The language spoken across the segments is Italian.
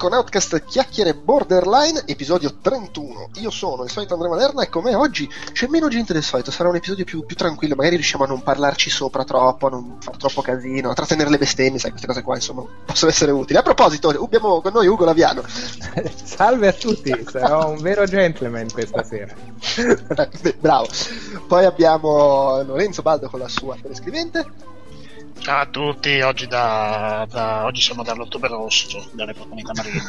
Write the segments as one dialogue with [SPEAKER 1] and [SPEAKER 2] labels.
[SPEAKER 1] con
[SPEAKER 2] Outcast Chiacchiere Borderline, episodio 31. Io sono il solito Andrea Maderna e con me oggi c'è meno gente del solito, sarà un episodio più, più tranquillo, magari riusciamo a non parlarci sopra troppo, a non far troppo casino, a trattenere le bestemmie, sai, queste cose qua, insomma, possono essere utili. A proposito, abbiamo con noi Ugo Laviano.
[SPEAKER 3] Salve a tutti, sarò un vero gentleman questa sera.
[SPEAKER 2] Bravo. Poi abbiamo Lorenzo Baldo con la sua telescrivente.
[SPEAKER 4] Ciao a tutti, oggi, da, da, oggi siamo dall'ottobre rosso delle comunità marine.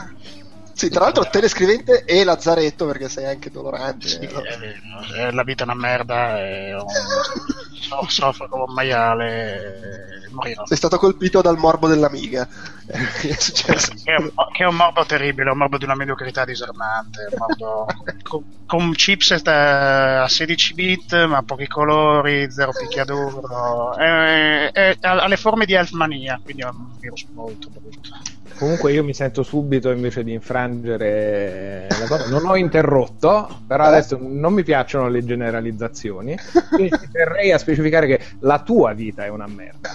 [SPEAKER 2] Sì, tra l'altro telescrivente e Lazzaretto perché sei anche dolorante.
[SPEAKER 4] Sì, è, è, la vita è una merda e un, so, soffro come un maiale e morirò.
[SPEAKER 2] Sei stato colpito dal morbo dell'amiga.
[SPEAKER 4] è successo. Che, è un, che è un morbo terribile, un morbo di una mediocrità disarmante, un morbo con, con chipset a 16 bit ma pochi colori, zero picchiaduro, è, è, ha le forme di Elfmania, quindi è un virus molto brutto.
[SPEAKER 3] Comunque io mi sento subito invece di infrangere la cosa. Non ho interrotto, però adesso non mi piacciono le generalizzazioni. Quindi terrei a specificare che la tua vita è una merda.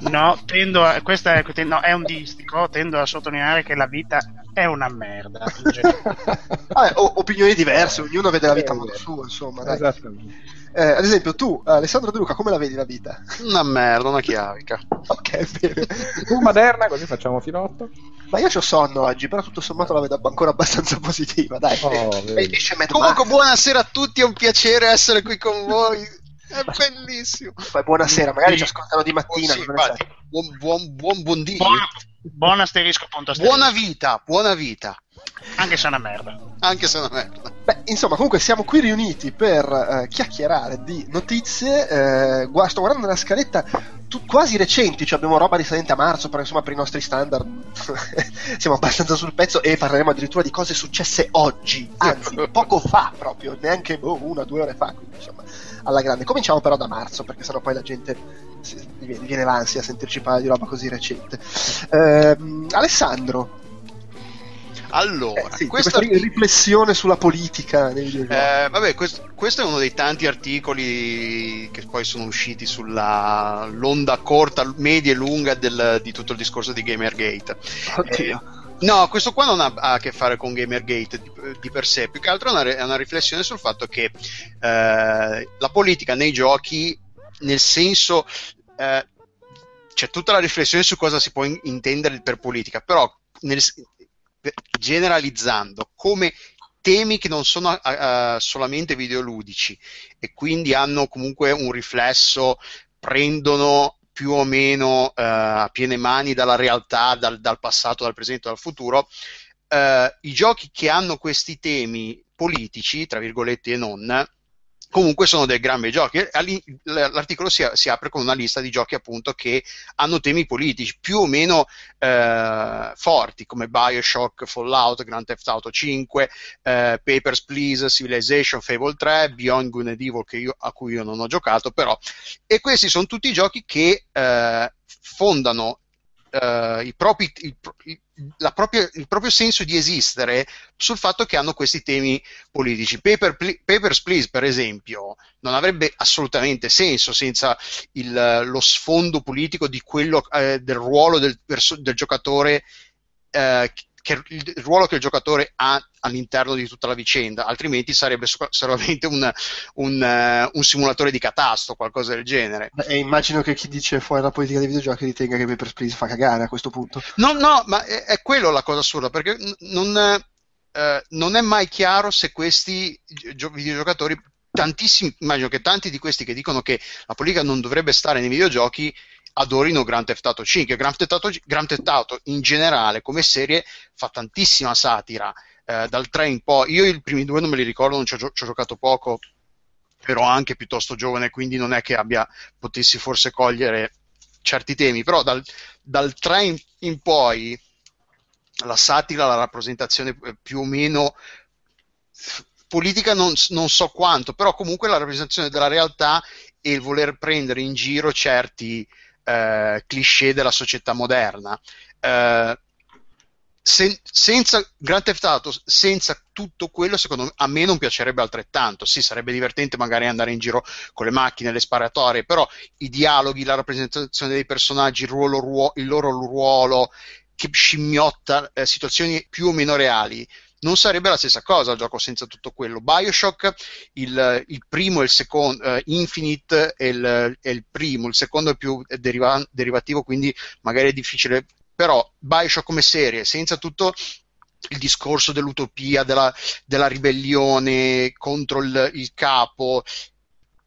[SPEAKER 4] No, tendo a, questo è, no, è un distico, tendo a sottolineare che la vita è una merda.
[SPEAKER 2] Vabbè, opinioni diverse, ognuno vede la vita a modo suo, insomma. Dai.
[SPEAKER 3] Esattamente.
[SPEAKER 2] Eh, ad esempio, tu, Alessandro De Luca, come la vedi la vita?
[SPEAKER 5] Una merda, una chiavica.
[SPEAKER 2] ok, bene.
[SPEAKER 3] Tu, Maderna, così facciamo filotto.
[SPEAKER 2] Ma io ho sonno oggi, però tutto sommato la vedo ancora abbastanza positiva, dai.
[SPEAKER 5] Oh, Comunque, buonasera a tutti, è un piacere essere qui con voi. È bellissimo.
[SPEAKER 2] Poi buonasera, magari ci ascoltano di mattina.
[SPEAKER 5] Oh, sì, buon, buon, buon, buon dì.
[SPEAKER 4] Buon, buon asterisco, punto asterisco.
[SPEAKER 5] Buona vita, buona vita.
[SPEAKER 4] Anche se è una merda.
[SPEAKER 5] Anche se è una merda.
[SPEAKER 2] Beh, insomma, comunque siamo qui riuniti per eh, chiacchierare di notizie. Eh, gu- sto guardando la scaletta tu- quasi recenti, cioè abbiamo roba risalente a marzo, però insomma per i nostri standard siamo abbastanza sul pezzo e parleremo addirittura di cose successe oggi, anzi poco fa proprio, neanche boh, una o due ore fa, quindi insomma alla grande. Cominciamo però da marzo, perché sennò poi la gente si, viene, viene l'ansia a sentirci parlare di roba così recente. Eh, Alessandro,
[SPEAKER 5] allora,
[SPEAKER 2] eh, sì, questa riflessione sulla politica nei videogiochi.
[SPEAKER 5] Eh, vabbè, questo, questo, è uno dei tanti articoli che poi sono usciti sulla l'onda corta, media e lunga del, di tutto il discorso di Gamergate.
[SPEAKER 2] Oddio.
[SPEAKER 5] Eh, No, questo qua non ha, ha, a che fare con Gamergate di, di, per sé, più che altro è una, è una riflessione sul fatto che eh, la politica nei giochi, nel senso, eh, c'è tutta la riflessione su cosa si può in, intendere per politica, però nel, generalizzando come temi che non sono uh, solamente videoludici e quindi hanno comunque un riflesso, prendono più o meno uh, a piene mani dalla realtà, dal, dal passato, dal presente, dal futuro. Uh, I giochi che hanno questi temi politici, tra virgolette e non, comunque sono dei gran bei giochi. L'articolo si, si, apre con una lista di giochi appunto che hanno temi politici più o meno eh, forti come Bioshock, Fallout, Grand Theft Auto 5, eh, Papers, Please, Civilization, Fable 3, Beyond Good and Evil io, a cui io non ho giocato però. E questi sono tutti giochi che eh, fondano Uh, i propri, il, il, propria, il, proprio senso di esistere sul fatto che hanno questi temi politici. Paper, Papers, Please, per esempio, non avrebbe assolutamente senso senza il, lo sfondo politico quello, eh, del ruolo del, del giocatore eh, che, il ruolo che il giocatore ha all'interno di tutta la vicenda, altrimenti sarebbe solamente un, un, uh, un simulatore di catasto, qualcosa del genere.
[SPEAKER 2] E immagino che chi dice fuori la politica dei videogiochi ritenga che Papers, Please fa cagare a questo punto.
[SPEAKER 5] No, no, ma è, è quello la cosa assurda, perché non, uh, non è mai chiaro se questi gio- videogiocatori tantissimi, immagino che tanti di questi che dicono che la politica non dovrebbe stare nei videogiochi adorino Grand Theft Auto 5. Grand Theft Auto, Grand Theft Auto in generale come serie fa tantissima satira. Eh, dal 3 in poi, io i primi due non me li ricordo, non ci ho, ci ho giocato poco, però anche piuttosto giovane, quindi non è che abbia, potessi forse cogliere certi temi, però dal, dal 3 in, in poi la satira, la rappresentazione eh, più o meno politica non, non, so quanto, però comunque la rappresentazione della realtà e il voler prendere in giro certi, eh, cliché della società moderna. Eh, sen- senza Grand Theft Auto, senza tutto quello, secondo me, a me non piacerebbe altrettanto. Sì, sarebbe divertente magari andare in giro con le macchine, le sparatorie, però i dialoghi, la rappresentazione dei personaggi, il, ruolo, ruo- il loro ruolo, che scimmiotta eh, situazioni più o meno reali, non sarebbe la stessa cosa il gioco senza tutto quello. Bioshock, il, il primo e il secondo, uh, Infinite è il, è il, primo, il secondo è più deriva- derivativo, quindi magari è difficile, però Bioshock come serie, senza tutto il discorso dell'utopia, della, della ribellione contro il, il, capo.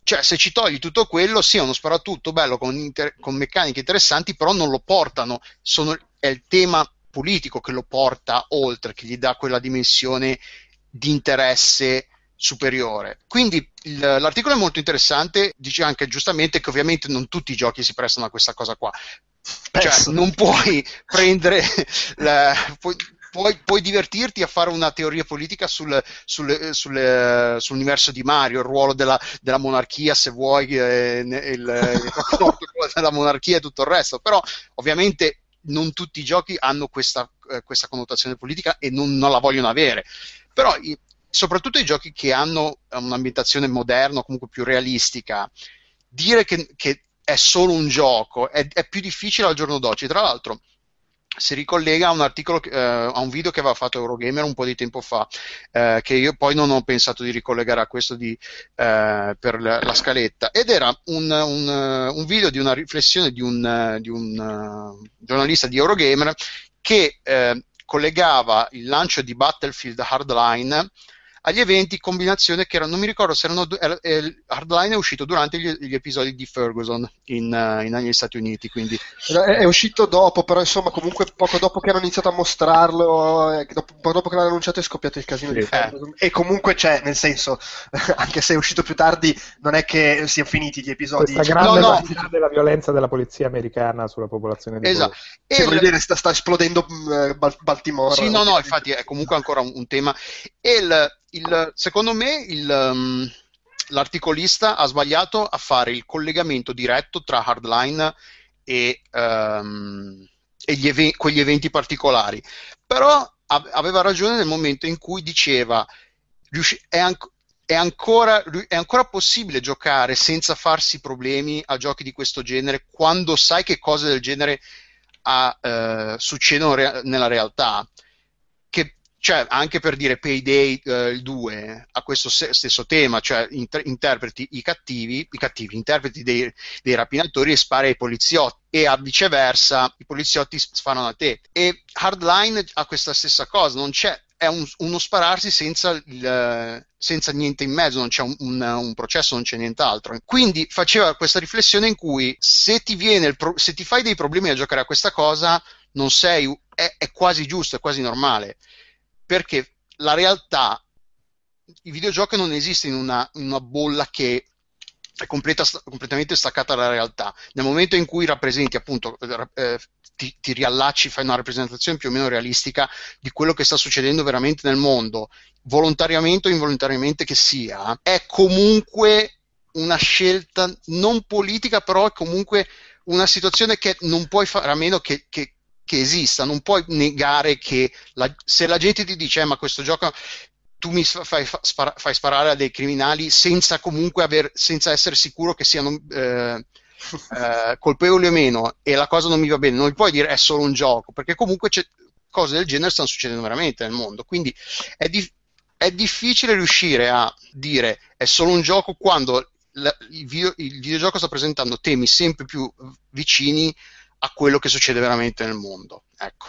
[SPEAKER 5] Cioè, se ci togli tutto quello, sì, è uno sparatutto bello con, inter- con meccaniche interessanti, però non lo portano. Sono, è il tema politico che lo porta oltre, che gli dà quella dimensione di interesse superiore. Quindi il, l'articolo è molto interessante, dice anche giustamente che ovviamente non tutti i giochi si prestano a questa cosa qua. Cioè, non puoi prendere la, puoi, puoi, puoi, divertirti a fare una teoria politica sul, sul, sul, sull'universo di Mario, il ruolo della, della monarchia, se vuoi, eh, il, il rapporto della monarchia e tutto il resto, però ovviamente non tutti i giochi hanno questa, eh, questa connotazione politica e non, non, la vogliono avere. Però i, soprattutto i giochi che hanno un'ambientazione moderna o comunque più realistica, dire che, che è solo un gioco è, è, più difficile al giorno d'oggi. Tra l'altro, si ricollega a un articolo, eh, a un video che aveva fatto Eurogamer un po' di tempo fa, eh, che io poi non ho pensato di ricollegare a questo di, eh, per la, la, scaletta, ed era un, un, un, video di una riflessione di un, di un uh, giornalista di Eurogamer che eh, collegava il lancio di Battlefield Hardline agli eventi combinazione che erano, non mi ricordo se erano, era, eh, Hardline è uscito durante gli, gli episodi di Ferguson in, uh, in, negli Stati Uniti, quindi...
[SPEAKER 2] È, è, uscito dopo, però insomma comunque poco dopo che hanno iniziato a mostrarlo, eh, dopo, poco dopo che l'hanno annunciato è scoppiato il casino sì. di Ferguson. Eh. E comunque c'è, nel senso, anche se è uscito più tardi, non è che siano finiti gli episodi.
[SPEAKER 3] Questa grande no, no. della violenza della polizia americana sulla popolazione di
[SPEAKER 2] Esatto. E che, voglio dire, sta, sta esplodendo uh, Baltimore.
[SPEAKER 5] Sì, no, no, infatti è comunque ancora un, un tema. E il il, secondo me il, um, l'articolista ha sbagliato a fare il collegamento diretto tra Hardline e, um, e eve- quegli eventi particolari. Però a- aveva ragione nel momento in cui diceva riusci- è, an- è, ancora, è ancora possibile giocare senza farsi problemi a giochi di questo genere quando sai che cose del genere a, uh, succedono re- nella realtà cioè anche per dire Payday eh, il 2 ha questo se- stesso tema, cioè inter- interpreti i cattivi, i cattivi, interpreti dei, dei, rapinatori e spari ai poliziotti e a viceversa i poliziotti sparano a te. E Hardline ha questa stessa cosa, non c'è, è un, uno spararsi senza, il, senza, niente in mezzo, non c'è un, un, un, processo, non c'è nient'altro. Quindi faceva questa riflessione in cui se ti, pro- se ti fai dei problemi a giocare a questa cosa, non sei, è, è quasi giusto, è quasi normale perché la realtà, i videogiochi non esistono in una, in una bolla che è completa, completamente staccata dalla realtà. Nel momento in cui rappresenti, appunto, eh, ti, ti, riallacci, fai una rappresentazione più o meno realistica di quello che sta succedendo veramente nel mondo, volontariamente o involontariamente che sia, è comunque una scelta non politica, però è comunque una situazione che non puoi fare a meno che, che, che esista, non puoi negare che la, se la gente ti dice eh, ma questo gioco tu mi fai, spara, fai, sparare a dei criminali senza comunque aver, senza essere sicuro che siano eh, eh, colpevoli o meno e la cosa non mi va bene, non mi puoi dire è solo un gioco, perché comunque cose del genere stanno succedendo veramente nel mondo, quindi è, di, è difficile riuscire a dire è solo un gioco quando la, il, video, il videogioco sta presentando temi sempre più vicini a quello che succede veramente nel mondo. Ecco,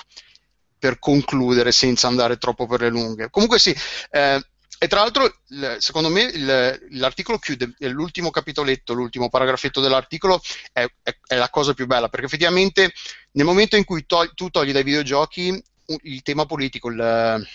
[SPEAKER 5] per concludere senza andare troppo per le lunghe. Comunque sì, eh, e tra l'altro, secondo me, l'articolo chiude, l'ultimo capitoletto, l'ultimo paragrafetto dell'articolo è, è, è, la cosa più bella, perché effettivamente nel momento in cui to- tu togli dai videogiochi il tema politico, il,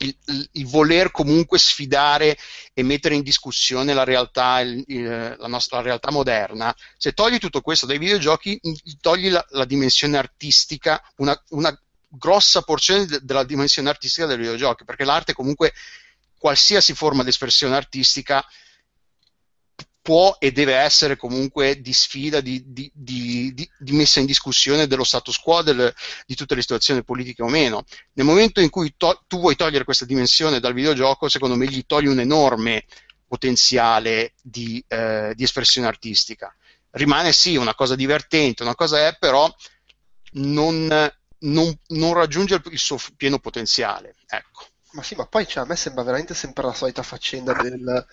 [SPEAKER 5] il, il, voler comunque sfidare e mettere in discussione la realtà, il, il, la nostra realtà moderna, se togli tutto questo dai videogiochi, togli la, la dimensione artistica, una, una grossa porzione de, della dimensione artistica dei videogiochi, perché l'arte comunque, qualsiasi forma di espressione artistica, può e deve essere comunque di sfida, di, di, di, di messa in discussione dello status quo, del, di tutte le situazioni politiche o meno. Nel momento in cui to- tu vuoi togliere questa dimensione dal videogioco, secondo me gli togli un enorme potenziale di, eh, espressione artistica. Rimane sì una cosa divertente, una cosa è, però non, non, non raggiunge il suo pieno potenziale. Ecco.
[SPEAKER 2] Ma sì, ma poi cioè, a me sembra veramente sempre la solita faccenda del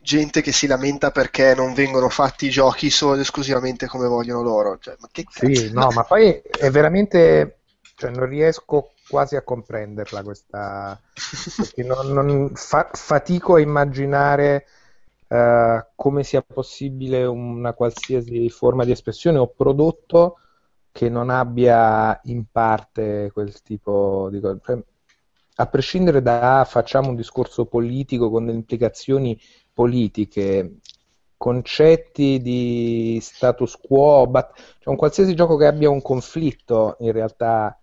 [SPEAKER 2] gente che si lamenta perché non vengono fatti i giochi solo ed esclusivamente come vogliono loro. Cioè, ma che
[SPEAKER 3] cazzo? Sì, no, ma poi è veramente. Cioè, non riesco quasi a comprenderla questa. Non, non fa, fatico a immaginare uh, come sia possibile una qualsiasi forma di espressione o prodotto che non abbia in parte quel tipo di cose. Cioè, a prescindere da facciamo un discorso politico con delle implicazioni politiche, concetti di status quo, but, cioè un qualsiasi gioco che abbia un conflitto in realtà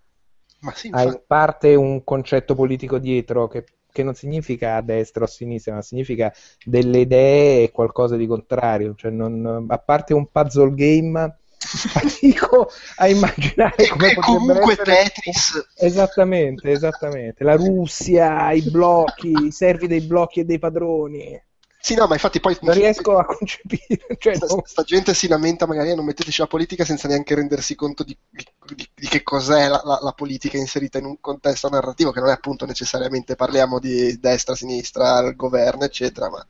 [SPEAKER 3] sì, ha in parte un concetto politico dietro che, che, non significa a destra o a sinistra, ma significa delle idee e qualcosa di contrario. Cioè non, a parte un puzzle game fatico a immaginare come
[SPEAKER 2] comunque
[SPEAKER 3] essere...
[SPEAKER 2] Tetris.
[SPEAKER 3] Esattamente, esattamente. La Russia, i blocchi i servi dei blocchi e dei padroni
[SPEAKER 2] sì, no, ma infatti poi...
[SPEAKER 3] Non riesco a concepire. Cioè,
[SPEAKER 2] sta,
[SPEAKER 3] no.
[SPEAKER 2] sta, gente si lamenta magari a non metterci la politica senza neanche rendersi conto di, di, di che cos'è la, la, la, politica inserita in un contesto narrativo, che non è appunto necessariamente parliamo di destra, sinistra, governo, eccetera, ma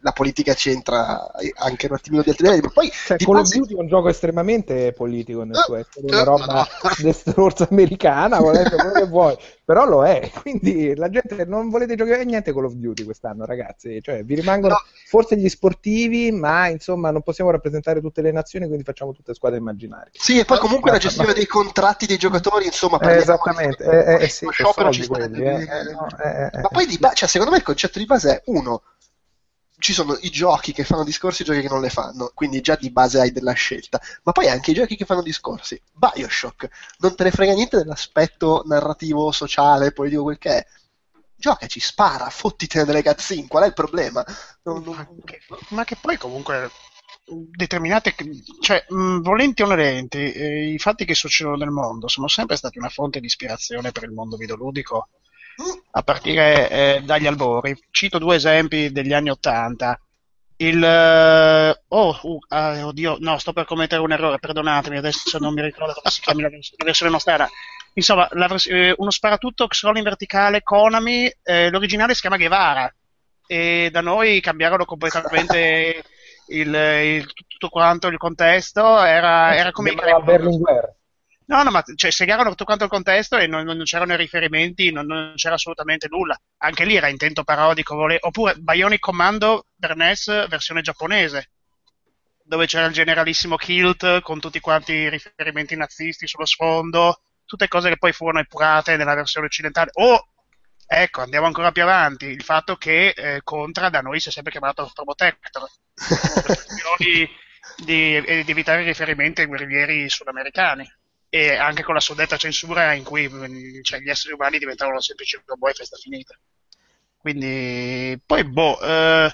[SPEAKER 2] la politica c'entra anche un attimino di altri livelli. Ma poi
[SPEAKER 3] cioè, Call of Duty è un gioco estremamente politico nel suo essere, una roba destrorsa americana, volete quello che vuoi, però lo è. Quindi la gente non volete giocare niente Call of Duty quest'anno, ragazzi. Cioè, vi rimangono no. forse gli sportivi, ma insomma non possiamo rappresentare tutte le nazioni, quindi facciamo tutte squadre immaginarie.
[SPEAKER 2] Sì, e poi comunque la gestione dei contratti dei giocatori, insomma,
[SPEAKER 3] eh, esattamente. Eh, eh, sì,
[SPEAKER 2] sciopero ci quelli, eh, no, eh, Ma poi di ba- cioè, secondo me il concetto di base è uno ci sono i giochi che fanno discorsi e i giochi che non le fanno, quindi già di base hai della scelta. Ma poi anche i giochi che fanno discorsi. Bioshock, non te ne frega niente dell'aspetto narrativo, sociale, politico, quel che è. Giocaci, spara, fottitene delle cutscene, qual è il problema?
[SPEAKER 4] Non, non... Ma, che, ma, che, poi comunque determinate, cioè, mh, volenti o nolenti, eh, i fatti che succedono nel mondo sono sempre stati una fonte di ispirazione per il mondo videoludico a partire eh, dagli albori. Cito due esempi degli anni Ottanta. Il uh, oh, uh, uh, oddio, no, sto per commettere un errore, perdonatemi, adesso non mi ricordo come si chiama la, versione nostrana. Insomma, vers- eh, uno sparatutto scroll in verticale Konami, eh, l'originale si chiama Guevara e da noi cambiarono completamente il, il, tutto quanto il contesto, era, era come
[SPEAKER 3] i Berlinguer.
[SPEAKER 4] No, no, ma cioè, segnarono tutto quanto il contesto e non, non c'erano riferimenti, non, non, c'era assolutamente nulla. Anche lì era intento parodico. Vole... Oppure Bionic Commando per NES versione giapponese, dove c'era il generalissimo Kilt con tutti quanti i riferimenti nazisti sullo sfondo, tutte cose che poi furono epurate nella versione occidentale. O, ecco, andiamo ancora più avanti, il fatto che eh, Contra da noi si è sempre chiamato Protector. di, di, di evitare riferimenti ai guerriglieri sudamericani e anche con la suddetta censura in cui cioè, gli esseri umani diventavano semplici robot e festa finita. Quindi, poi, boh, eh,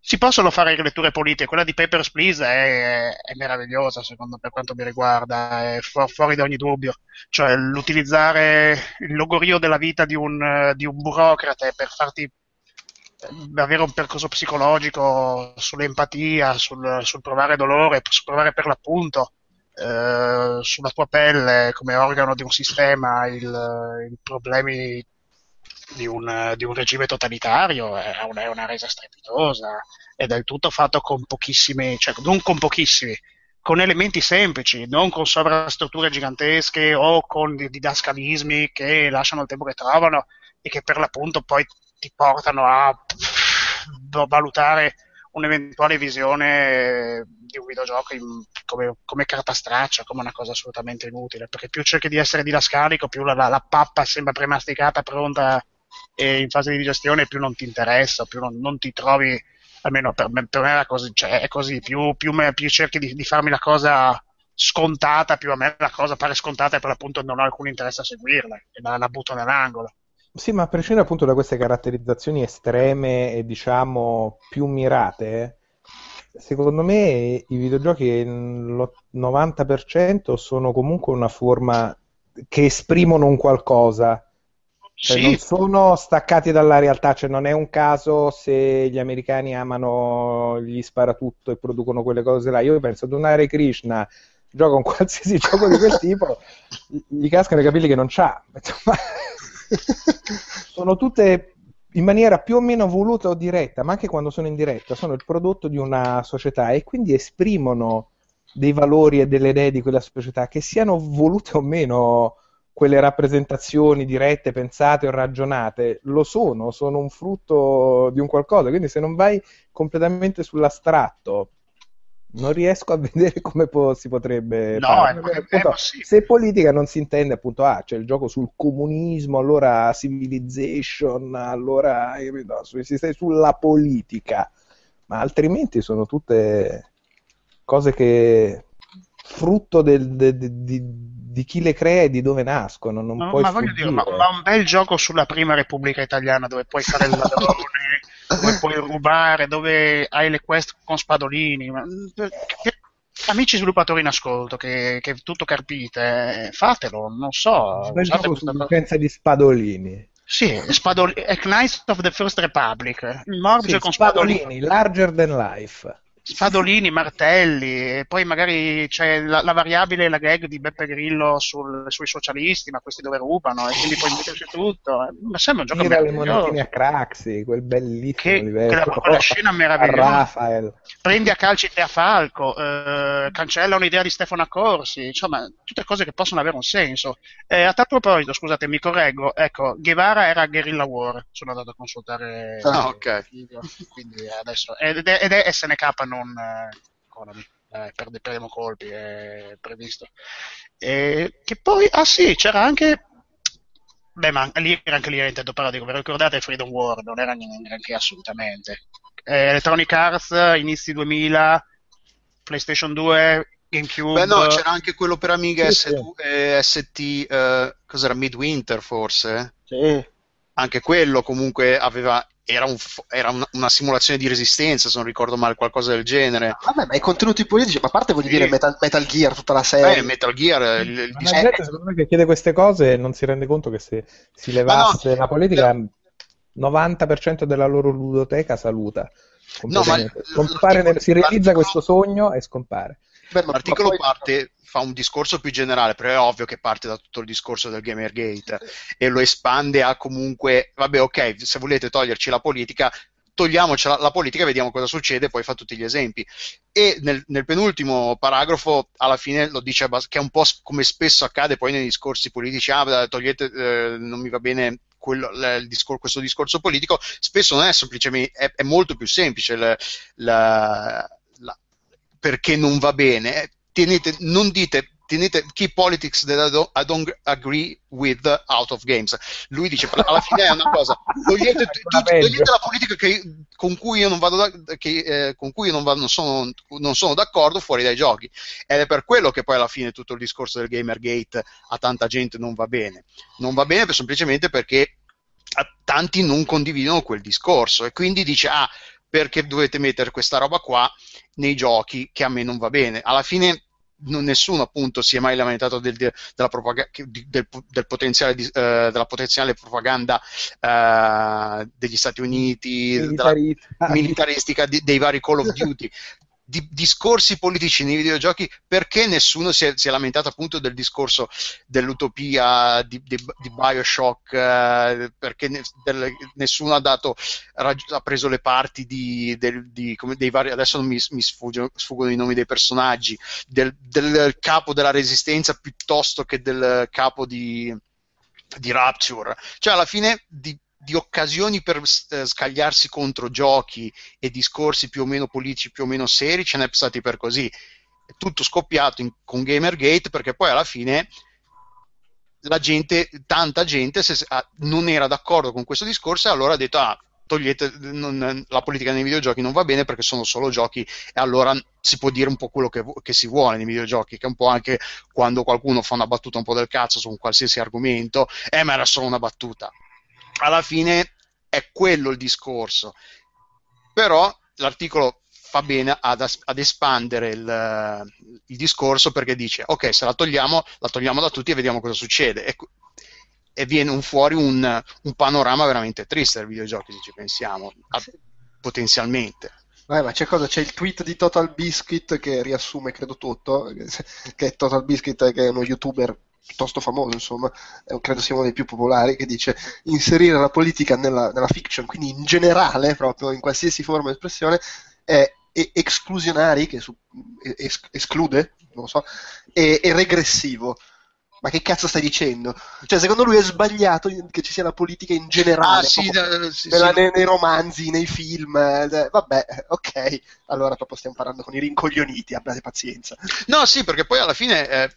[SPEAKER 4] si possono fare riletture politiche. Quella di Papers, Please è, è meravigliosa, secondo per quanto mi riguarda, è fu- fuori da ogni dubbio. Cioè, l'utilizzare il logorio della vita di un, di un burocrate per farti eh, avere un percorso psicologico sull'empatia, sul, sul provare dolore, sul provare per l'appunto eh, sulla tua pelle come organo di un sistema il, i problemi di un, di un, regime totalitario è una, è una resa strepitosa è del tutto fatto con pochissimi, cioè non con pochissimi, con elementi semplici, non con sovrastrutture gigantesche o con didascalismi che lasciano il tempo che trovano e che per l'appunto poi ti portano a valutare un'eventuale visione di un videogioco in, come, come, carta straccia, come una cosa assolutamente inutile, perché più cerchi di essere didascalico, più la, la, la pappa sembra premasticata, pronta e in fase di digestione, più non ti interessa, più non, non ti trovi, almeno per me, per me così, cioè è così più, più, me, più cerchi di, di, farmi la cosa scontata, più a me la cosa pare scontata e per l'appunto non ho alcun interesse a seguirla e la, la butto nell'angolo.
[SPEAKER 3] Sì, ma a prescindere appunto da queste caratterizzazioni estreme e diciamo più mirate, secondo me i videogiochi l'90% 90% sono comunque una forma che esprimono un qualcosa. Cioè,
[SPEAKER 4] Sì.
[SPEAKER 3] non sono staccati dalla realtà, cioè non è un caso se gli americani amano gli sparatutto e producono quelle cose là. Io penso ad un Hare Krishna, gioca un qualsiasi gioco di quel tipo, gli cascano i capelli che non c'ha. Insomma, sono tutte in maniera più o meno voluta o diretta, ma anche quando sono in diretta, sono il prodotto di una società e quindi esprimono dei valori e delle idee di quella società, che siano volute o meno quelle rappresentazioni dirette, pensate o ragionate, lo sono, sono un frutto di un qualcosa, quindi se non vai completamente sull'astratto, non riesco a vedere come po- si potrebbe
[SPEAKER 4] No,
[SPEAKER 3] fare.
[SPEAKER 4] è-
[SPEAKER 3] Perché, appunto, se politica non si intende appunto, ah, c'è il gioco sul comunismo, allora civilization, allora stai sulla politica, ma altrimenti sono tutte cose che frutto del- de- de- di, di chi le crea e di dove nascono, non
[SPEAKER 4] Ma,
[SPEAKER 3] puoi
[SPEAKER 4] ma voglio dire, ma, ma un bel gioco sulla prima Repubblica Italiana dove puoi fare il ladrone, dove puoi rubare, dove hai le quest con spadolini. ma- che- amici sviluppatori in ascolto, che, che tutto carpite, eh, fatelo, non so.
[SPEAKER 3] un bel gioco sull'utenza di spadolini.
[SPEAKER 4] Sì, è Knights of the First Republic, il morge
[SPEAKER 3] Sì,
[SPEAKER 4] con spadolini.
[SPEAKER 3] spadolini, larger than life.
[SPEAKER 4] Spadolini, martelli, e poi magari c'è la, la variabile, la gag di Beppe Grillo sul- sui socialisti, ma questi dove rubano, e quindi puoi metterci tutto. Ma sembra un gioco
[SPEAKER 3] Tira le monetine a Craxi, quel bellissimo
[SPEAKER 4] Che-
[SPEAKER 3] livello.
[SPEAKER 4] quella- quella scena meravigliosa.
[SPEAKER 3] Rafael.
[SPEAKER 4] Prendi a calci te a Falco, eh, cancella un'idea di Stefano Accorsi, insomma, tutte cose che possono avere un senso. Eh, a tal proposito, scusate, mi correggo, ecco, Guevara era Guerrilla War, sono andato a consultare
[SPEAKER 5] Ah,
[SPEAKER 4] il
[SPEAKER 5] ok.
[SPEAKER 4] video, quindi adesso, ed è, ed è SNK non eh, Konami. Eh, perde- perdiamo colpi, è previsto. E che poi, ah sì, c'era anche Beh, ma lì era anche lì era Nintendo Paradiso, vi ricordate Freedom War? Non era neanche assolutamente. Eh, Electronic Arts, inizi 2000, PlayStation 2, GameCube.
[SPEAKER 5] Beh, no, c'era anche quello per Amiga
[SPEAKER 3] Sì,
[SPEAKER 5] S2, eh, ST, eh, cos'era Midwinter forse?
[SPEAKER 2] Sì.
[SPEAKER 5] Anche quello comunque aveva, era, un era una, una simulazione di resistenza, se non ricordo male, qualcosa del genere.
[SPEAKER 2] Vabbè, ma i contenuti politici, ma a parte voglio
[SPEAKER 5] Sì.
[SPEAKER 2] dire Metal, Metal Gear, tutta la
[SPEAKER 5] Eh,
[SPEAKER 2] serie.
[SPEAKER 5] Metal Gear, il, il
[SPEAKER 3] Ma
[SPEAKER 5] dis-
[SPEAKER 3] la gente, secondo me, che chiede queste cose non si rende conto che se si levasse
[SPEAKER 5] no,
[SPEAKER 3] la politica,
[SPEAKER 5] però-
[SPEAKER 3] 90% della loro ludoteca saluta.
[SPEAKER 5] No, ma.
[SPEAKER 3] Scompare
[SPEAKER 5] l'articolo-
[SPEAKER 3] nel- si realizza questo sogno e scompare.
[SPEAKER 2] Beh,
[SPEAKER 5] L'articolo
[SPEAKER 2] poi-
[SPEAKER 5] parte, fa un discorso più generale, però è ovvio che parte da tutto il discorso del Gamergate e lo espande a comunque, vabbè ok, se volete toglierci la politica, togliamoci la, la politica e vediamo cosa succede, poi fa tutti gli esempi. E nel, nel penultimo paragrafo alla fine lo dice che è un po' come spesso accade poi nei discorsi politici, ah, togliete, eh, non mi va bene quello- l- il discor- questo discorso politico, spesso non è semplicemente, è, è molto più semplice la- la- perché non va bene. Tenete, non dite, tenete keep politics that I don't, I don't agree with out of games. Lui dice, alla fine è una cosa, togliete, togliete la politica che- con cui io non vado da- che, eh, con cui io non, vado- non sono, non sono d'accordo fuori dai giochi. Ed è per quello che poi alla fine tutto il discorso del Gamergate a tanta gente non va bene. Non va bene per- semplicemente perché tanti non condividono quel discorso e quindi dice ah perché dovete mettere questa roba qua nei giochi che a me non va bene alla fine non- nessuno appunto si è mai lamentato del, della, di- del- del potenziale di- eh, della potenziale propaganda eh, degli Stati Uniti della
[SPEAKER 3] Militarista.
[SPEAKER 5] militaristica di- dei vari Call of Duty di- discorsi politici nei videogiochi perché nessuno si è, si è lamentato appunto del discorso dell'utopia di, di- di Bioshock eh, perché ne- del- nessuno ha dato rag- ha preso le parti di, del- dei vari adesso mi, mi sfuggono, sfuggono i nomi dei personaggi del, del capo della resistenza piuttosto che del capo di, di Rapture. Cioè alla fine di, di occasioni per eh, scagliarsi contro giochi e discorsi più o meno politici, più o meno seri, ce n'è stati per così. È tutto scoppiato in- con Gamergate perché poi alla fine la gente, tanta gente se- ah, non era d'accordo con questo discorso e allora ha detto ah, togliete non- la politica nei videogiochi non va bene perché sono solo giochi e allora si può dire un po' quello che, che si vuole nei videogiochi che è un po' anche quando qualcuno fa una battuta un po' del cazzo su un qualsiasi argomento eh ma era solo una battuta alla fine è quello il discorso. Però l'articolo fa bene ad, ad espandere il, il, discorso perché dice ok se la togliamo la togliamo da tutti e vediamo cosa succede. E, e viene un, fuori un, un, panorama veramente triste del videogiochi se ci pensiamo a, potenzialmente.
[SPEAKER 2] Vai, ma c'è cosa? C'è il tweet di Total Biscuit che riassume, credo tutto, che Total Biscuit che è uno youtuber piuttosto famoso, insomma, credo sia uno dei più popolari, che dice inserire la politica nella, nella fiction, quindi in generale, proprio in qualsiasi forma di espressione, è esclusionari, che su, es, esclude, non so, e, e regressivo ma che cazzo stai dicendo? Cioè, secondo lui è sbagliato che ci sia la politica in generale,
[SPEAKER 5] ah, sì, da, sì,
[SPEAKER 2] nella, sì. Nei, nei, romanzi, nei film. Eh, vabbè, ok, allora proprio stiamo parlando con i rincoglioniti, abbiate pazienza.
[SPEAKER 5] No, sì, perché poi alla fine eh,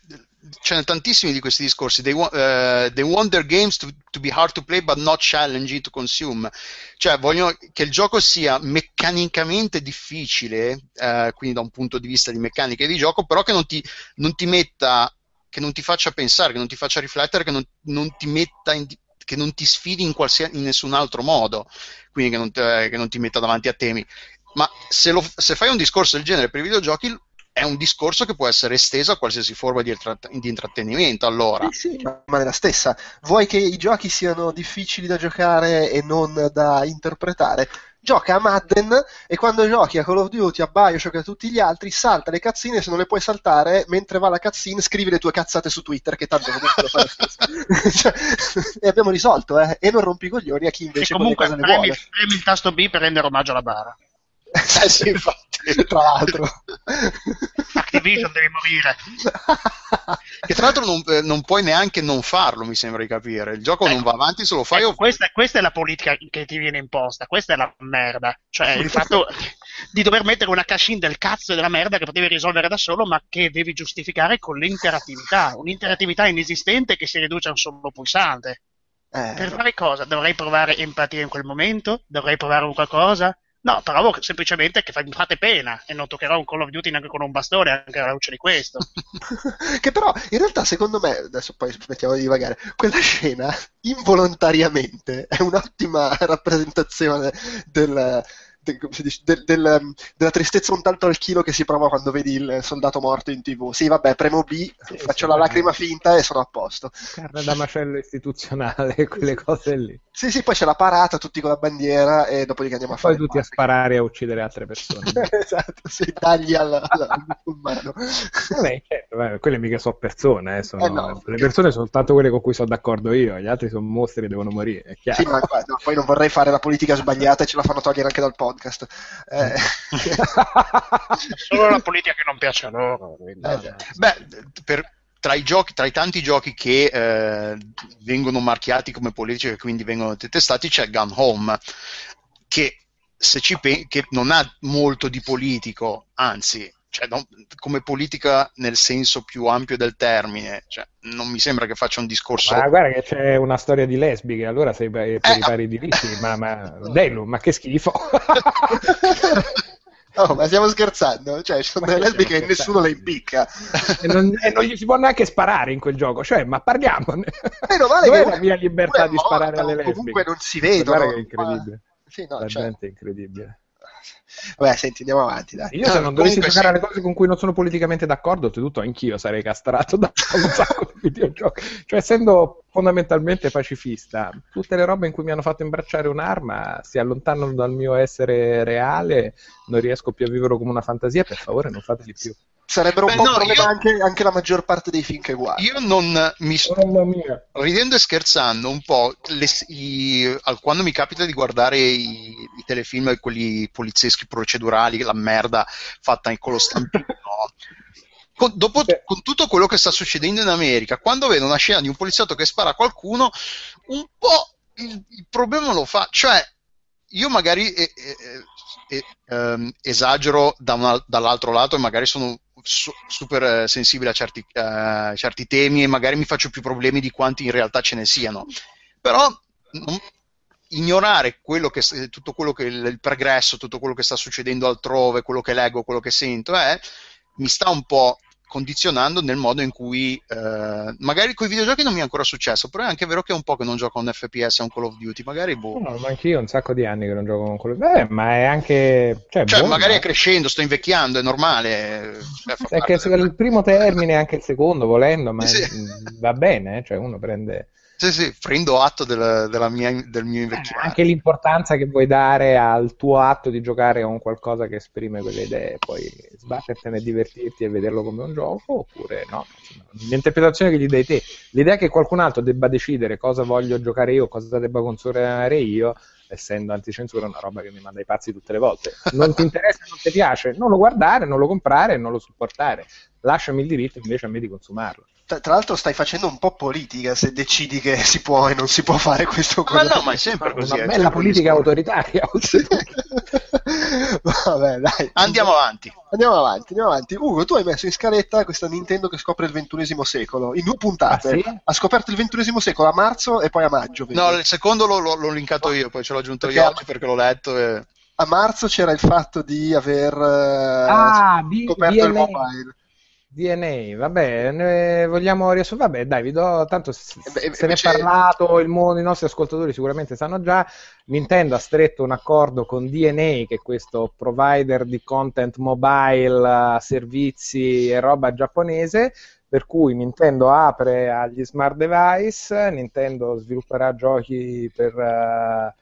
[SPEAKER 5] ce ne tantissimi di questi discorsi. They, uh, they want their games to, to, be hard to play, but not challenging to consume. Cioè, vogliono che il gioco sia meccanicamente difficile, uh, quindi da un punto di vista di meccanica di gioco, però che non ti, non ti metta che non ti faccia pensare, che non ti faccia riflettere, che non, non ti metta in, che non ti sfidi in, in, nessun altro modo, quindi che non, te, che non, ti metta davanti a temi. Ma se, lo, se, fai un discorso del genere per i videogiochi, è un discorso che può essere esteso a qualsiasi forma di, di intrattenimento. Allora,
[SPEAKER 2] sì, sì, ma è la stessa. Vuoi che i giochi siano difficili da giocare e non da interpretare? Gioca a Madden e quando giochi a Call of Duty, a Bioshock e a tutti gli altri, salta le cazzine se non le puoi saltare mentre va la cazzina scrivi le tue cazzate su Twitter che tanto comunque lo fai cioè, e abbiamo risolto, eh? E non rompi i coglioni a chi invece
[SPEAKER 4] e comunque premi, premi il tasto B per rendere omaggio alla bara.
[SPEAKER 2] Eh sì, infatti, tra l'altro.
[SPEAKER 4] Activision devi morire.
[SPEAKER 5] che tra l'altro non, eh, non, puoi neanche non farlo, mi sembra di capire. Il gioco ecco, non va avanti se lo fai.
[SPEAKER 4] Ecco,
[SPEAKER 5] o...
[SPEAKER 4] questa, questa, è la politica che ti viene imposta, questa è la merda. Cioè il fatto di dover mettere una cash in del cazzo e della merda che potevi risolvere da solo, ma che devi giustificare con l'interattività. Un'interattività inesistente che si riduce a un solo pulsante. Eh. Per fare cosa? Dovrei provare empatia in quel momento? Dovrei provare un qualcosa? No, provo semplicemente che mi fate pena e non toccherò un Call of Duty neanche con un bastone, anche alla luce di questo.
[SPEAKER 2] che però, in realtà, secondo me, adesso poi smettiamo di divagare, quella scena involontariamente è un'ottima rappresentazione del, de, de, de, della tristezza un tanto al chilo che si prova quando vedi il soldato morto in tv. Sì, vabbè, premo B, sì, faccio sì, la lacrima finta e sono a posto.
[SPEAKER 3] Carne da macello istituzionale, quelle cose lì.
[SPEAKER 2] Sì, sì, poi c'è la parata, tutti con la bandiera e dopodiché andiamo a fare.
[SPEAKER 3] Poi tutti a sparare e a uccidere altre persone.
[SPEAKER 2] esatto, sì, tagli al, al, al musulmano.
[SPEAKER 3] Vabbè, certo, vabbè, quelle mica sono persone, eh, sono... Eh no, le persone sono soltanto quelle con cui sono d'accordo io, gli altri sono mostri e devono morire, è chiaro.
[SPEAKER 2] Sì, ma no, poi non vorrei fare la politica sbagliata e ce la fanno togliere anche dal podcast. Eh.
[SPEAKER 4] Solo la politica che non piace a loro.
[SPEAKER 5] Eh, beh, per, tra i, giochi, tra i tanti giochi che eh, vengono marchiati come politici e quindi vengono detestati c'è Gun Home, che, pe- che non ha molto di politico, anzi cioè, no, come politica nel senso più ampio del termine, cioè, non mi sembra che faccia un discorso.
[SPEAKER 3] Ma guarda che c'è una storia di lesbiche, allora sei per, eh, i pari diritti, ma, ma Delu, ma che schifo.
[SPEAKER 2] Oh, ma stiamo scherzando? Cioè, ci sono delle lesbiche e nessuno le impicca.
[SPEAKER 3] E non, e non, gli si può neanche sparare in quel gioco, cioè, ma parliamone.
[SPEAKER 2] Meno male
[SPEAKER 3] Dov'è che la mia libertà di sparare alle lesbiche?
[SPEAKER 2] Comunque non si vedono.
[SPEAKER 3] Guarda che è incredibile. Ma... Sì, no, la cioè... gente è incredibile.
[SPEAKER 2] Vabbè, senti, andiamo avanti. Dai.
[SPEAKER 3] Io se non dovessi giocare alle cose con cui non sono politicamente d'accordo, oltretutto anch'io sarei castrato da un sacco di videogiochi. Cioè, essendo fondamentalmente pacifista, tutte le robe in cui mi hanno fatto imbracciare un'arma si allontanano dal mio essere reale, non riesco più a vivere come una fantasia, per favore non fateli più
[SPEAKER 2] sarebbero Beh, un po' no, problema io... anche, anche, la maggior parte dei film che guardo.
[SPEAKER 5] Io non mi sto ridendo e scherzando un po'. Le, i, quando mi capita di guardare i, i, telefilm, quelli polizieschi procedurali, la merda fatta con lo stampino. con, dopo, con tutto quello che sta succedendo in America, quando vedo una scena di un poliziotto che spara a qualcuno, un po' il, il problema lo fa. Cioè, io magari eh, eh, eh, ehm, esagero da una, dall'altro lato e magari sono su, super eh, sensibile a certi, uh, certi, temi e magari mi faccio più problemi di quanti in realtà ce ne siano. Però non, ignorare quello che, tutto quello che il, il progresso, tutto quello che sta succedendo altrove, quello che leggo, quello che sento, eh, mi sta un po' condizionando nel modo in cui eh, magari con i videogiochi non mi è ancora successo, però è anche vero che è un po' che non gioco un FPS a un Call of Duty, magari boh.
[SPEAKER 3] No, ma anch'io un sacco di anni che non gioco con quello. Beh, ma è anche. Cioè,
[SPEAKER 5] Cioè,
[SPEAKER 3] buono,
[SPEAKER 5] magari
[SPEAKER 3] eh.
[SPEAKER 5] è crescendo, sto invecchiando, è normale. eh, fa
[SPEAKER 3] È che
[SPEAKER 5] del-
[SPEAKER 3] il primo termine, anche il secondo, volendo, ma
[SPEAKER 5] Sì.
[SPEAKER 3] va bene, eh, cioè uno prende
[SPEAKER 5] Sì, sì, prendo atto del, della mia- del mio invecchiamento.
[SPEAKER 3] anche l'importanza che vuoi dare al tuo atto di giocare con qualcosa che esprime quelle idee, poi sbattertene e divertirti e vederlo come un gioco, oppure no. L'interpretazione che gli dai te, l'idea che qualcun altro debba decidere cosa voglio giocare io, cosa debba consumare io, essendo anticensura, è una roba che mi manda i pazzi tutte le volte. Non ti interessa, non ti piace, non lo guardare, non lo comprare, non lo supportare. Lasciami il diritto invece a me di consumarlo.
[SPEAKER 2] Tra, tra l'altro stai facendo un po' politica se decidi che si può e non si può fare questo.
[SPEAKER 5] Ma no, ma è sempre
[SPEAKER 3] Una
[SPEAKER 5] così. è
[SPEAKER 3] bella politica autoritaria.
[SPEAKER 2] Vabbè, dai.
[SPEAKER 5] Andiamo avanti.
[SPEAKER 2] Andiamo avanti, andiamo avanti. Ugo, tu hai messo in scaletta questa Nintendo che scopre il ventunesimo secolo. In due puntate.
[SPEAKER 3] Ah, sì?
[SPEAKER 2] Ha scoperto il ventunesimo secolo a marzo e poi a maggio. vedi?
[SPEAKER 5] No, il secondo l'ho, l'ho- linkato io, poi ce l'ho aggiunto
[SPEAKER 2] Perché-
[SPEAKER 5] io oggi perché l'ho letto. E...
[SPEAKER 2] A marzo c'era il fatto di aver eh,
[SPEAKER 3] Ah,
[SPEAKER 2] scoperto il
[SPEAKER 3] DNA.
[SPEAKER 2] mobile.
[SPEAKER 3] DNA, vabbè, ne vogliamo riassumere? Vabbè, dai, vi do tanto s-
[SPEAKER 2] Eh beh,
[SPEAKER 3] se ne è parlato, il mondo, i nostri ascoltatori sicuramente sanno già. Nintendo ha stretto un accordo con DNA, che è questo provider di content mobile, eh, servizi e roba giapponese, per cui Nintendo apre agli smart device, Nintendo svilupperà giochi per eh,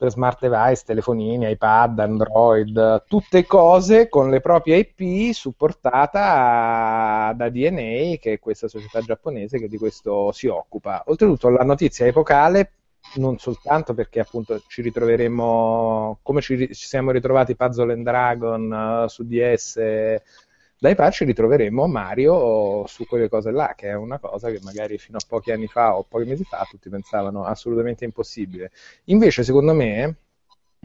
[SPEAKER 3] per smart device, telefonini, iPad, Android, tutte cose con le proprie IP supportata da DNA, che è questa società giapponese che di questo si occupa. Oltretutto la notizia epocale non soltanto perché appunto ci ritroveremo come ci, ci siamo ritrovati Puzzle and Dragon eh, su DS dai patch ci ritroveremo Mario su quelle cose là, che è una cosa che magari fino a pochi anni fa o pochi mesi fa tutti pensavano assolutamente impossibile. Invece, secondo me,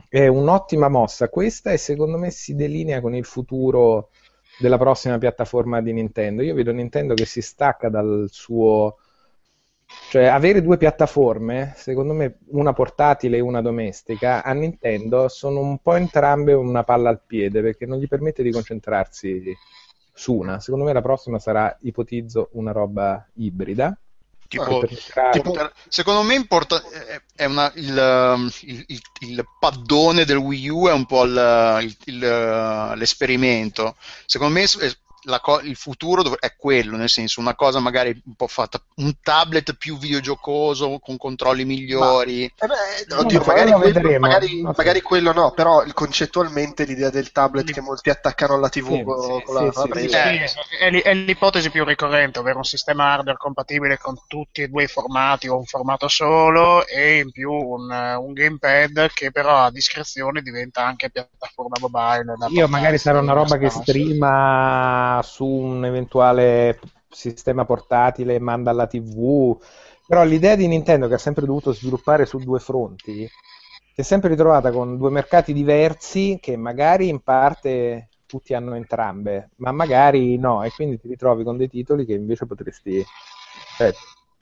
[SPEAKER 3] è un'ottima mossa questa e secondo me si delinea con il futuro della prossima piattaforma di Nintendo. Io vedo Nintendo che si stacca dal suo... Cioè, avere due piattaforme, secondo me, una portatile e una domestica, a Nintendo sono un po' entrambe una palla al piede perché non gli permette di concentrarsi su una. Secondo me la prossima sarà, ipotizzo, una roba ibrida.
[SPEAKER 5] Tipo,
[SPEAKER 3] entrare-
[SPEAKER 5] tipo, per- secondo me importa, una- il, um, il- il- il paddone del Wii U è un po' l'esperimento. Secondo me co- il futuro dov- è quello, nel senso una cosa magari un po' fatta, un tablet più videogiocoso con controlli migliori.
[SPEAKER 2] Eh beh, oddio,
[SPEAKER 3] ma
[SPEAKER 2] magari,
[SPEAKER 3] lo
[SPEAKER 2] quello,
[SPEAKER 3] vedremo.
[SPEAKER 2] magari-
[SPEAKER 3] so.
[SPEAKER 2] magari quello no, però il- concettualmente l'idea del tablet che molti attaccano alla TV
[SPEAKER 3] Sì,
[SPEAKER 2] con,
[SPEAKER 3] sì,
[SPEAKER 2] con la,
[SPEAKER 3] sì,
[SPEAKER 2] con la
[SPEAKER 3] sì,
[SPEAKER 2] presa.
[SPEAKER 5] Eh,
[SPEAKER 4] Sì, è, è l'ipotesi più ricorrente, ovvero un sistema hardware compatibile con tutti e due i formati o un formato solo e in più un, un gamepad che però a discrezione diventa anche piattaforma mobile.
[SPEAKER 3] Io
[SPEAKER 4] portarsi
[SPEAKER 3] magari sarà una roba che
[SPEAKER 4] sparsi.
[SPEAKER 3] Su un eventuale sistema portatile, manda alla TV, però l'idea di Nintendo che ha sempre dovuto sviluppare su due fronti si è sempre ritrovata con due mercati diversi che magari in parte tutti hanno entrambe, ma magari no, e quindi ti ritrovi con dei titoli che invece potresti... cioè,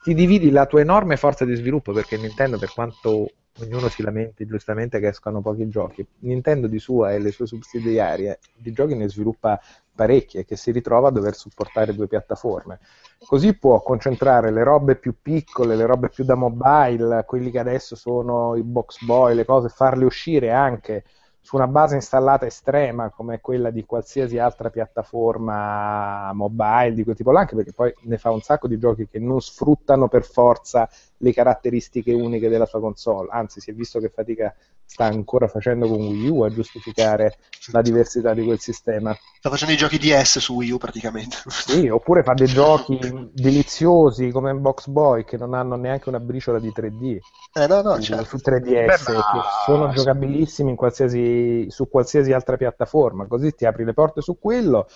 [SPEAKER 3] ti dividi la tua enorme forza di sviluppo perché Nintendo per quanto ognuno si lamenti giustamente che escano pochi giochi. Nintendo di sua e le sue subsidiarie di giochi ne sviluppa parecchi e che si ritrova a dover supportare due piattaforme. Così può concentrare le robe più piccole le robe più da mobile quelli che adesso sono i box boy le cose farle uscire anche su una base installata estrema come quella di qualsiasi altra piattaforma mobile di quel tipo là, anche perché poi ne fa un sacco di giochi che non sfruttano per forza le caratteristiche uniche della sua console, anzi si è visto che fatica sta ancora facendo con Wii U a giustificare la diversità di quel sistema.
[SPEAKER 2] Sta facendo i giochi DS su Wii U praticamente.
[SPEAKER 3] Sì, oppure fa dei giochi deliziosi come Box Boy che non hanno neanche una briciola di 3D
[SPEAKER 2] Eh, no, no,
[SPEAKER 3] su,
[SPEAKER 2] certo.
[SPEAKER 3] su 3DS
[SPEAKER 5] Beh, ma-
[SPEAKER 3] che sono giocabilissimi in qualsiasi, su qualsiasi altra piattaforma, così ti apri le porte su quello.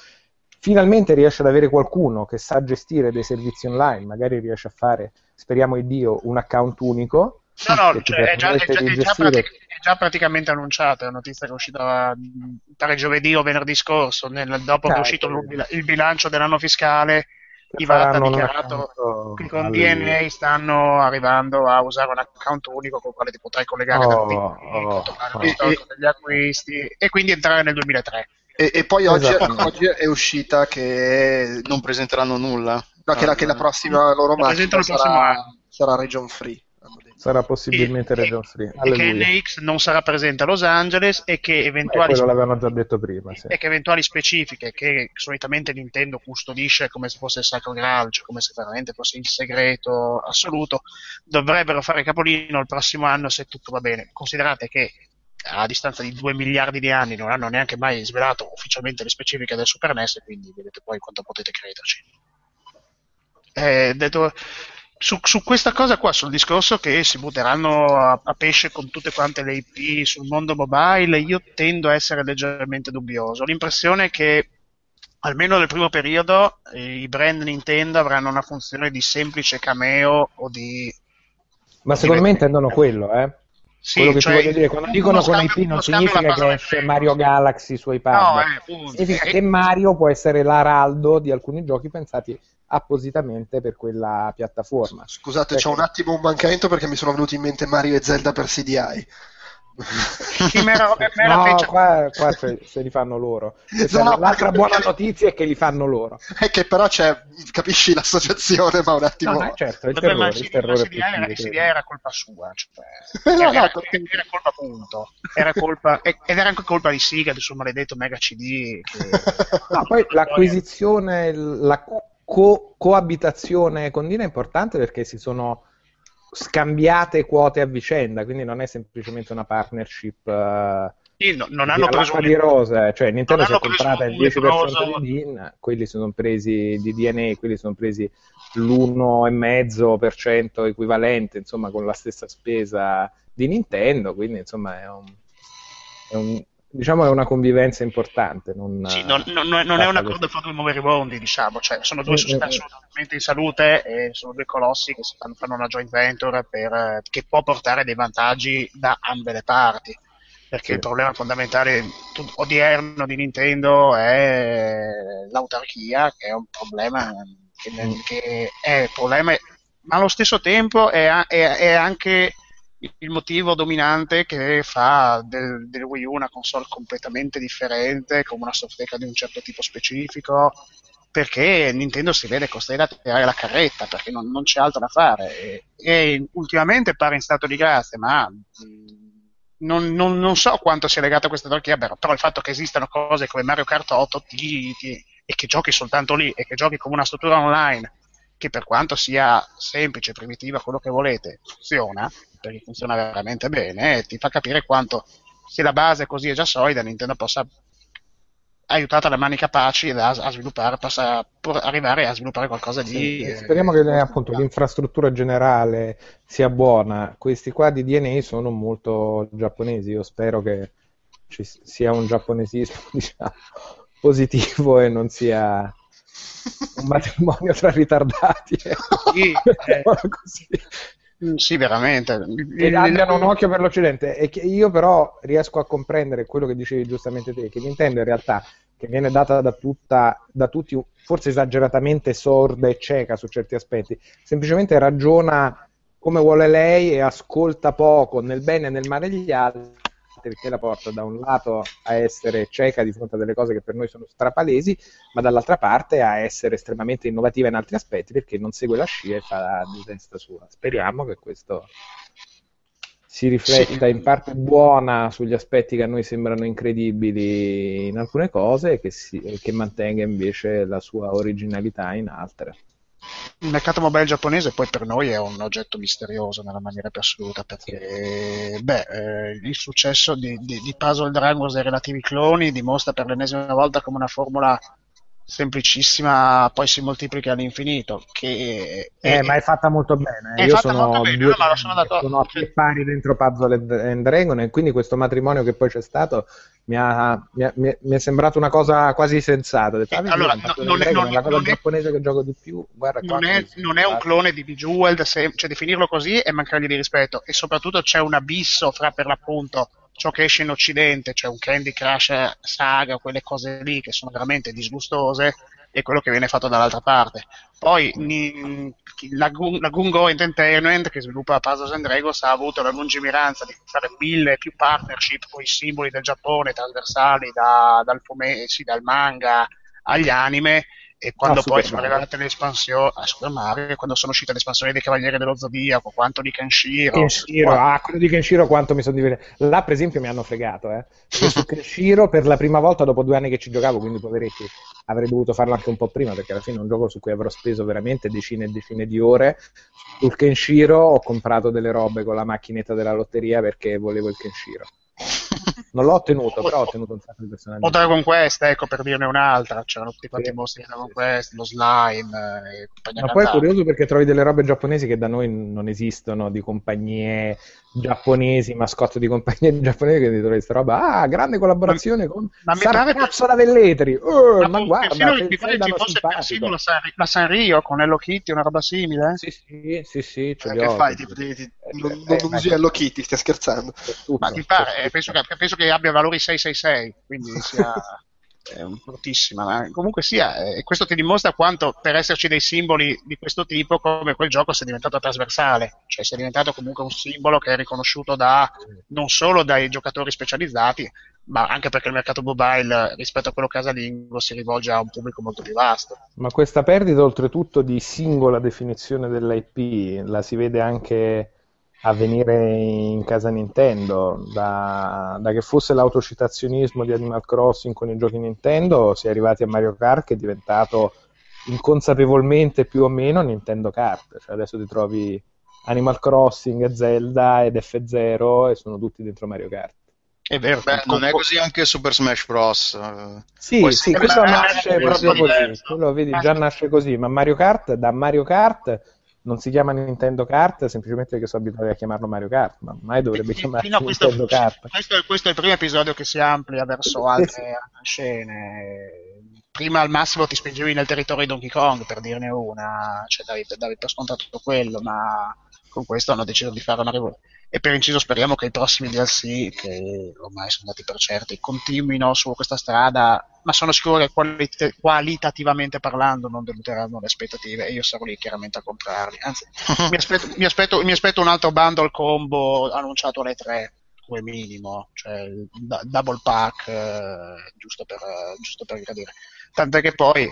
[SPEAKER 3] Finalmente riesce ad avere qualcuno che sa gestire dei servizi online, magari riesce a fare, speriamo di Dio, un account unico.
[SPEAKER 4] No, no, cioè, è, già, è, già, è già
[SPEAKER 3] gestire-
[SPEAKER 4] pratic- è già praticamente annunciata, è una notizia che è uscita mh, pare giovedì o venerdì scorso, nel- dopo che è uscito il, bil- il bilancio dell'anno fiscale, Iwata ha dichiarato che con
[SPEAKER 3] al-
[SPEAKER 4] DNA stanno arrivando a usare un account unico con il quale ti potrai collegare
[SPEAKER 3] Oh,
[SPEAKER 4] da
[SPEAKER 3] oh,
[SPEAKER 4] controllare
[SPEAKER 3] oh.
[SPEAKER 4] lo storico degli acquisti e quindi entrare nel 2003.
[SPEAKER 2] E, e poi oggi,
[SPEAKER 3] Esattamente.
[SPEAKER 2] oggi è uscita che,
[SPEAKER 5] Non presenteranno nulla?
[SPEAKER 2] no, che, la, che la prossima loro macchina sarà, sarà region free.
[SPEAKER 3] Sarà possibilmente
[SPEAKER 4] E-
[SPEAKER 3] Region Free.
[SPEAKER 4] e che. NX non sarà presente a Los Angeles e che eventuali
[SPEAKER 3] quello l'avevano già detto prima, sì.
[SPEAKER 4] e che eventuali specifiche che solitamente Nintendo custodisce come se fosse il Sacro Graal, cioè come se veramente fosse il segreto assoluto, dovrebbero fare capolino il prossimo anno se tutto va bene. Considerate che a distanza di 2 miliardi di anni non hanno neanche mai svelato ufficialmente le specifiche del Super NES, quindi vedete poi quanto potete crederci. Eh, detto, su, su questa cosa qua, sul discorso che si butteranno a, a pesce con tutte quante le IP sul mondo mobile, io tendo a essere leggermente dubbioso. Ho l'impressione che almeno nel primo periodo eh, i brand Nintendo avranno una funzione di semplice cameo o di
[SPEAKER 3] Ma secondo me intendono quello, eh.
[SPEAKER 4] Sì,
[SPEAKER 3] quello che
[SPEAKER 4] cioè,
[SPEAKER 3] ti voglio dire, quando dicono con IP non significa che esce Mario. Galaxy sui pad.
[SPEAKER 4] No, eh.
[SPEAKER 3] Significa
[SPEAKER 4] E-
[SPEAKER 3] che Mario può essere l'araldo di alcuni giochi pensati appositamente per quella piattaforma.
[SPEAKER 2] Scusate,
[SPEAKER 3] Ecco.
[SPEAKER 2] c'ho un attimo un mancamento perché mi sono venuti in mente Mario e Zelda per CDI.
[SPEAKER 4] Sì, era- era
[SPEAKER 3] No,
[SPEAKER 4] fece-
[SPEAKER 3] qua, qua se, se li fanno loro. Questa
[SPEAKER 2] No, no,
[SPEAKER 3] L'altra
[SPEAKER 2] perché-
[SPEAKER 3] buona notizia è che li fanno loro.
[SPEAKER 2] È che però c'è, capisci l'associazione, ma un attimo...
[SPEAKER 3] No, no, certo, il
[SPEAKER 4] Vabbè, ma
[SPEAKER 3] terrore, il terrore
[SPEAKER 4] CDI era,
[SPEAKER 3] credo.
[SPEAKER 4] era colpa sua, cioè,
[SPEAKER 2] No, no,
[SPEAKER 4] era,
[SPEAKER 2] perché-
[SPEAKER 4] era colpa punto, era colpa, ed era anche colpa di Siga del suo maledetto Mega CD. Che...
[SPEAKER 3] No, poi l'acquisizione, la co- coabitazione con Dina è importante perché si sono scambiate quote a vicenda, quindi non è semplicemente una partnership eh,
[SPEAKER 4] Sì, no- non
[SPEAKER 3] di
[SPEAKER 4] hanno preso
[SPEAKER 3] di rose, cioè Nintendo si è comprata il
[SPEAKER 4] un
[SPEAKER 3] 10%
[SPEAKER 4] leproso.
[SPEAKER 3] di DIN, quelli sono presi di DNA, quelli sono presi l'1,5% equivalente, insomma, con la stessa spesa di Nintendo, quindi insomma è un, è un- diciamo è una convivenza importante. Non,
[SPEAKER 4] Sì, non, non- non- è un
[SPEAKER 3] fatta
[SPEAKER 4] accordo fra due moribondi, diciamo, cioè, sono due
[SPEAKER 3] Mm,
[SPEAKER 4] società
[SPEAKER 3] mm, mm.
[SPEAKER 4] assolutamente in salute e sono due colossi che si fanno, una joint venture per, eh, che può portare dei vantaggi da ambe le parti. Perché
[SPEAKER 3] Sì.
[SPEAKER 4] il problema fondamentale odierno di Nintendo è l'autarchia, che è un problema che,
[SPEAKER 3] Mm.
[SPEAKER 4] che è problema, ma allo stesso tempo è, è- è anche il motivo dominante che fa del, del Wii U una console completamente differente, con una software di un certo tipo specifico, perché Nintendo si vede costretta a tirare la carretta, perché non, non c'è altro da fare. E, e ultimamente pare in stato di grazia, ma mh, non, non- non so quanto sia legato a questa torchia, però il fatto che esistano cose come Mario Kart 8 ti- ti- e che giochi soltanto lì e che giochi come una struttura online che per quanto sia semplice, primitiva, quello che volete, funziona, perché funziona veramente bene, e ti fa capire quanto se la base così è già solida, Nintendo possa aiutata le mani capaci a, a sviluppare, possa arrivare a sviluppare qualcosa di...
[SPEAKER 3] Sì, speriamo che eh, appunto l'infrastruttura generale sia buona. Questi qua di DNA sono molto giapponesi. Io spero che ci sia un giapponesismo diciamo, positivo e non sia un matrimonio tra ritardati. ecco.
[SPEAKER 4] Sì, eh.
[SPEAKER 3] Così.
[SPEAKER 4] Sì, veramente.
[SPEAKER 3] che abbiano un occhio per l'Occidente e che io però riesco a comprendere quello che dicevi giustamente te, che Nintendo in realtà, che viene data da, tutta, da tutti, forse esageratamente sorda e cieca su certi aspetti, semplicemente ragiona come vuole lei e ascolta poco nel bene e nel male gli altri, che la porta da un lato a essere cieca di fronte a delle cose che per noi sono strapalesi, ma dall'altra parte a essere estremamente innovativa in altri aspetti perché non segue la scia e fa di testa sua. Speriamo che questo si rifletta in parte buona sugli aspetti che a noi sembrano incredibili in alcune cose e che, si- e che mantenga invece la sua originalità in altre.
[SPEAKER 4] Il mercato mobile giapponese poi per noi è un oggetto misterioso nella maniera più assoluta perché beh, eh, il successo di, di, di Puzzle Dragons e relativi cloni dimostra per l'ennesima volta come una formula semplicissima poi si moltiplica all'infinito che
[SPEAKER 3] Eh, ma è fatta molto bene.
[SPEAKER 4] È
[SPEAKER 3] Io
[SPEAKER 4] fatta
[SPEAKER 3] sono,
[SPEAKER 4] molto bene,
[SPEAKER 3] due
[SPEAKER 4] no, sono
[SPEAKER 3] sono a più pari dentro Puzzle and Dragon e quindi questo matrimonio che poi c'è stato mi ha, mi ha- mi è- mi è sembrato una cosa quasi sensata. Detto,
[SPEAKER 4] Eh,
[SPEAKER 3] "Ah,
[SPEAKER 4] allora, no- non è- non-
[SPEAKER 3] è la cosa
[SPEAKER 4] non è-
[SPEAKER 3] giapponese che gioco di più. Guarda qua,
[SPEAKER 4] non è,
[SPEAKER 3] così.
[SPEAKER 4] non è un clone di Bejeweled, se- cioè definirlo così è mancargli di rispetto e soprattutto c'è un abisso fra per l'appunto ciò che esce in Occidente, cioè un Candy Crush Saga, quelle cose lì che sono veramente disgustose e quello che viene fatto dall'altra parte. Poi ni, la, la Gungo Entertainment, che sviluppa Puzzles and Dragons, ha avuto la lungimiranza di fare mille più partnership con i simboli del Giappone trasversali da, dal, fume, sì, dal manga agli anime e quando ah, poi sono arrivate le espansioni a Super Mario, quando sono uscite le espansioni dei Cavalieri dello Zodiaco, quanto di Kenshiro,
[SPEAKER 3] Kenshiro quanto... ah, quello di Kenshiro quanto mi sono divertito. Là, per esempio, mi hanno fregato, eh. su Kenshiro per la prima volta dopo due anni che ci giocavo, quindi poveretti, avrei dovuto farlo anche un po' prima, perché alla fine è un gioco su cui avrò speso veramente decine e decine di ore. Sul Kenshiro ho comprato delle robe con la macchinetta della lotteria perché volevo il Kenshiro. Non l'ho ottenuto, però ho ottenuto un sacco di personaggi.
[SPEAKER 4] O Dragon Quest, ecco, per dirne un'altra. C'erano tutti quanti sì, mostri di Dragon sì. Quest, lo slime eh, e
[SPEAKER 3] compagnia Ma poi è curioso perché trovi delle robe giapponesi che da noi non esistono, di compagnie giapponesi, mascotte di compagnie giapponesi che ti trovi questa roba. Ah, grande collaborazione ma, con ma mi pare Sarcazzo da Velletri. Uh, ma, ma guarda,
[SPEAKER 4] persino, mi pare ci fosse persino la, San, la Sanrio con Hello Kitty, una roba simile.
[SPEAKER 3] Sì, sì, sì, sì
[SPEAKER 2] ce eh, che fai? Ti, ti, ti, eh, non, eh, non usi Hello Kitty, stai scherzando.
[SPEAKER 4] Tutto, ma ti pare, penso che, penso che abbia valori 666, quindi sia è bruttissima. Comunque sia, eh, questo ti dimostra quanto per esserci dei simboli di questo tipo, come quel gioco sia diventato trasversale, cioè sia diventato comunque un simbolo che è riconosciuto da, non solo dai giocatori specializzati, ma anche perché il mercato mobile rispetto a quello casalingo si rivolge a un pubblico molto più vasto.
[SPEAKER 3] Ma questa perdita oltretutto di singola definizione dell'IP la si vede anche avvenire in casa Nintendo, da, da, che fosse l'autocitazionismo di Animal Crossing con i giochi Nintendo, si è arrivati a Mario Kart che è diventato inconsapevolmente più o meno Nintendo Kart, cioè adesso ti trovi Animal Crossing, Zelda ed F0 e sono tutti dentro Mario Kart.
[SPEAKER 5] È vero, Beh, non è così anche Super Smash Bros.
[SPEAKER 3] Sì, sì, questo nasce proprio così, quello vedi, già nasce così, ma Mario Kart, da Mario Kart non si chiama Nintendo Kart semplicemente perché sono abituati a chiamarlo Mario Kart, ma mai dovrebbe chiamarsi Nintendo Kart.
[SPEAKER 4] Questo, questo, è il primo episodio che si amplia verso altre, altre scene. Prima al massimo ti spingevi nel territorio di Donkey Kong, per dirne una, cioè davi, davi per scontato quello, ma con questo hanno deciso di fare una rivoluzione e per inciso speriamo che i prossimi DLC, che ormai sono dati per certi, continuino su questa strada, ma sono sicuro che qualit- qualitativamente parlando non deluderanno le aspettative e io sarò lì chiaramente a comprarli. Anzi, mi, aspetto, mi, aspetto, mi, aspetto, un altro bundle combo annunciato alle 3 come minimo, cioè il double pack, eh, giusto, per, giusto per gradire. Tant'è che poi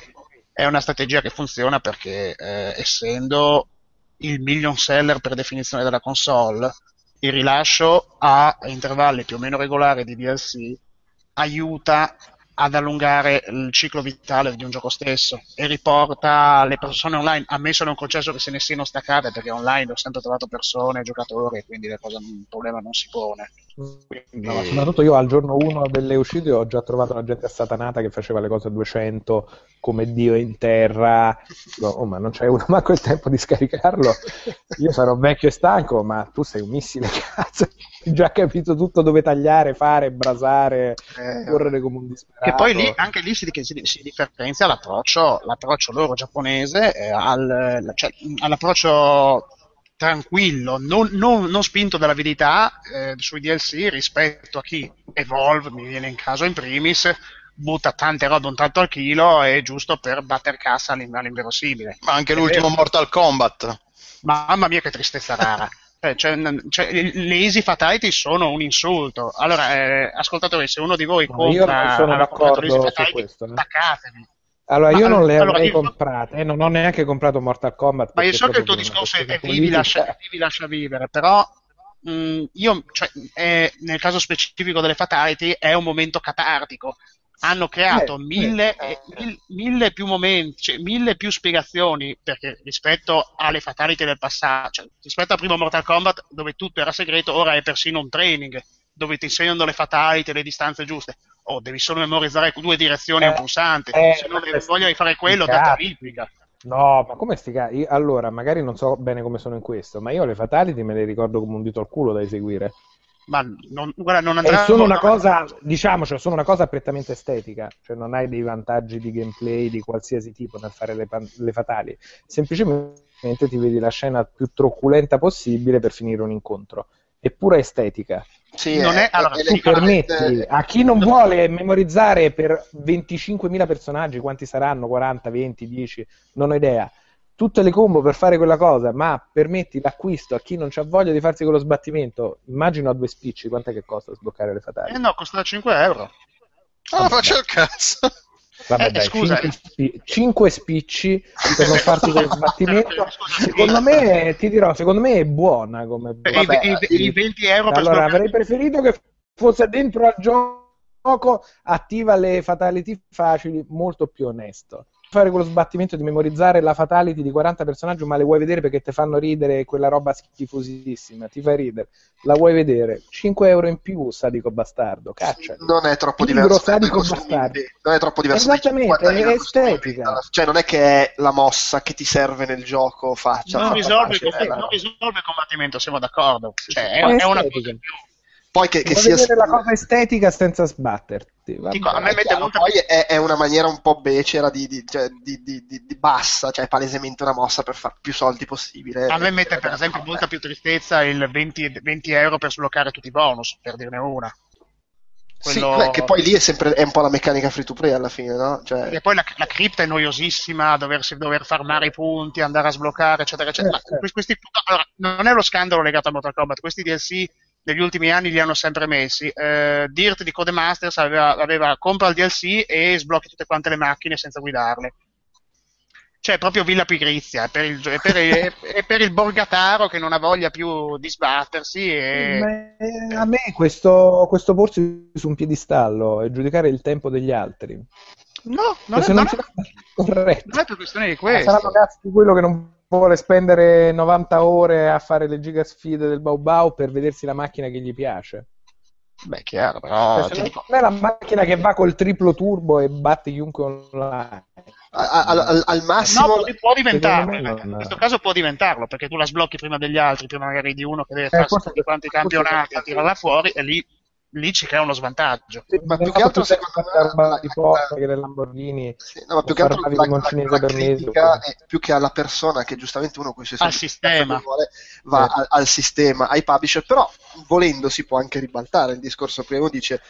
[SPEAKER 4] è una strategia che funziona perché eh, essendo il million seller per definizione della console, il rilascio a intervalli più o meno regolari di DLC aiuta ad allungare il ciclo vitale di un gioco stesso e riporta le persone online, ammesso non concesso che se ne siano staccate, perché online ho sempre trovato persone, giocatori, e quindi cosa, un problema non si pone.
[SPEAKER 3] Quindi... No, soprattutto io al giorno 1 delle uscite ho già trovato la gente assatanata che faceva le cose a 200 come Dio in terra. Oh, ma non c'è uno manco il tempo di scaricarlo. Io sarò vecchio e stanco, ma tu sei un missile, cazzo. Già capito tutto dove tagliare, fare, brasare, eh, correre come un disperato.
[SPEAKER 4] E poi lì, anche lì si, si, si differenzia l'approccio, l'approccio loro giapponese eh, al, cioè, all'approccio tranquillo, non, non, non spinto dall'avidità eh, sui DLC rispetto a chi Evolve, mi viene in caso in primis, butta tante robe un tanto al chilo e giusto per battere cassa all'inverosimile.
[SPEAKER 5] Ma anche È l'ultimo vero. Mortal Kombat.
[SPEAKER 4] Mamma mia che tristezza rara. Eh, cioè, cioè, le easy fatality sono un insulto. Allora, eh, ascoltatori, se uno di voi compra...
[SPEAKER 3] Io non sono d'accordo su questo. Eh. Attaccatevi allora, io non le allora, avrei comprate, non ho neanche comprato Mortal Kombat.
[SPEAKER 4] Ma io so che il tuo discorso è vivi lascia, vivi lascia, vivere, però mh, mm, io, cioè, è, nel caso specifico delle Fatality, è un momento catartico. Hanno creato eh, mille, eh, mille, mille, più momenti, cioè, mille più spiegazioni, perché rispetto alle Fatality del passato, cioè, rispetto al primo Mortal Kombat, dove tutto era segreto, ora è persino un training, dove ti insegnano le Fatality, le distanze giuste oh, devi solo memorizzare due direzioni eh, un pulsante, eh, se non hai voglia di fare quello, data ripplica.
[SPEAKER 3] No, ma come sti cazzi? Allora, magari non so bene come sono in questo, ma io le fatality me le ricordo come un dito al culo da eseguire.
[SPEAKER 4] Ma non, guarda, non andrà,
[SPEAKER 3] sono una cosa, diciamoci, sono una cosa prettamente estetica, cioè non hai dei vantaggi di gameplay di qualsiasi tipo nel fare le, le fatali, semplicemente ti vedi la scena più truculenta possibile per finire un incontro. È pura estetica.
[SPEAKER 2] Sì,
[SPEAKER 4] Non è- allora,
[SPEAKER 2] è
[SPEAKER 3] Tu
[SPEAKER 4] sì,
[SPEAKER 3] permetti a chi non vuole memorizzare per 25.000 personaggi, quanti saranno? 40, 20, 10, non ho idea. Tutte le combo per fare quella cosa, ma permetti l'acquisto a chi non ha voglia di farsi quello sbattimento. Immagino a due spicci, quant'è che costa sbloccare le fatali?
[SPEAKER 4] Eh no, costa 5 euro.
[SPEAKER 5] Ah, faccio il cazzo.
[SPEAKER 3] Vabbè,
[SPEAKER 4] Eh,
[SPEAKER 3] dai,
[SPEAKER 4] scusa.
[SPEAKER 3] 5, spicci per non farti quello sbattimento. Secondo me, ti dirò, secondo me è buona come
[SPEAKER 4] I,
[SPEAKER 2] Vabbè,
[SPEAKER 4] i- i 20 euro per
[SPEAKER 3] Allora, avrei preferito che fosse dentro al gioco, attiva le fatality facili, molto più onesto. Fare quello sbattimento di memorizzare la fatality di 40 personaggi, ma le vuoi vedere perché ti fanno ridere quella roba schifosissima, ti fa ridere, la vuoi vedere? 5 euro in più, sadico bastardo, caccia.
[SPEAKER 2] non è troppo diverso
[SPEAKER 3] sadico bastardo.
[SPEAKER 2] non è troppo diverso
[SPEAKER 3] Esattamente,
[SPEAKER 2] 50.000
[SPEAKER 3] è estetica.
[SPEAKER 2] cioè non è che è la mossa che ti serve nel gioco faccia
[SPEAKER 4] non risolve,
[SPEAKER 2] facile,
[SPEAKER 4] il-
[SPEAKER 2] eh,
[SPEAKER 4] non risolve il combattimento, siamo d'accordo. Cioè, è,
[SPEAKER 3] È
[SPEAKER 4] è una cosa in più.
[SPEAKER 2] Poi che, che
[SPEAKER 3] Vuoi
[SPEAKER 2] sia
[SPEAKER 3] vedere la cosa estetica senza sbatterti.
[SPEAKER 4] Dico, a me
[SPEAKER 2] è
[SPEAKER 4] mette
[SPEAKER 2] chiaro,
[SPEAKER 4] molta
[SPEAKER 2] poi è, è una maniera un po' becera di, di- cioè, di- di- di- di bassa, cioè palesemente una mossa per far più soldi possibile.
[SPEAKER 4] A me mette per
[SPEAKER 2] Eh,
[SPEAKER 4] esempio
[SPEAKER 2] vabbè.
[SPEAKER 4] molta più tristezza il 20, 20 euro per sbloccare tutti i bonus, per dirne una.
[SPEAKER 2] Sì,
[SPEAKER 4] Quello-
[SPEAKER 2] beh, che poi lì è sempre è un po' la meccanica free to play alla fine, no? Cioè,
[SPEAKER 4] E poi la, la cripta è noiosissima, doversi, dover farmare i punti, andare a sbloccare, eccetera, eccetera.
[SPEAKER 3] Eh,
[SPEAKER 4] questi- questi- allora, non è lo scandalo legato a Mortal Kombat, questi DLC negli ultimi anni li hanno sempre messi. Eh, Dirt di Codemasters aveva, aveva compra il DLC e sblocchi tutte quante le macchine senza guidarle. Cioè, proprio Villa Pigrizia, è per il, è per il, è per il borgataro che non ha voglia più di sbattersi e...
[SPEAKER 3] Eh, a me questo, questo porsi su un piedistallo e giudicare il tempo degli altri.
[SPEAKER 4] No, non, è,
[SPEAKER 3] non
[SPEAKER 4] non è-
[SPEAKER 3] corretto.
[SPEAKER 4] non è per questione di questo.
[SPEAKER 3] Cazzi di quello che non vuole spendere 90 ore a fare le giga sfide del Bau Bau per vedersi la macchina che gli piace.
[SPEAKER 4] Beh, chiaro, però...
[SPEAKER 3] Cioè, se
[SPEAKER 4] dico-
[SPEAKER 3] non è la macchina che va col triplo turbo e batte chiunque online.
[SPEAKER 2] a- a- al, al massimo
[SPEAKER 4] No, può, può diventarlo.
[SPEAKER 3] Me non-
[SPEAKER 4] In questo caso può diventarlo perché tu la sblocchi prima degli altri, prima magari di uno che deve
[SPEAKER 3] Eh,
[SPEAKER 4] farsi
[SPEAKER 3] forse-
[SPEAKER 4] tutti quanti i
[SPEAKER 3] forse-
[SPEAKER 4] campionati a tirarla fuori e lì, lì ci crea uno svantaggio.
[SPEAKER 2] Ma più che altro, secondo me,
[SPEAKER 3] la
[SPEAKER 2] la-
[SPEAKER 3] di Porsche che le Lamborghini
[SPEAKER 2] Sì, no, ma più che altro la, la, la
[SPEAKER 3] mesi,
[SPEAKER 2] critica
[SPEAKER 3] oppure-
[SPEAKER 2] è più che alla persona che giustamente uno con i suoi
[SPEAKER 4] Al
[SPEAKER 2] soldi
[SPEAKER 4] sistema.
[SPEAKER 2] che vuole, va
[SPEAKER 3] Eh.
[SPEAKER 2] al, al sistema, ai publisher, però volendo si può anche ribaltare il discorso prima uno dice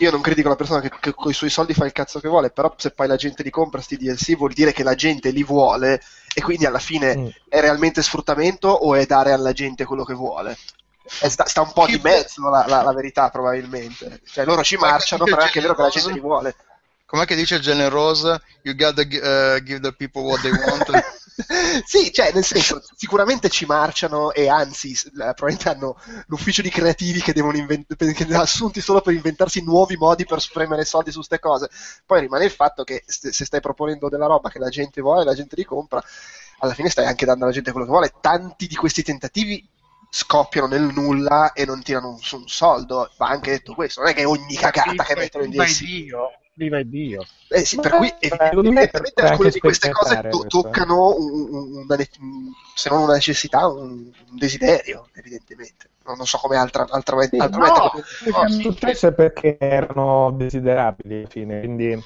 [SPEAKER 2] io non critico la persona che, che con i suoi soldi fa il cazzo che vuole, però se poi la gente li compra sti DLC vuol dire che la gente li vuole e quindi alla fine
[SPEAKER 3] Mm.
[SPEAKER 2] è realmente sfruttamento o è dare alla gente quello che vuole? Sta, sta un po' di mezzo la, la- la verità probabilmente. Cioè loro ci marciano, però è anche vero che la gente li vuole.
[SPEAKER 5] Com'è che dice Generosa? You gotta eh, give the people what they want.
[SPEAKER 2] sì, cioè, nel senso, sicuramente ci marciano e anzi, probabilmente hanno l'ufficio di creativi che devono invent- che assunti solo per inventarsi nuovi modi per spremere soldi su queste cose. Poi rimane il fatto che se stai proponendo della roba che la gente vuole, la gente li compra, alla fine stai anche dando alla gente quello che vuole. Tanti di questi tentativi scoppiano nel nulla e non tirano un, su un soldo. Va anche detto questo, non è che ogni cagata che mettono in
[SPEAKER 4] Dio, viva Dio.
[SPEAKER 2] eh sì, per
[SPEAKER 3] Ma-
[SPEAKER 2] cui
[SPEAKER 3] secondo me
[SPEAKER 2] evidentemente alcune di queste cose to- toccano un- un- una se non una necessità, un, un desiderio, evidentemente. Non, non so come altra, altra,
[SPEAKER 3] Sì,
[SPEAKER 2] altra
[SPEAKER 4] no, sì.
[SPEAKER 3] successo è perché erano desiderabili alla fine, quindi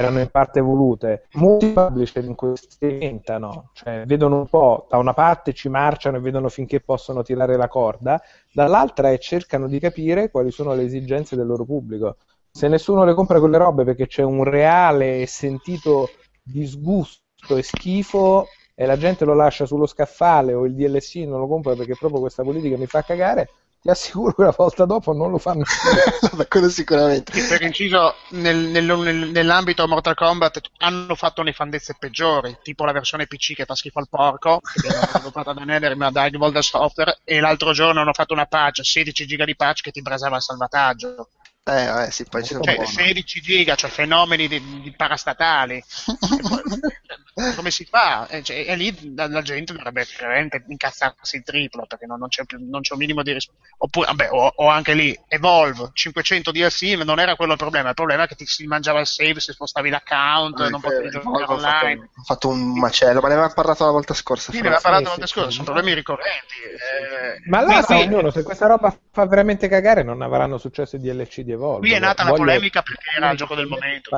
[SPEAKER 3] erano in parte volute. Molti publisher in questo tentano, cioè vedono un po', da una parte ci marciano e vedono finché possono tirare la corda, dall'altra e cercano di capire quali sono le esigenze del loro pubblico. Se nessuno le compra quelle robe perché c'è un reale e sentito disgusto e schifo e la gente lo lascia sullo scaffale o il DLC non lo compra perché proprio questa politica mi fa cagare, ti assicuro che una volta dopo non lo fanno più.
[SPEAKER 2] Vabbè, quello sicuramente.
[SPEAKER 4] Per inciso, nel- nel- nel- nell'ambito Mortal Kombat hanno fatto nefandezze peggiori, tipo la versione PC che fa schifo al porco, che viene sviluppata da Netherrealm da Volder Software, e l'altro giorno hanno fatto una patch, 16 giga di patch che ti brasava il salvataggio.
[SPEAKER 2] Eh, vabbè, sì, poi ci sono
[SPEAKER 4] Cioè,
[SPEAKER 2] buono.
[SPEAKER 4] 16 giga, cioè fenomeni di, di parastatali. Poi, come si fa? E, cioè, e lì la, la gente dovrebbe veramente incazzarsi il triplo perché non, non c'è, più, non c'è un minimo di risposta. Oppure, vabbè, o, o anche lì, Evolve 500 DLC, non era quello il problema. Il problema è che ti si mangiava il save se spostavi l'account,
[SPEAKER 2] Eh,
[SPEAKER 4] non potevi
[SPEAKER 2] eh,
[SPEAKER 4] giocare
[SPEAKER 2] ho fatto,
[SPEAKER 4] online.
[SPEAKER 2] ho fatto un macello, ma ne avevamo parlato la volta scorsa.
[SPEAKER 4] Sì, ne aveva parlato l'altra
[SPEAKER 3] sì,
[SPEAKER 4] scorsa, sono problemi ricorrenti. eh.
[SPEAKER 3] Ma là se questa roba fa veramente cagare non avranno successo i DLC di Evolve.
[SPEAKER 4] Qui è nata la
[SPEAKER 3] Voglio-
[SPEAKER 4] polemica perché era il gioco del momento.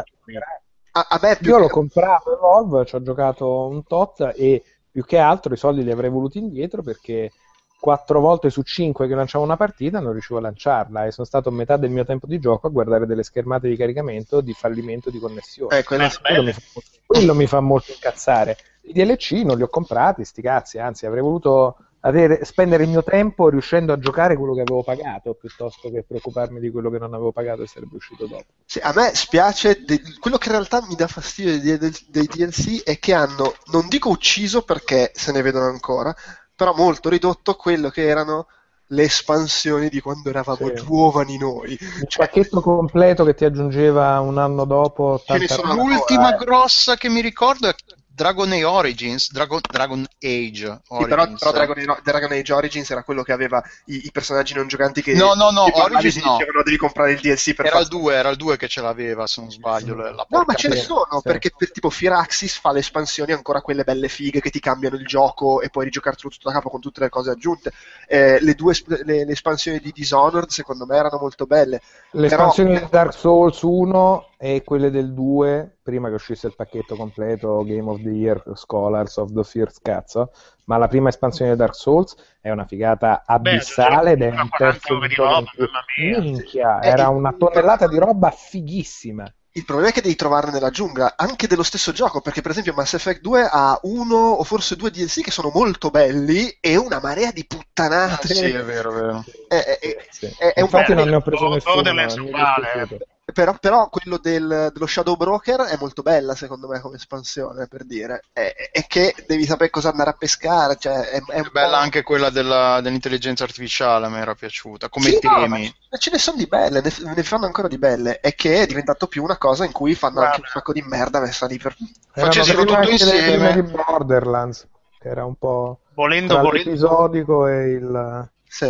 [SPEAKER 2] A, a me più
[SPEAKER 3] Io
[SPEAKER 2] che-
[SPEAKER 3] l'ho comprato Evolve, ci ho giocato un tot e più che altro i soldi li avrei voluti indietro perché quattro volte su cinque che lanciavo una partita non riuscivo a lanciarla e sono stato metà del mio tempo di gioco a guardare delle schermate di caricamento di fallimento di connessione.
[SPEAKER 2] Eh, quello-
[SPEAKER 3] quello, mi fa, quello mi fa molto incazzare. I DLC non li ho comprati, sti cazzi, anzi avrei voluto avere- spendere il mio tempo riuscendo a giocare quello che avevo pagato piuttosto che preoccuparmi di quello che non avevo pagato e sarebbe uscito dopo.
[SPEAKER 2] Sì, a me spiace, de- quello che in realtà mi dà fastidio dei, dei- dei DLC è che hanno, non dico ucciso perché se ne vedono ancora, però molto ridotto quello che erano le espansioni di quando eravamo
[SPEAKER 3] Sì.
[SPEAKER 2] giovani noi.
[SPEAKER 3] Il
[SPEAKER 2] Cioè,
[SPEAKER 3] pacchetto completo che ti aggiungeva un anno dopo
[SPEAKER 2] Ce ne
[SPEAKER 3] tanta
[SPEAKER 2] sono
[SPEAKER 3] roba.
[SPEAKER 5] L'ultima
[SPEAKER 2] eh.
[SPEAKER 5] grossa che mi ricordo è Dragon Age Origins, Dragon, Dragon Age
[SPEAKER 2] Sì, però,
[SPEAKER 5] Origins.
[SPEAKER 2] però Dragon, Age- Dragon Age Origins era quello che aveva i, i personaggi non giocanti che
[SPEAKER 5] No, no, no, Origins no.
[SPEAKER 2] dicevano devi comprare il DLC per
[SPEAKER 5] Era il
[SPEAKER 2] forza".
[SPEAKER 5] 2, era il 2 che ce l'aveva, se non sbaglio. la- la
[SPEAKER 2] No, ma ce ne sono,
[SPEAKER 3] Sì.
[SPEAKER 2] perché per tipo Firaxis fa le espansioni ancora quelle belle fighe che ti cambiano il gioco e puoi rigiocartelo tutto da capo con tutte le cose aggiunte. Eh, le due le, le espansioni di Dishonored secondo me erano molto belle.
[SPEAKER 3] Le
[SPEAKER 2] Però-
[SPEAKER 3] espansioni di Dark Souls 1 e quelle del 2, prima che uscisse il pacchetto completo Game of the Year, Scholars of the First cazzo, ma la prima espansione di Dark Souls è una figata abissale ed è un terzo
[SPEAKER 4] 40 ore di roba.
[SPEAKER 3] Minchia,
[SPEAKER 2] Eh,
[SPEAKER 3] era una tonnellata di roba fighissima.
[SPEAKER 2] Il problema è che devi trovarne nella giungla, anche dello stesso gioco, perché per esempio Mass Effect 2 ha uno o forse due DLC che sono molto belli e una marea di
[SPEAKER 5] Ah,
[SPEAKER 2] puttanate.
[SPEAKER 5] sì, è vero, è vero.
[SPEAKER 2] Eh, eh,
[SPEAKER 3] Sì.
[SPEAKER 2] è- è un
[SPEAKER 3] Infatti
[SPEAKER 2] po'
[SPEAKER 3] non ne ho preso nessuno.
[SPEAKER 4] Borderlands
[SPEAKER 3] è
[SPEAKER 4] uguale.
[SPEAKER 2] Però, però quello del- dello Shadow Broker è molto bella secondo me come espansione per dire è, è che devi sapere cosa andare a pescare cioè è, è
[SPEAKER 5] È bella
[SPEAKER 2] po'-
[SPEAKER 5] anche quella della- dell'intelligenza artificiale, mi era piaciuta. Come
[SPEAKER 2] Sì, no,
[SPEAKER 5] temi.
[SPEAKER 2] ma ma ce ne sono di belle ne, ne fanno ancora di belle è che è diventato più una cosa in cui fanno anche un
[SPEAKER 4] Guarda.
[SPEAKER 2] sacco di merda messa lì per
[SPEAKER 3] Erano
[SPEAKER 5] Facessero tutto insieme.
[SPEAKER 3] di Borderlands, che era un po'
[SPEAKER 4] Volendo,
[SPEAKER 3] tra
[SPEAKER 4] volendo,
[SPEAKER 3] l'episodico e il...
[SPEAKER 2] sì.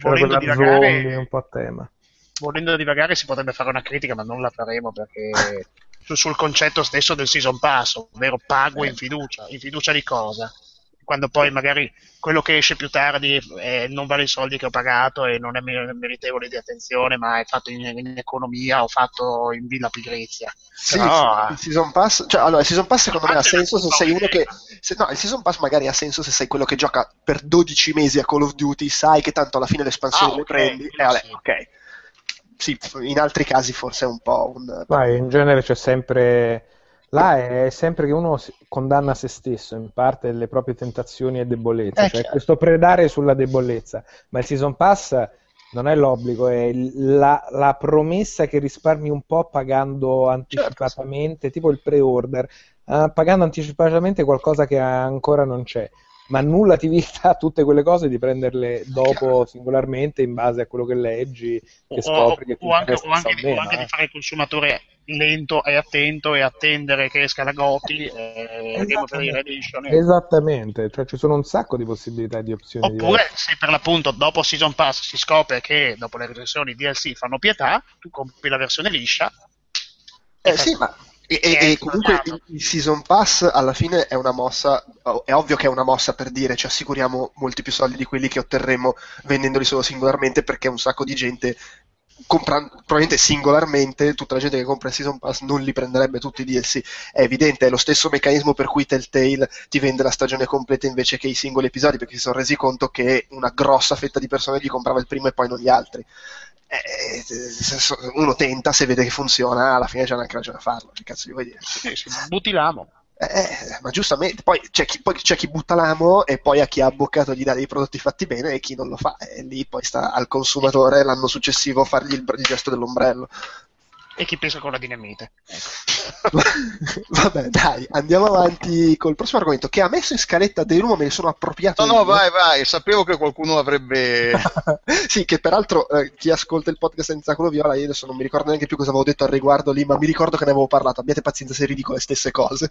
[SPEAKER 4] volendo divagare,
[SPEAKER 3] zombie un po' a tema.
[SPEAKER 4] Volendo divagare si potrebbe fare una critica, ma non la faremo perché su- sul concetto stesso del season pass, ovvero pago in fiducia. In fiducia di cosa? Quando poi magari quello che esce più tardi eh, non vale i soldi che ho pagato e non è mer- meritevole di attenzione, ma è fatto in, in economia o fatto in villa pigrizia.
[SPEAKER 2] Sì,
[SPEAKER 4] Però,
[SPEAKER 2] il season pass, cioè, allora, il season pass secondo me ha senso se sei uno che. se- no, il season pass magari ha senso se sei quello che gioca per 12 mesi a Call of Duty, sai che tanto alla fine le espansioni
[SPEAKER 4] Ah,
[SPEAKER 2] le
[SPEAKER 4] ok,
[SPEAKER 2] prendi. E
[SPEAKER 4] quello
[SPEAKER 2] vabbè,
[SPEAKER 4] sì.
[SPEAKER 2] ok. Sì, in altri casi forse è un po' un.
[SPEAKER 3] Ma in genere c'è sempre. Là è sempre che uno condanna se stesso in parte le proprie tentazioni e debolezze,
[SPEAKER 2] Eh,
[SPEAKER 3] cioè
[SPEAKER 2] chiaro.
[SPEAKER 3] questo predare sulla debolezza. Ma il season pass non è l'obbligo, è la, la promessa che risparmi un po' pagando anticipatamente, tipo il pre-order, eh, pagando anticipatamente qualcosa che ancora non c'è. Ma nulla ti vieta tutte quelle cose di prenderle dopo singolarmente in base a quello che leggi, che
[SPEAKER 4] o,
[SPEAKER 3] scopri che ti
[SPEAKER 4] o anche, o anche-
[SPEAKER 3] o meno,
[SPEAKER 4] o anche
[SPEAKER 3] eh.
[SPEAKER 4] di fare il consumatore lento e attento e attendere che esca la GOTY eh, Game of the Year Edition e-
[SPEAKER 3] Esattamente, cioè ci sono un sacco di possibilità di opzioni
[SPEAKER 4] Oppure
[SPEAKER 3] diverse.
[SPEAKER 4] se per l'appunto dopo Season Pass si scopre che dopo le recensioni DLC fanno pietà, tu compri la versione liscia.
[SPEAKER 2] Eh sì, ma. E, e- e comunque il, season pass alla fine è una mossa, è ovvio che è una mossa per dire ci assicuriamo molti più soldi di quelli che otterremo vendendoli solo singolarmente perché un sacco di gente comprando probabilmente singolarmente tutta la gente che compra il season pass non li prenderebbe tutti i DLC è evidente è lo stesso meccanismo per cui Telltale ti vende la stagione completa invece che i singoli episodi perché si sono resi conto che una grossa fetta di persone gli comprava il primo e poi non gli altri Eh, se- uno tenta se vede che funziona alla fine c'è anche ragione a farlo che cazzo gli vuoi dire
[SPEAKER 4] Sì, sì, butti l'amo.
[SPEAKER 2] eh, ma giustamente, poi c'è, chi, poi c'è chi butta l'amo e poi a chi ha abboccato gli dà dei prodotti fatti bene e chi non lo fa. E lì poi sta al consumatore l'anno successivo fargli il, il gesto dell'ombrello.
[SPEAKER 4] E chi pensa con la dinamite.
[SPEAKER 2] Vabbè, dai, andiamo avanti col prossimo argomento che ha messo in scaletta dei me ne sono appropriato.
[SPEAKER 5] No, no,
[SPEAKER 2] io.
[SPEAKER 5] vai, vai, sapevo che qualcuno avrebbe...
[SPEAKER 2] sì, che peraltro eh, chi ascolta il podcast senza culo viola, io adesso non mi ricordo neanche più cosa avevo detto al riguardo lì, ma mi ricordo che ne avevo parlato. Abbiate pazienza se ridico le stesse cose.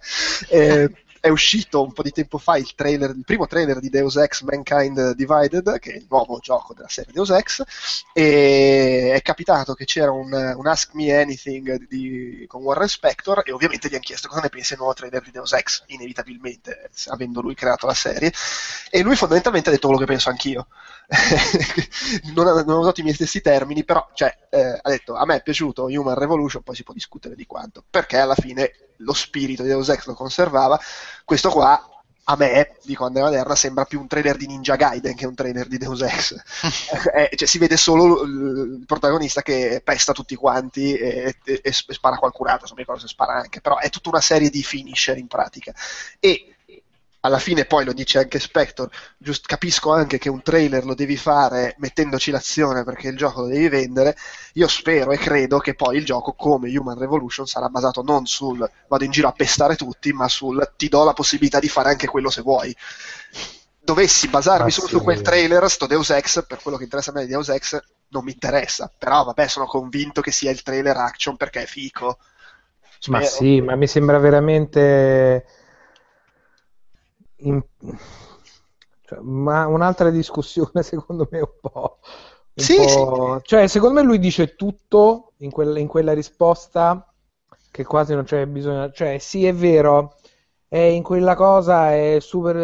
[SPEAKER 2] Eh, è uscito un po' di tempo fa il trailer, il primo trailer di Deus Ex Mankind Divided, che è il nuovo gioco della serie Deus Ex, e è capitato che c'era un, un Ask Me Anything di- con Warren Spector e ovviamente gli hanno chiesto cosa ne pensa del nuovo trailer di Deus Ex, inevitabilmente, avendo lui creato la serie, e lui fondamentalmente ha detto quello che penso anch'io. non, ha, non ha usato i miei stessi termini, però cioè, eh, ha detto a me è piaciuto Human Revolution, poi si può discutere di quanto, perché alla fine lo spirito di Deus Ex lo conservava, questo qua a me, dico Andrea Maderna, sembra più un trailer di Ninja Gaiden che un trailer di Deus Ex. eh, cioè, si vede solo il protagonista che pesta tutti quanti e, e, e spara qualcun altro, non mi ricordo se spara anche, però è tutta una serie di finisher in pratica. E alla fine poi lo dice anche Spector, giust- capisco anche che un trailer lo devi fare mettendoci l'azione perché il gioco lo devi vendere, io spero e credo che poi il gioco come Human Revolution sarà basato non sul vado in giro a pestare tutti, ma sul ti do la possibilità di fare anche quello se vuoi. Dovessi basarmi ah, solo sì. su quel trailer, sto Deus Ex, per quello che interessa a me di Deus Ex, non mi interessa, però vabbè sono convinto che sia il trailer action perché è fico.
[SPEAKER 3] Spero. Ma sì, ma mi sembra veramente in... cioè, ma un'altra discussione secondo me un po', un
[SPEAKER 2] sì,
[SPEAKER 3] po'...
[SPEAKER 2] sì.
[SPEAKER 3] cioè secondo me lui dice tutto in, quel, in quella risposta che quasi non c'è bisogno cioè sì è vero è in quella cosa è super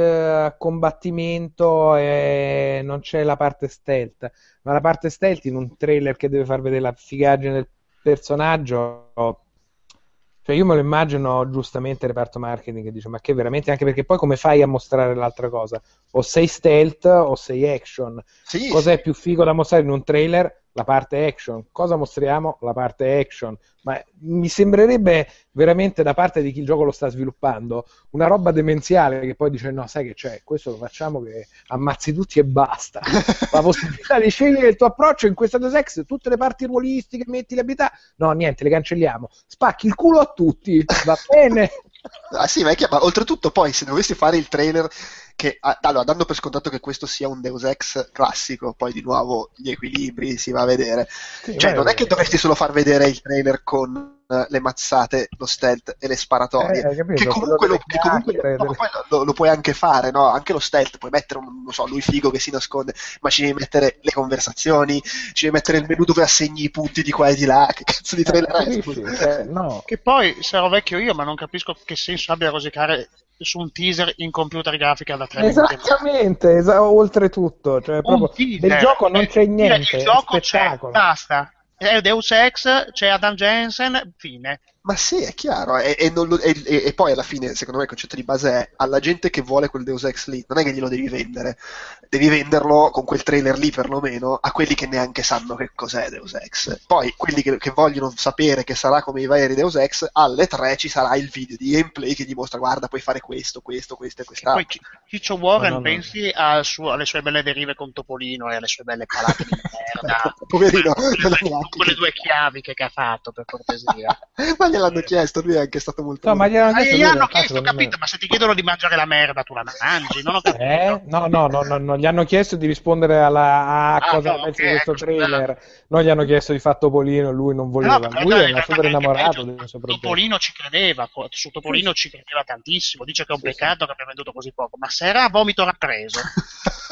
[SPEAKER 3] uh, combattimento e non c'è la parte stealth ma la parte stealth in un trailer che deve far vedere la figaggine del personaggio cioè io me lo immagino giustamente il reparto marketing che dice ma che veramente anche perché poi come fai a mostrare l'altra cosa? O sei stealth o sei action.
[SPEAKER 2] Sì,
[SPEAKER 3] Cos'è
[SPEAKER 2] sì.
[SPEAKER 3] più figo da mostrare in un trailer? La parte action. Cosa mostriamo? La parte action. Ma mi sembrerebbe veramente da parte di chi il gioco lo sta sviluppando una roba demenziale che poi dice no sai che c'è, questo lo facciamo che ammazzi tutti e basta. La possibilità di scegliere il tuo approccio in questa Deus Ex, tutte le parti ruolistiche, metti le abilità, no niente, le cancelliamo. Spacchi il culo a tutti, va bene.
[SPEAKER 2] Ah sì, ma, è chiaro, ma oltretutto poi se dovessi fare il trailer che allora dando per scontato che questo sia un Deus Ex classico, poi di nuovo gli equilibri si va a vedere.
[SPEAKER 3] Sì,
[SPEAKER 2] cioè, non è che dovresti solo far vedere il trailer con eh, le mazzate, lo stealth e le sparatorie.
[SPEAKER 3] Eh, hai capito?
[SPEAKER 2] che comunque, lo, che comunque no, lo, lo puoi anche fare, no? Anche lo stealth, puoi mettere un, non so, lui figo che si nasconde, ma ci devi mettere le conversazioni, ci devi mettere il menu dove assegni i punti di qua e di là. Che cazzo di trailer è?
[SPEAKER 3] Capisci? Cioè, no.
[SPEAKER 4] Che poi sarò vecchio io, ma non capisco che senso abbia rosicare su un teaser in computer grafica da 3 minuti.
[SPEAKER 3] Esattamente, esa- oltretutto, cioè proprio
[SPEAKER 4] teaser.
[SPEAKER 3] del gioco non
[SPEAKER 4] Eh,
[SPEAKER 3] c'è niente,
[SPEAKER 4] Il gioco c'è,
[SPEAKER 3] spettacolo.
[SPEAKER 4] basta. È Deus Ex, c'è Adam Jensen, fine.
[SPEAKER 2] Ma sì, è chiaro, e, e non lo- e- e- e poi alla fine, secondo me, il concetto di base è alla gente che vuole quel Deus Ex lì, non è che glielo devi vendere, devi venderlo con quel trailer lì perlomeno a quelli che neanche sanno che cos'è Deus Ex. Poi quelli che, che vogliono sapere che sarà come i vari Deus Ex, alle 3 ci sarà il video di gameplay che dimostra guarda, puoi fare questo, questo, questo e
[SPEAKER 4] Poi
[SPEAKER 2] quest'altro.
[SPEAKER 4] Ci- Ciccio Warren
[SPEAKER 3] No, no, no.
[SPEAKER 4] pensi al suo- alle sue belle derive con Topolino e alle sue belle palate di merda.
[SPEAKER 2] Poverino,
[SPEAKER 4] quelle,
[SPEAKER 2] non l'ha
[SPEAKER 4] due,
[SPEAKER 2] neanche
[SPEAKER 4] quelle due chiavi che, che ha fatto, per cortesia.
[SPEAKER 2] Ma gliel'hanno chiesto, lui è anche stato molto...
[SPEAKER 3] No, ma gliel'hanno
[SPEAKER 4] Ah,
[SPEAKER 3] chiesto
[SPEAKER 4] gli hanno chiesto, ho capito, ma se ti chiedono di mangiare la merda, tu la mangi, non ho capito.
[SPEAKER 3] Eh? No, no, no, no, no, gli hanno chiesto di rispondere alla, a
[SPEAKER 4] Ah,
[SPEAKER 3] cosa
[SPEAKER 4] no,
[SPEAKER 3] pensi
[SPEAKER 4] ok,
[SPEAKER 3] di questo
[SPEAKER 4] ecco,
[SPEAKER 3] trailer. Non gli hanno chiesto di fatto Polino, lui non voleva.
[SPEAKER 4] No,
[SPEAKER 3] lui
[SPEAKER 4] no,
[SPEAKER 3] era super innamorato
[SPEAKER 4] peggio. Topolino ci credeva, su Topolino ci credeva tantissimo, dice che è un peccato che abbia venduto così poco, ma se era a vomito rappreso.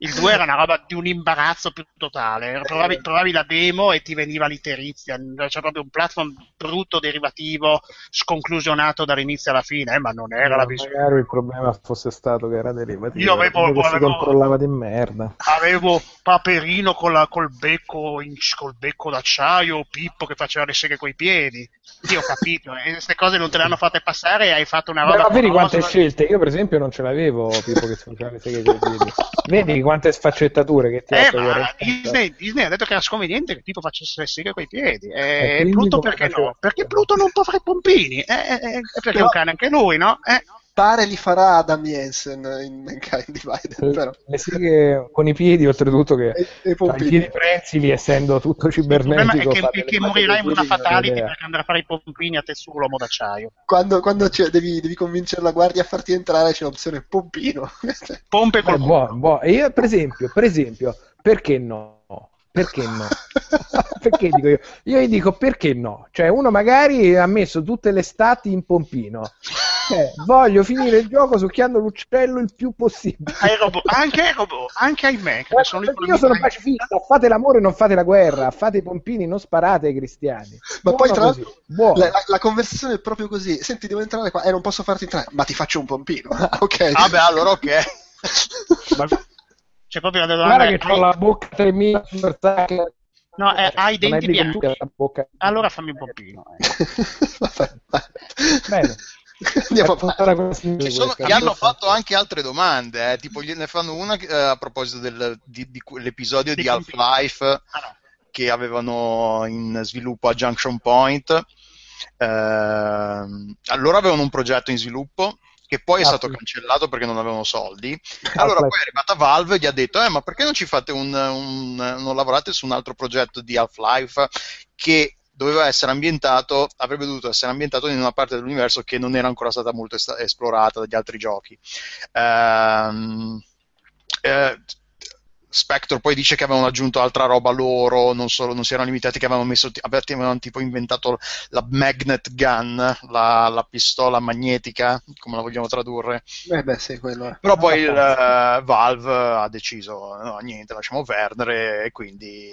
[SPEAKER 4] Il 2 era una roba di un imbarazzo più totale. Provavi, provavi la demo e ti veniva l'iterizia. C'era proprio un platform brutto, derivativo, sconclusionato dall'inizio alla fine, eh, ma non era la
[SPEAKER 3] No,
[SPEAKER 4] visione.
[SPEAKER 3] magari il problema fosse stato che era derivativo.
[SPEAKER 4] Io avevo-
[SPEAKER 3] che si
[SPEAKER 4] avevo-
[SPEAKER 3] controllava di merda.
[SPEAKER 4] Avevo Paperino con la- col, becco in- col becco d'acciaio, Pippo che faceva le seghe coi piedi. Sì, ho capito, e queste cose non te le hanno fatte passare e hai fatto una
[SPEAKER 3] Beh,
[SPEAKER 4] roba.
[SPEAKER 3] ma vedi quante scelte? Io, per esempio, non ce l'avevo. Pippo che faceva le seghe coi piedi. Vedi quante sfaccettature che ti
[SPEAKER 4] Eh, ma? Disney, Disney ha detto che era sconveniente che Pippo facesse le seghe coi piedi.
[SPEAKER 3] E
[SPEAKER 4] E
[SPEAKER 3] quindi
[SPEAKER 4] Pluto perché no? Perché Pluto non può fare i pompini. Eh, eh, eh, perché è un cane anche lui, no? Eh.
[SPEAKER 2] Pare li farà Adam Jensen in Mankind Divided, però...
[SPEAKER 3] Le seghe con i piedi, oltretutto, che
[SPEAKER 2] E- e
[SPEAKER 3] cioè, i piedi prensili, essendo tutto
[SPEAKER 4] Il problema
[SPEAKER 3] cibernetico.
[SPEAKER 4] è che, che
[SPEAKER 3] le
[SPEAKER 4] morirai in una fatality
[SPEAKER 3] idea.
[SPEAKER 4] perché andrà a fare i pompini a te sull'uomo d'acciaio.
[SPEAKER 2] Quando, quando devi, devi convincere la guardia a farti entrare c'è l'opzione pompino.
[SPEAKER 4] Pompe
[SPEAKER 3] Eh,
[SPEAKER 4] col
[SPEAKER 3] buono, buono. E io, per esempio, per esempio, perché no? Perché no? perché dico io? Io gli dico perché no? Cioè, uno magari ha messo tutte le stati in pompino. Cioè, voglio finire il gioco succhiando l'uccello il più possibile.
[SPEAKER 4] ai robot, anche ai robot, anche ai mech. che sono
[SPEAKER 3] io sono pacifista, fate l'amore, non fate la guerra, fate i pompini, non sparate ai cristiani.
[SPEAKER 2] Ma poi tra
[SPEAKER 3] Buono
[SPEAKER 2] l'altro
[SPEAKER 3] buono.
[SPEAKER 2] la, la- conversazione è proprio così. Senti, devo entrare qua e non posso farti entrare, ma ti faccio un pompino. Ah, ok.
[SPEAKER 5] Ah, beh, allora ok.
[SPEAKER 3] Ma-
[SPEAKER 4] C'è proprio la
[SPEAKER 3] Guarda
[SPEAKER 4] domanda.
[SPEAKER 3] che ho la bocca 3000 super
[SPEAKER 4] No, eh, hai i denti bianchi. Allora fammi un pompino. eh.
[SPEAKER 2] Vabbè.
[SPEAKER 3] Bene.
[SPEAKER 2] Andiamo avanti.
[SPEAKER 5] Ci sono- gli hanno fatto anche altre domande, eh, tipo gliene fanno una eh, a proposito del- di, di quell'episodio di
[SPEAKER 4] Di
[SPEAKER 5] Half-Life
[SPEAKER 4] Ah, no.
[SPEAKER 5] che avevano in sviluppo a Junction Point. Ehm, allora avevano un progetto in sviluppo che poi è
[SPEAKER 3] Ah,
[SPEAKER 5] stato cancellato perché non avevano soldi. Allora
[SPEAKER 3] Half-Life.
[SPEAKER 5] poi è arrivata Valve e gli ha detto: Eh, ma perché non ci fate un, un- non lavorate su un altro progetto di Half-Life che doveva essere ambientato, avrebbe dovuto essere ambientato in una parte dell'universo che non era ancora stata molto est- esplorata dagli altri giochi. Ehm, eh, Spectre poi dice che avevano aggiunto altra roba loro, non, solo, non si erano limitati, che avevano messo, avevano tipo inventato la magnet gun, la, la pistola magnetica, come la vogliamo tradurre.
[SPEAKER 2] Eh beh, sì, quello è.
[SPEAKER 5] Però poi il eh, Valve ha deciso, no, niente, lasciamo perdere e quindi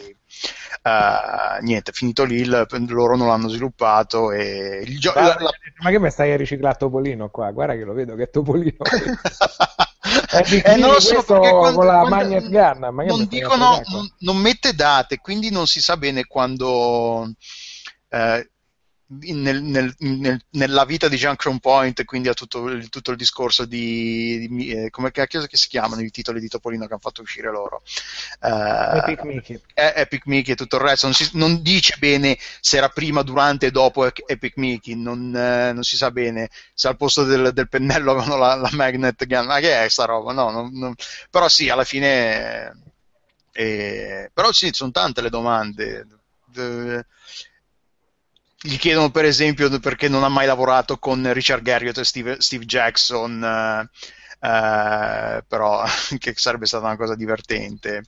[SPEAKER 5] eh, niente, finito lì, il- loro non l'hanno sviluppato e il gioco...
[SPEAKER 3] Guarda, Ma che mi stai a riciclare Topolino qua? Guarda che lo vedo che è Topolino. Epic
[SPEAKER 5] Eh, non lo so perché quando-
[SPEAKER 3] con la
[SPEAKER 5] quando-
[SPEAKER 3] gun,
[SPEAKER 5] non dicono, non, non mette date, quindi non si sa bene quando eh, nel- nel- nel- nella vita di Junction Point, quindi ha tutto il, tutto il discorso di, di- eh, come cacchio che si chiamano i titoli di Topolino che hanno fatto uscire loro. Eh,
[SPEAKER 3] Epic Mickey.
[SPEAKER 5] eh, Epic Mickey e tutto il resto, non, si- non dice bene se era prima, durante e dopo Epic Mickey, non, eh, non si sa bene se al posto del, del pennello avevano la, la magnet gun, ma che è sta roba? No, non- però sì, alla fine... eh, però sì, sono tante le domande. Eh, gli chiedono per esempio perché non ha mai lavorato con Richard Garriott e Steve, Steve Jackson, eh, eh, però che sarebbe stata una cosa divertente.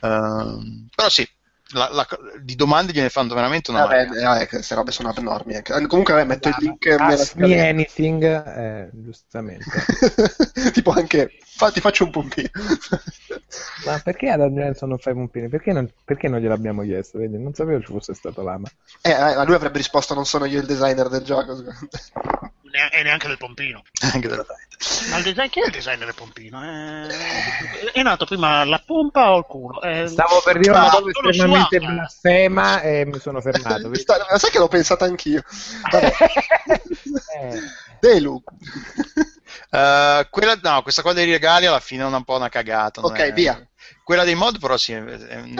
[SPEAKER 5] Ehm, però sì, la- la- di domande gliene fanno veramente una
[SPEAKER 2] Vabbè,
[SPEAKER 5] marea.
[SPEAKER 2] eh, queste robe sono abnormi. anche. Comunque, vabbè, metto il link nella
[SPEAKER 3] Ask me
[SPEAKER 2] scheda.
[SPEAKER 3] anything, eh, giustamente.
[SPEAKER 2] tipo anche, fa- ti faccio un pompino.
[SPEAKER 3] Ma perché ad Jensen non fai pompini? Perché non, perché non gliel'abbiamo chiesto? Vedi? Non sapevo ci fosse stato l'ama.
[SPEAKER 2] eh, eh, ma lui avrebbe risposto: Non sono io il designer del gioco.
[SPEAKER 4] E neanche del pompino.
[SPEAKER 5] Anche della-
[SPEAKER 4] Ma il design, chi è il designer del pompino? Eh, È nato prima la pompa o il culo? Eh,
[SPEAKER 3] Stavo per dire una cosa estremamente blasfema e mi sono fermato.
[SPEAKER 2] Sta- sai che l'ho pensata anch'io? Vabbè.
[SPEAKER 3] Eh,
[SPEAKER 2] Delu.
[SPEAKER 5] Eh, quella, no, questa qua dei regali alla fine è un po' una cagata.
[SPEAKER 2] Ok,
[SPEAKER 5] è-
[SPEAKER 2] via.
[SPEAKER 5] Quella dei mod però sì, vale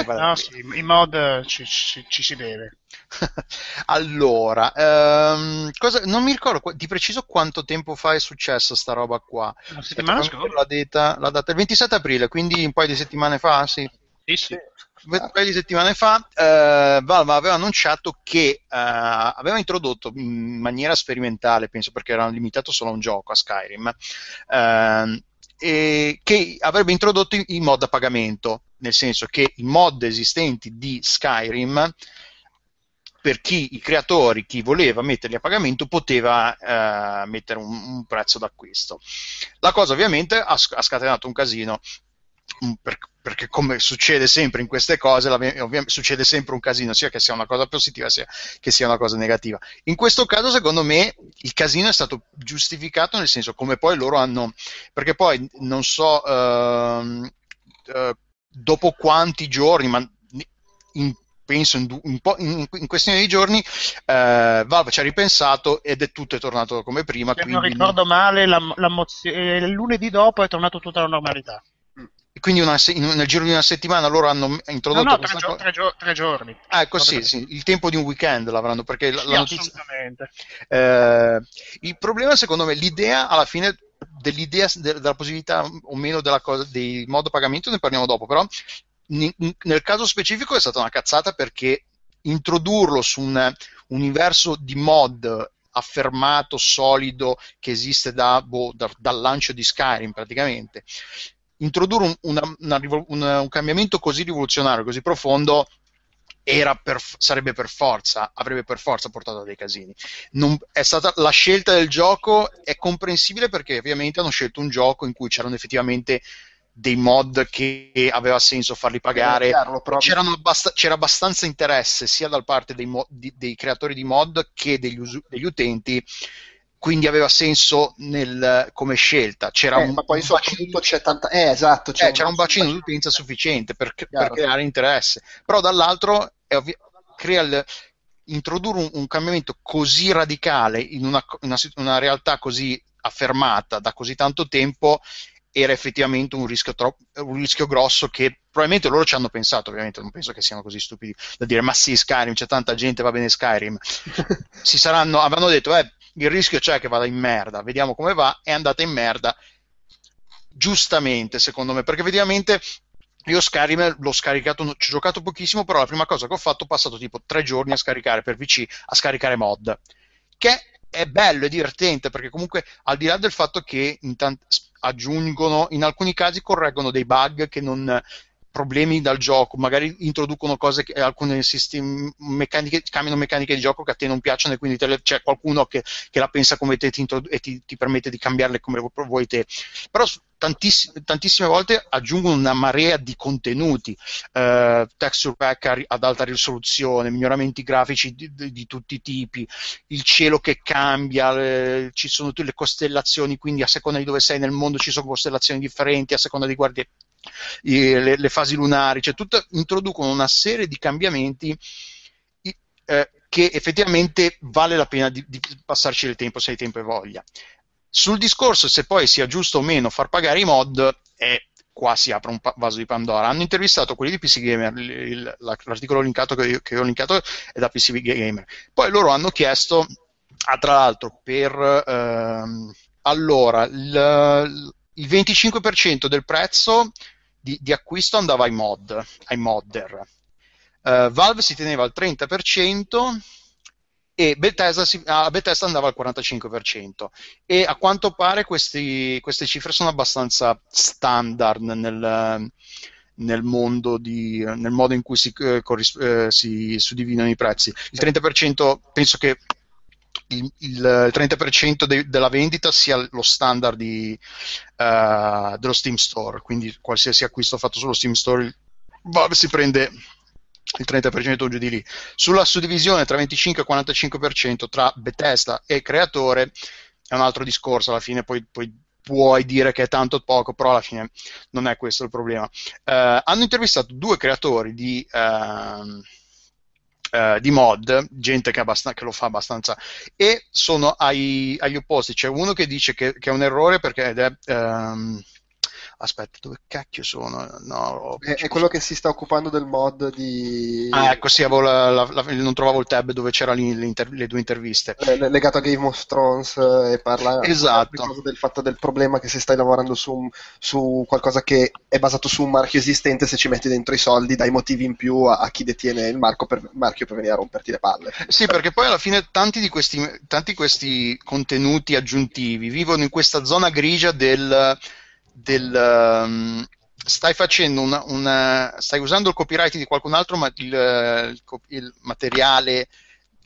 [SPEAKER 5] la
[SPEAKER 4] No, sì, in mod eh, ci, ci- ci si deve.
[SPEAKER 5] allora, ehm, cosa- non mi ricordo di preciso quanto tempo fa è successo sta roba qua.
[SPEAKER 4] La settimana scorsa?
[SPEAKER 5] La data, la data, il 27 aprile, quindi un paio di settimane fa, sì.
[SPEAKER 4] Sì, sì.
[SPEAKER 5] Un paio di settimane fa eh, Valve aveva annunciato che eh, aveva introdotto in maniera sperimentale, penso perché era limitato solo a un gioco, a Skyrim, ehm, e che avrebbe introdotto i, mod a pagamento, nel senso che i mod esistenti di Skyrim per chi i creatori, chi voleva metterli a pagamento, poteva eh, mettere un, un prezzo d'acquisto. La cosa ovviamente ha, ha scatenato un casino, per- perché come succede sempre in queste cose, succede sempre un casino, sia che sia una cosa positiva sia che sia una cosa negativa. In questo caso, secondo me, il casino è stato giustificato nel senso come poi loro hanno, perché poi non so ehm, eh, dopo quanti giorni, ma in- penso in, po' in, in questione di giorni, eh, Valve ci ha ripensato ed è tutto è tornato come prima.
[SPEAKER 4] Se non ricordo male, la, la mozio- eh, il lunedì dopo è tornato tutta la normalità.
[SPEAKER 5] Quindi una in- nel giro di una settimana loro hanno
[SPEAKER 4] No,
[SPEAKER 5] introdotto
[SPEAKER 4] no, tre,
[SPEAKER 5] questa
[SPEAKER 4] gio- tre gio- tre giorni.
[SPEAKER 5] Ah, ecco sì, sì, il tempo di un weekend l'avranno perché la,
[SPEAKER 4] Sì,
[SPEAKER 5] la notizia.
[SPEAKER 4] assolutamente.
[SPEAKER 5] Eh, il problema, secondo me, l'idea alla fine dell'idea de- della possibilità o meno della cosa, dei modo pagamento ne parliamo dopo, però in- nel caso specifico è stata una cazzata perché introdurlo su un universo di mod affermato, solido, che esiste da, boh, da- dal lancio di Skyrim praticamente, introdurre un, una- una un- un cambiamento così rivoluzionario, così profondo, era per, sarebbe per forza, avrebbe per forza portato a dei casini. Non- è stata, la scelta del gioco è comprensibile perché ovviamente hanno scelto un gioco in cui c'erano effettivamente dei mod che aveva senso farli pagare.
[SPEAKER 2] Chiaro,
[SPEAKER 5] abbast- c'era abbastanza interesse sia da parte dei, mo- di- dei creatori di mod che degli, usu- degli utenti, quindi aveva senso nel- come scelta. C'era
[SPEAKER 2] Eh,
[SPEAKER 5] un,
[SPEAKER 2] ma poi
[SPEAKER 5] un
[SPEAKER 2] soprattutto c'è tanta. Eh, esatto.
[SPEAKER 5] eh, c'era un bacino di utenza sufficiente per, per creare interesse, però dall'altro ovvi- il- introdurre un, un cambiamento così radicale in una, una, una realtà così affermata da così tanto tempo era effettivamente un rischio, troppo, un rischio grosso che probabilmente loro ci hanno pensato, ovviamente non penso che siano così stupidi da dire ma sì Skyrim, c'è tanta gente, va bene Skyrim. si saranno, avranno detto eh, il rischio c'è che vada in merda, vediamo come va, è andata in merda. Giustamente secondo me, perché effettivamente io Skyrim l'ho scaricato, ci ho giocato pochissimo, però la prima cosa che ho fatto ho passato tipo tre giorni a scaricare per PC, a scaricare mod, che è bello, è divertente, perché comunque al di là del fatto che in tant- aggiungono, in alcuni casi correggono dei bug che non problemi dal gioco, magari introducono cose che alcune sistemi, meccaniche, cambiano meccaniche di gioco che a te non piacciono e quindi le, c'è qualcuno che, che, la pensa come te ti e ti, ti, permette di cambiarle come vuoi te. Però tantissime, tantissime volte aggiungono una marea di contenuti, eh, texture pack ad alta risoluzione, miglioramenti grafici di, di, di tutti i tipi, il cielo che cambia, le, ci sono tutte le costellazioni, quindi a seconda di dove sei nel mondo ci sono costellazioni differenti, a seconda di guardie le, le, fasi lunari, cioè tutto, introducono una serie di cambiamenti eh, che effettivamente vale la pena di, di, passarci del tempo se hai tempo e voglia. Sul discorso se poi sia giusto o meno far pagare i mod, è qua si apre un pa- vaso di Pandora. Hanno intervistato quelli di PC Gamer, il, il, l'articolo linkato che, che ho linkato è da PC Gamer. Poi loro hanno chiesto, ah, tra l'altro, per ehm, allora il, il 25% del prezzo di, di, acquisto andava ai mod, ai modder. Uh, Valve si teneva al 30% e Bethesda, si, a Bethesda andava al 45% e a quanto pare questi, queste cifre sono abbastanza standard nel, nel mondo di, nel modo in cui si, eh, corris- eh, si suddividono i prezzi. Il 30% penso che il, il 30% de, della vendita sia lo standard di, uh, dello Steam Store, quindi qualsiasi acquisto fatto sullo Steam Store Valve si prende il 30% giù di lì. Sulla suddivisione tra 25 e 45% tra Bethesda e creatore è un altro discorso, alla fine poi, poi puoi dire che è tanto poco, però alla fine non è questo il problema. Uh, hanno intervistato due creatori di... Uh, uh, di mod, gente che, abbast- che, lo fa abbastanza, e sono ai, agli opposti. C'è uno che dice che, che, è un errore perché ed è. Um, aspetta, dove cacchio sono? No,
[SPEAKER 2] è, è, quello che si sta occupando del mod di...
[SPEAKER 5] Ah, ecco, sì, la, la, la, non trovavo il tab dove c'erano le, due interviste.
[SPEAKER 2] Eh, legato a Game of Thrones eh, e parla
[SPEAKER 5] esatto.
[SPEAKER 2] del fatto del problema che se stai lavorando su, su, qualcosa che è basato su un marchio esistente, se ci metti dentro i soldi dai motivi in più a, a chi detiene il marco per, marchio per venire a romperti le palle.
[SPEAKER 5] Sì, perché poi alla fine tanti di questi, tanti questi contenuti aggiuntivi vivono in questa zona grigia del del, um, stai facendo una, una, stai usando il copyright di qualcun altro, ma il, il, il materiale,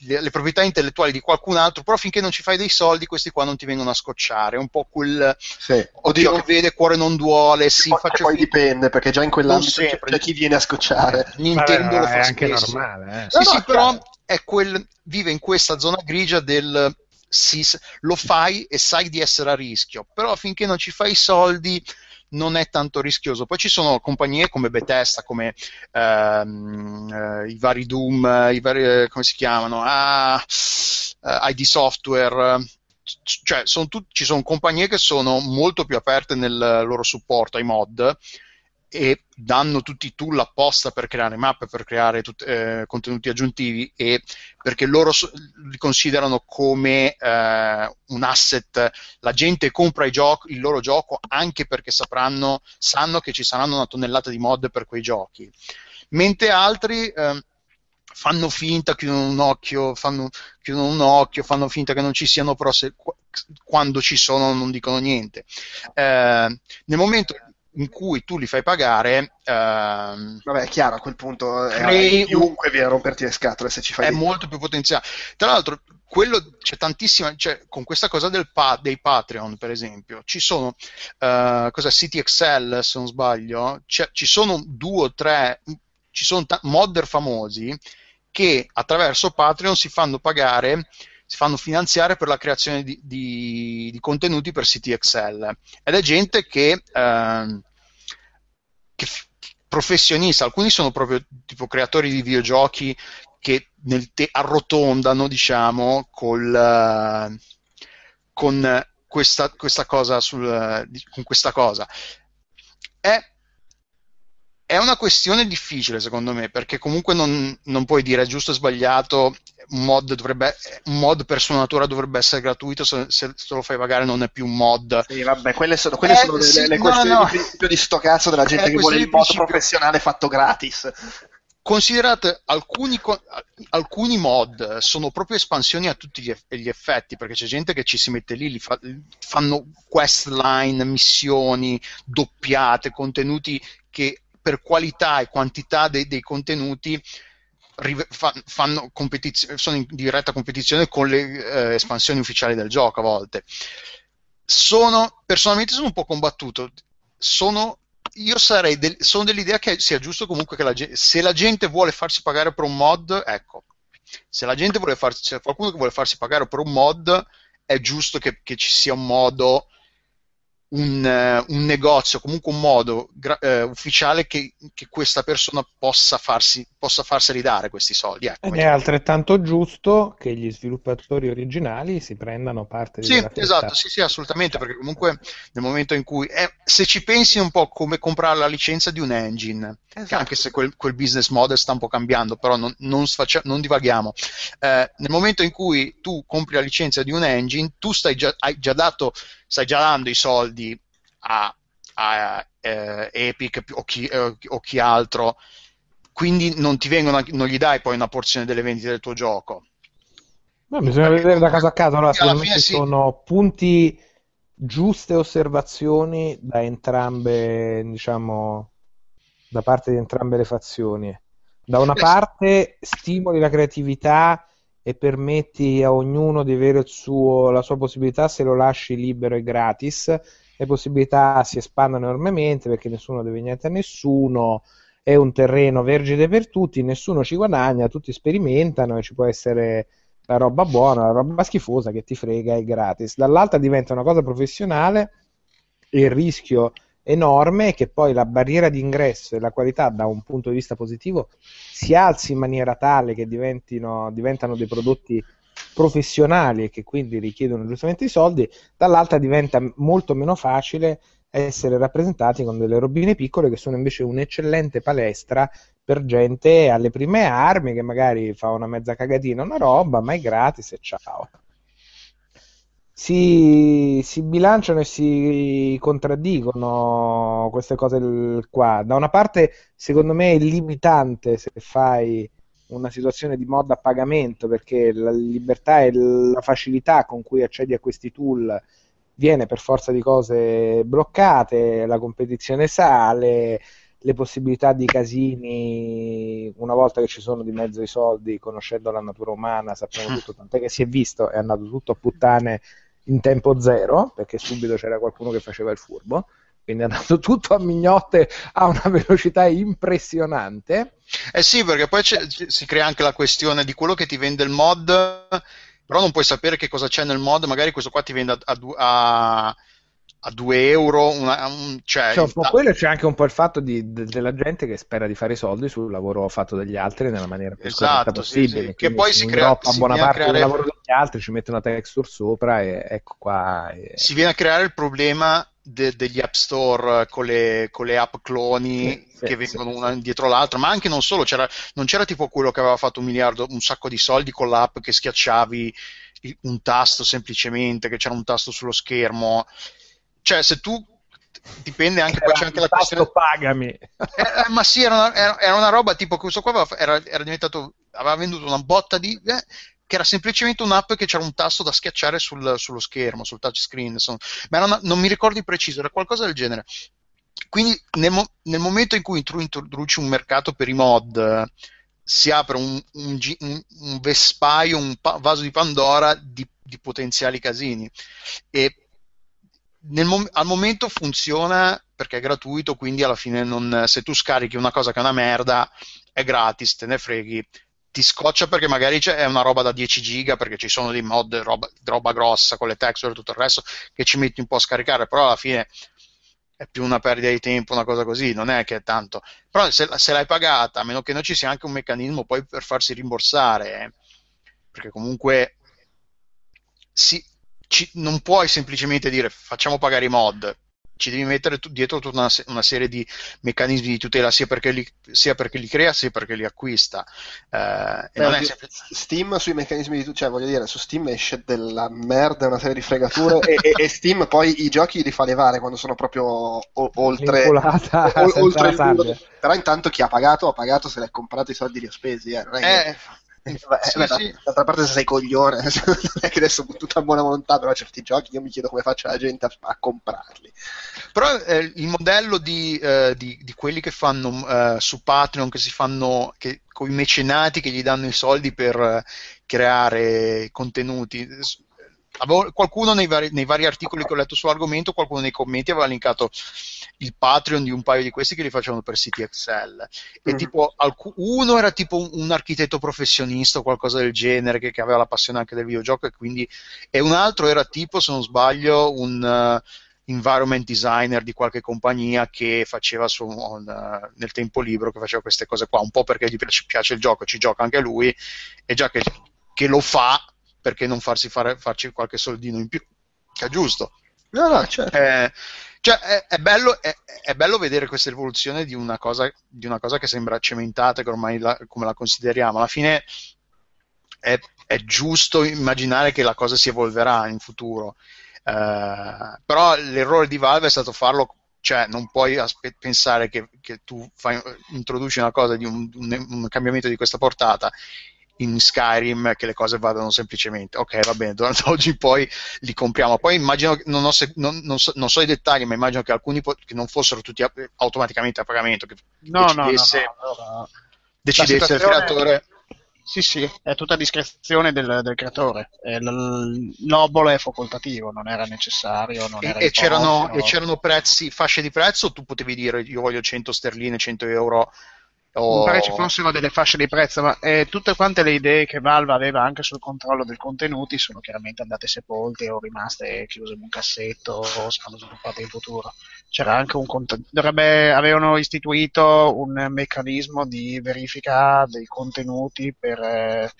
[SPEAKER 5] le, le, proprietà intellettuali di qualcun altro, però finché non ci fai dei soldi, questi qua non ti vengono a scocciare. È un po' quel
[SPEAKER 2] sì.
[SPEAKER 5] oddio, non vede, cuore non duole. Sì,
[SPEAKER 2] poi, faccio poi dipende, perché già in quell'ambito c'è, c'è chi viene a scocciare.
[SPEAKER 3] Nintendo Vabbè, lo fa è anche normale. Eh.
[SPEAKER 5] Sì, no, sì, no, però è quel, vive in questa zona grigia del si, lo fai e sai di essere a rischio, però finché non ci fai i soldi non è tanto rischioso. Poi ci sono compagnie come Bethesda, come ehm, eh, i vari Doom, i vari, eh, come si chiamano, ah, eh, ID Software, cioè sono tut- ci sono compagnie che sono molto più aperte nel loro supporto ai mod e danno tutti i tool apposta per creare mappe, per creare tut- eh, contenuti aggiuntivi e perché loro so- li considerano come eh, un asset. La gente compra gioco- il loro gioco anche perché sapranno, sanno che ci saranno una tonnellata di mod per quei giochi. Mentre altri eh, fanno finta, chiudono un occhio, fanno, chiudono un occhio, fanno finta che non ci siano, però se, quando ci sono non dicono niente. Eh, nel momento in cui tu li fai pagare. Ehm,
[SPEAKER 2] Vabbè, è chiaro, a quel punto crei chiunque viene a romperti le scatole se ci fai.
[SPEAKER 5] È di... molto più potenziale. Tra l'altro, quello c'è tantissima, cioè, con questa cosa pa- dei Patreon, per esempio, ci sono uh, cosa, City Excel, se non sbaglio, ci sono due o tre, ci sono t- modder famosi che attraverso Patreon si fanno pagare si fanno finanziare per la creazione di, di, di contenuti per siti Excel ed è gente che, eh, che professionista, alcuni sono proprio tipo creatori di videogiochi che te- arrotondano, diciamo, col, uh, con questa, questa sul, uh, con questa cosa. È è una questione difficile secondo me, perché comunque non, non puoi dire giusto o sbagliato, un mod, dovrebbe, un mod, per sua natura dovrebbe essere gratuito, se, se, lo fai pagare non è più un mod.
[SPEAKER 2] Sì, vabbè, quelle sono, quelle eh, sono sì, le, le, questioni no, no. di di sto cazzo della gente che vuole il mod professionale fatto gratis.
[SPEAKER 5] Considerate alcuni, alcuni, mod sono proprio espansioni a tutti gli effetti, perché c'è gente che ci si mette lì, fa, fanno quest line, missioni doppiate, contenuti che per qualità e quantità dei, dei contenuti competiz- sono in diretta competizione con le eh, espansioni ufficiali del gioco a volte. Sono, personalmente sono un po' combattuto. Sono, io sarei del, sono dell'idea che sia giusto comunque che la, se la gente vuole farsi pagare per un mod, ecco, se la gente vuole farsi, qualcuno che vuole farsi pagare per un mod, è giusto che, che ci sia un modo un, uh, un, negozio, comunque un modo gra- uh, ufficiale che, che, questa persona possa, farsi, possa farseli dare questi soldi. Ecco,
[SPEAKER 3] Ed è altrettanto giusto che gli sviluppatori originali si prendano parte
[SPEAKER 5] di Sì, esatto, sì, sì, assolutamente, perché comunque nel momento in cui... È, se ci pensi un po' come comprare la licenza di un engine, esatto. anche se quel, quel, business model sta un po' cambiando, però non, non, sfaccia, non divaghiamo. Eh, nel momento in cui tu compri la licenza di un engine, tu stai già, hai già dato stai già dando i soldi a, a eh, Epic o chi, eh, o chi, altro, quindi non, ti vengono, non gli dai poi una porzione delle vendite del tuo gioco.
[SPEAKER 3] No, bisogna Perché vedere da caso a caso. Allora, secondo me ci sì. sono punti giuste osservazioni da entrambe, diciamo, da parte di entrambe le fazioni. Da una parte stimoli la creatività e permetti a ognuno di avere suo, la sua possibilità se lo lasci libero e gratis. Le possibilità si espandono enormemente perché nessuno deve niente a nessuno, è un terreno vergine per tutti, nessuno ci guadagna, tutti sperimentano e ci può essere la roba buona, la roba schifosa che ti frega è gratis. Dall'altra diventa una cosa professionale e il rischio enorme che poi la barriera di ingresso e la qualità da un punto di vista positivo si alzi in maniera tale che diventano dei prodotti professionali e che quindi richiedono giustamente i soldi, dall'altra diventa molto meno facile essere rappresentati con delle robine piccole che sono invece un'eccellente palestra per gente alle prime armi che magari fa una mezza cagatina, una roba, ma è gratis e ciao si, si, bilanciano e si contraddicono queste cose qua. Da una parte, secondo me, è limitante se fai una situazione di mod a pagamento perché la libertà e la facilità con cui accedi a questi tool viene per forza di cose bloccate, la competizione sale, le possibilità di casini una volta che ci sono di mezzo i soldi, conoscendo la natura umana, sappiamo tutto, tant'è che si è visto, è andato tutto a puttane in tempo zero, perché subito c'era qualcuno che faceva il furbo, quindi è andato tutto a mignotte a una velocità impressionante.
[SPEAKER 5] Eh sì, perché poi si crea anche la questione di quello che ti vende il mod, però non puoi sapere che cosa c'è nel mod, magari questo qua ti vende a, a, a a 2 euro. Una, un, cioè,
[SPEAKER 3] c'è un po' quello c'è anche un po' il fatto di, de, della gente che spera di fare i soldi sul lavoro fatto dagli altri nella maniera più esatto, possibile. Sì, sì.
[SPEAKER 5] Che poi si crea
[SPEAKER 3] si buona parte creare... del lavoro degli altri, ci mette una texture sopra e ecco qua. E...
[SPEAKER 5] Si viene a creare il problema de, degli app store con le, con le app cloni sì, che vengono una dietro l'altra, ma anche non solo, c'era, non c'era tipo quello che aveva fatto un miliardo, un sacco di soldi con l'app che schiacciavi un tasto semplicemente, che c'era un tasto sullo schermo cioè se tu dipende anche poi c'è anche la questione
[SPEAKER 3] pagami.
[SPEAKER 5] Eh, eh, ma sì era una, era, era una, roba tipo questo qua era, era, diventato aveva venduto una botta di eh, che era semplicemente un'app che c'era un tasto da schiacciare sul, sullo schermo sul touchscreen insomma. ma una, non mi ricordo di preciso era qualcosa del genere. Quindi nel, mo, nel momento in cui tu introduci un mercato per i mod si apre un, un, un, un vespaio, un pa- vaso di Pandora di, di potenziali casini. E mom- al momento funziona perché è gratuito, quindi alla fine non, se tu scarichi una cosa che è una merda, è gratis, te ne freghi. Ti scoccia perché magari è una roba da 10 giga, perché ci sono dei mod, roba, roba grossa con le texture e tutto il resto, che ci metti un po' a scaricare, però alla fine è più una perdita di tempo, una cosa così, non è che è tanto. Però se, se l'hai pagata, a meno che non ci sia anche un meccanismo poi per farsi rimborsare, eh, perché comunque si, ci, non puoi semplicemente dire facciamo pagare i mod, ci devi mettere tu, dietro tutta una, una, serie di meccanismi di tutela sia perché li, sia perché li crea sia perché li acquista.
[SPEAKER 2] Eh, Beh, sempre... Steam sui meccanismi di tutela, cioè voglio dire, su Steam esce della merda una serie di fregature e, e, e, Steam poi i giochi li fa levare quando sono proprio o, oltre, o, oltre il muro. Però intanto chi ha pagato ha pagato se l'ha comprato i soldi li ha spesi. Eh, non è che... eh sì, beh, sì. D'altra parte se sei coglione, non è che adesso con tutta buona volontà, però certi giochi io mi chiedo come faccia la gente a, a comprarli.
[SPEAKER 5] Però eh, il modello di, eh, di, di, quelli che fanno eh, su Patreon, che si fanno che, con i mecenati che gli danno i soldi per eh, creare contenuti, qualcuno nei vari, nei vari, articoli che ho letto sull'argomento, qualcuno nei commenti aveva linkato il Patreon di un paio di questi che li facevano per siti Excel. E mm. tipo, alc- uno era tipo un, un, architetto professionista o qualcosa del genere che, che, aveva la passione anche del videogioco, e quindi. E un altro era tipo, se non sbaglio, un. Uh, environment designer di qualche compagnia che faceva su, uh, nel tempo libero che faceva queste cose qua un po' perché gli piace, piace il gioco ci gioca anche lui e già che, che lo fa perché non farsi fare, farci qualche soldino in più che è giusto
[SPEAKER 2] no no certo
[SPEAKER 5] eh, cioè, è, è, bello, è, è, bello, vedere questa evoluzione di una, cosa, di una cosa che sembra cementata, che ormai la, come la consideriamo. Alla fine è, giusto immaginare che la cosa si evolverà in futuro. Uh, però l'errore di Valve è stato farlo cioè non puoi aspe- pensare che, che tu fai, introduci una cosa di un, un, un, cambiamento di questa portata in Skyrim che le cose vadano semplicemente ok va bene da oggi poi li compriamo poi immagino non, ho, non, non, so, non so, i dettagli ma immagino che alcuni po- che non fossero tutti a- automaticamente a pagamento che
[SPEAKER 4] no, decidesse, no, no, no,
[SPEAKER 5] decidesse il creatore
[SPEAKER 4] sì, sì, è tutta a discrezione del, del creatore. L'obolo è facoltativo, non era necessario. Non
[SPEAKER 5] e,
[SPEAKER 4] era
[SPEAKER 5] e, c'erano, e, c'erano, prezzi, fasce di prezzo? O tu potevi dire io voglio 100 sterline, 100 euro
[SPEAKER 4] Oh. Mi pare ci fossero delle fasce di prezzo, ma eh, tutte quante le idee che Valve aveva anche sul controllo dei contenuti sono chiaramente andate sepolte o rimaste chiuse in un cassetto o saranno sviluppate in futuro. C'era anche un contenuto, dovrebbe, avevano istituito un meccanismo di verifica dei contenuti per eh,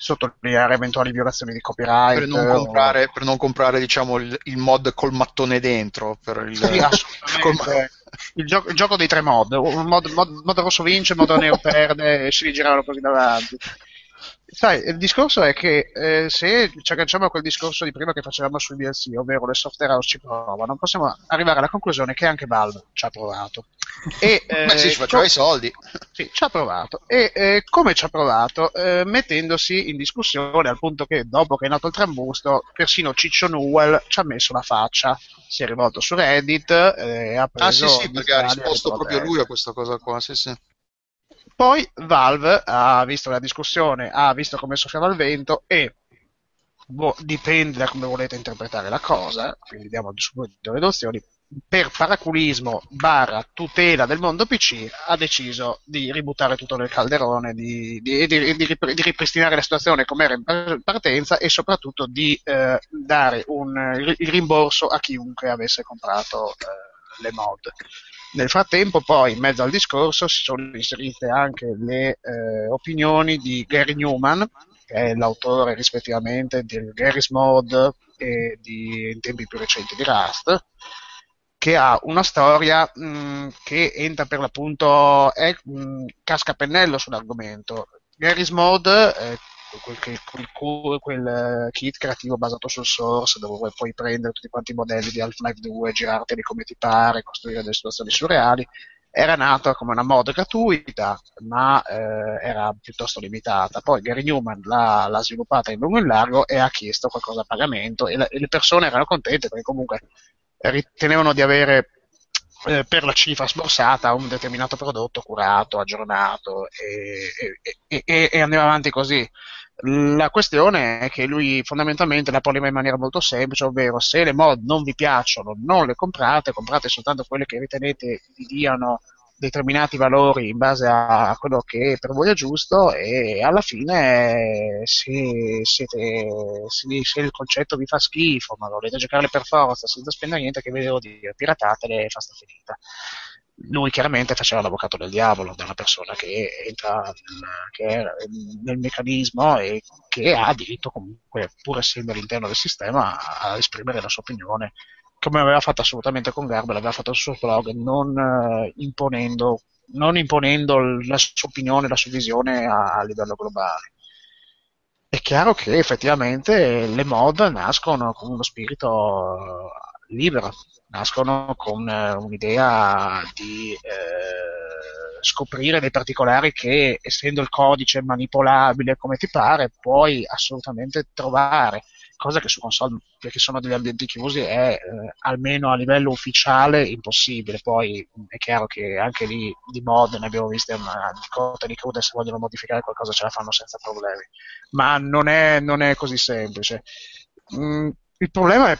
[SPEAKER 4] sottolineare eventuali violazioni di copyright.
[SPEAKER 5] Per non comprare, o... per non comprare diciamo, il, il, mod col mattone dentro. Per il,
[SPEAKER 4] sì, assolutamente. Il, gioco, il, gioco, dei tre mod. Mod, mod, mod rosso vince, mod nero perde e si rigiravano così davanti. Sai, il discorso è che eh, se ci agganciamo a quel discorso di prima che facevamo sui DLC, ovvero le software house ci provano, possiamo arrivare alla conclusione che anche Valve ci ha provato.
[SPEAKER 5] E, eh, Beh sì, ci faceva com- i soldi.
[SPEAKER 4] Sì, ci ha provato. E eh, come ci ha provato? Eh, mettendosi in discussione al punto che dopo che è nato il trambusto, persino Ciccio Newell ci ha messo la faccia. Si è rivolto su Reddit e ha preso...
[SPEAKER 5] Ah sì, sì, perché ha risposto proprio lui a questa cosa qua, sì sì.
[SPEAKER 4] Poi Valve ha visto la discussione, ha visto come soffiava il vento e boh, dipende da come volete interpretare la cosa, quindi diamo subito le nozioni, per paraculismo barra tutela del mondo PC ha deciso di ributtare tutto nel calderone, di, di, di, di ripristinare la situazione come era in partenza e soprattutto di eh, dare un, il rimborso a chiunque avesse comprato eh, le mod. Nel frattempo, poi, in mezzo al discorso, si sono inserite anche le eh, opinioni di Gary Newman, che è l'autore rispettivamente di Gary's Mod e di, in tempi più recenti di Rust, che ha una storia mh, che entra per l'appunto, è mh, cascapennello sull'argomento. Gary's Mod eh, quel, quel, quel, eh, kit creativo basato sul source dove puoi prendere tutti quanti i modelli di Half-Life 2, girarteli come ti pare, costruire delle situazioni surreali, era nato come una mod gratuita, ma eh, era piuttosto limitata. Poi Gary Newman l'ha, l'ha, sviluppata in lungo e in largo e ha chiesto qualcosa a pagamento e, la, e le persone erano contente perché comunque ritenevano di avere eh, per la cifra sborsata un determinato prodotto curato, aggiornato e, e, e andava avanti così. La questione è che lui fondamentalmente la poneva in maniera molto semplice, ovvero se le mod non vi piacciono, non le comprate, comprate soltanto quelle che ritenete vi diano determinati valori in base a quello che per voi è giusto e alla fine se, siete, se, se il concetto vi fa schifo ma volete giocarle per forza senza spendere niente che vi devo dire piratatele e fasta finita lui chiaramente faceva l'avvocato del diavolo, una persona che entra nel, che nel meccanismo e che ha diritto comunque, pur essendo all'interno del sistema, a esprimere la sua opinione, come aveva fatto assolutamente con Garber, l'aveva fatto sul suo blog, non eh, imponendo, non imponendo la sua opinione, la sua visione a, a livello globale. È chiaro che effettivamente le mod nascono con uno spirito libero, nascono con eh, un'idea di eh, scoprire dei particolari che, essendo il codice manipolabile come ti pare, puoi assolutamente trovare, cosa che su console, perché sono degli ambienti chiusi, è eh, almeno a livello ufficiale impossibile. Poi è chiaro che anche lì di mod ne abbiamo viste una di cotte di crude, se vogliono modificare qualcosa ce la fanno senza problemi, ma non è, non è così semplice. Mm, il problema è,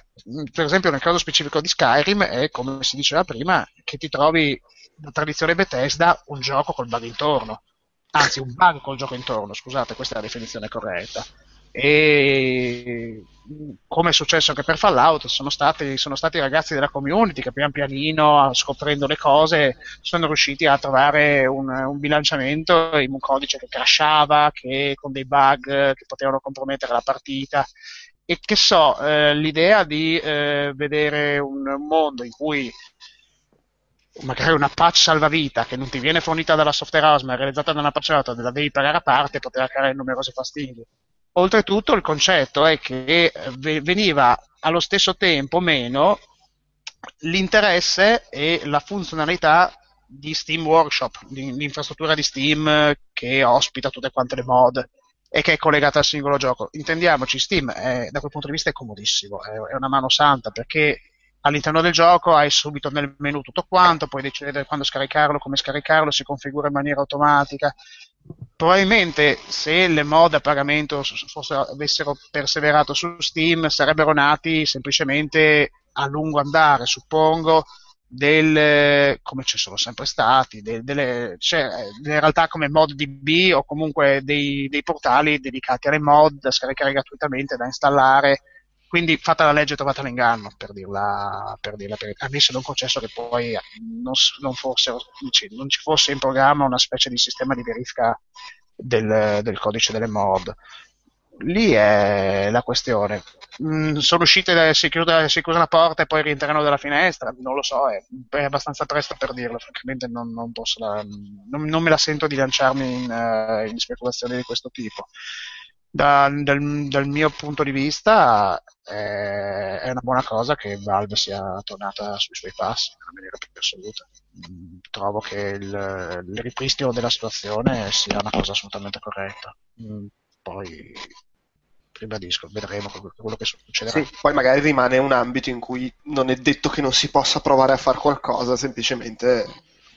[SPEAKER 4] per esempio, nel caso specifico di Skyrim, è come si diceva prima, che ti trovi la tradizione Bethesda un gioco col bug intorno. Anzi, un bug col gioco intorno, scusate, questa è la definizione corretta. E come è successo anche per Fallout, sono stati, sono stati i ragazzi della community che pian pianino, scoprendo le cose, sono riusciti a trovare un, un bilanciamento in un codice che crashava, che con dei bug che potevano compromettere la partita e che so, eh, l'idea di eh, vedere un mondo in cui magari una patch salvavita che non ti viene fornita dalla software house ma è realizzata da una patch out la devi pagare a parte poteva creare numerosi fastidi. Oltretutto il concetto è che eh, veniva allo stesso tempo meno l'interesse e la funzionalità di Steam Workshop, l'infrastruttura di Steam che ospita tutte quante le mod e che è collegata al singolo gioco. Intendiamoci, Steam è, da quel punto di vista è comodissimo, è, è, una mano santa perché all'interno del gioco hai subito nel menu tutto quanto, puoi decidere quando scaricarlo, come scaricarlo, si configura in maniera automatica. Probabilmente se le mod a pagamento fossero, avessero perseverato su Steam sarebbero nati semplicemente a lungo andare, suppongo, del, come ci sono sempre stati, de, delle, cioè, delle, realtà come ModDB o comunque dei, dei, portali dedicati alle mod da scaricare gratuitamente, da installare. Quindi fatta la legge trovata l'inganno, per dirla, per dirla per, a me se non concesso che poi non, non, fosse, non, ci fosse in programma una specie di sistema di verifica del, del codice delle mod lì è la questione. Mm, sono uscite, si chiude, si chiude la porta e poi rientrano dalla finestra, non lo so, è, è abbastanza presto per dirlo, francamente non, non, la, non, non, me la sento di lanciarmi in, uh, in speculazioni di questo tipo. Da, dal, dal, mio punto di vista è, è, una buona cosa che Valve sia tornata sui suoi passi in maniera più assoluta. Mm, trovo che il, il ripristino della situazione sia una cosa assolutamente corretta. Mm, poi ribadisco, vedremo quello che succederà.
[SPEAKER 2] Sì, poi magari rimane un ambito in cui non è detto che non si possa provare a fare qualcosa, semplicemente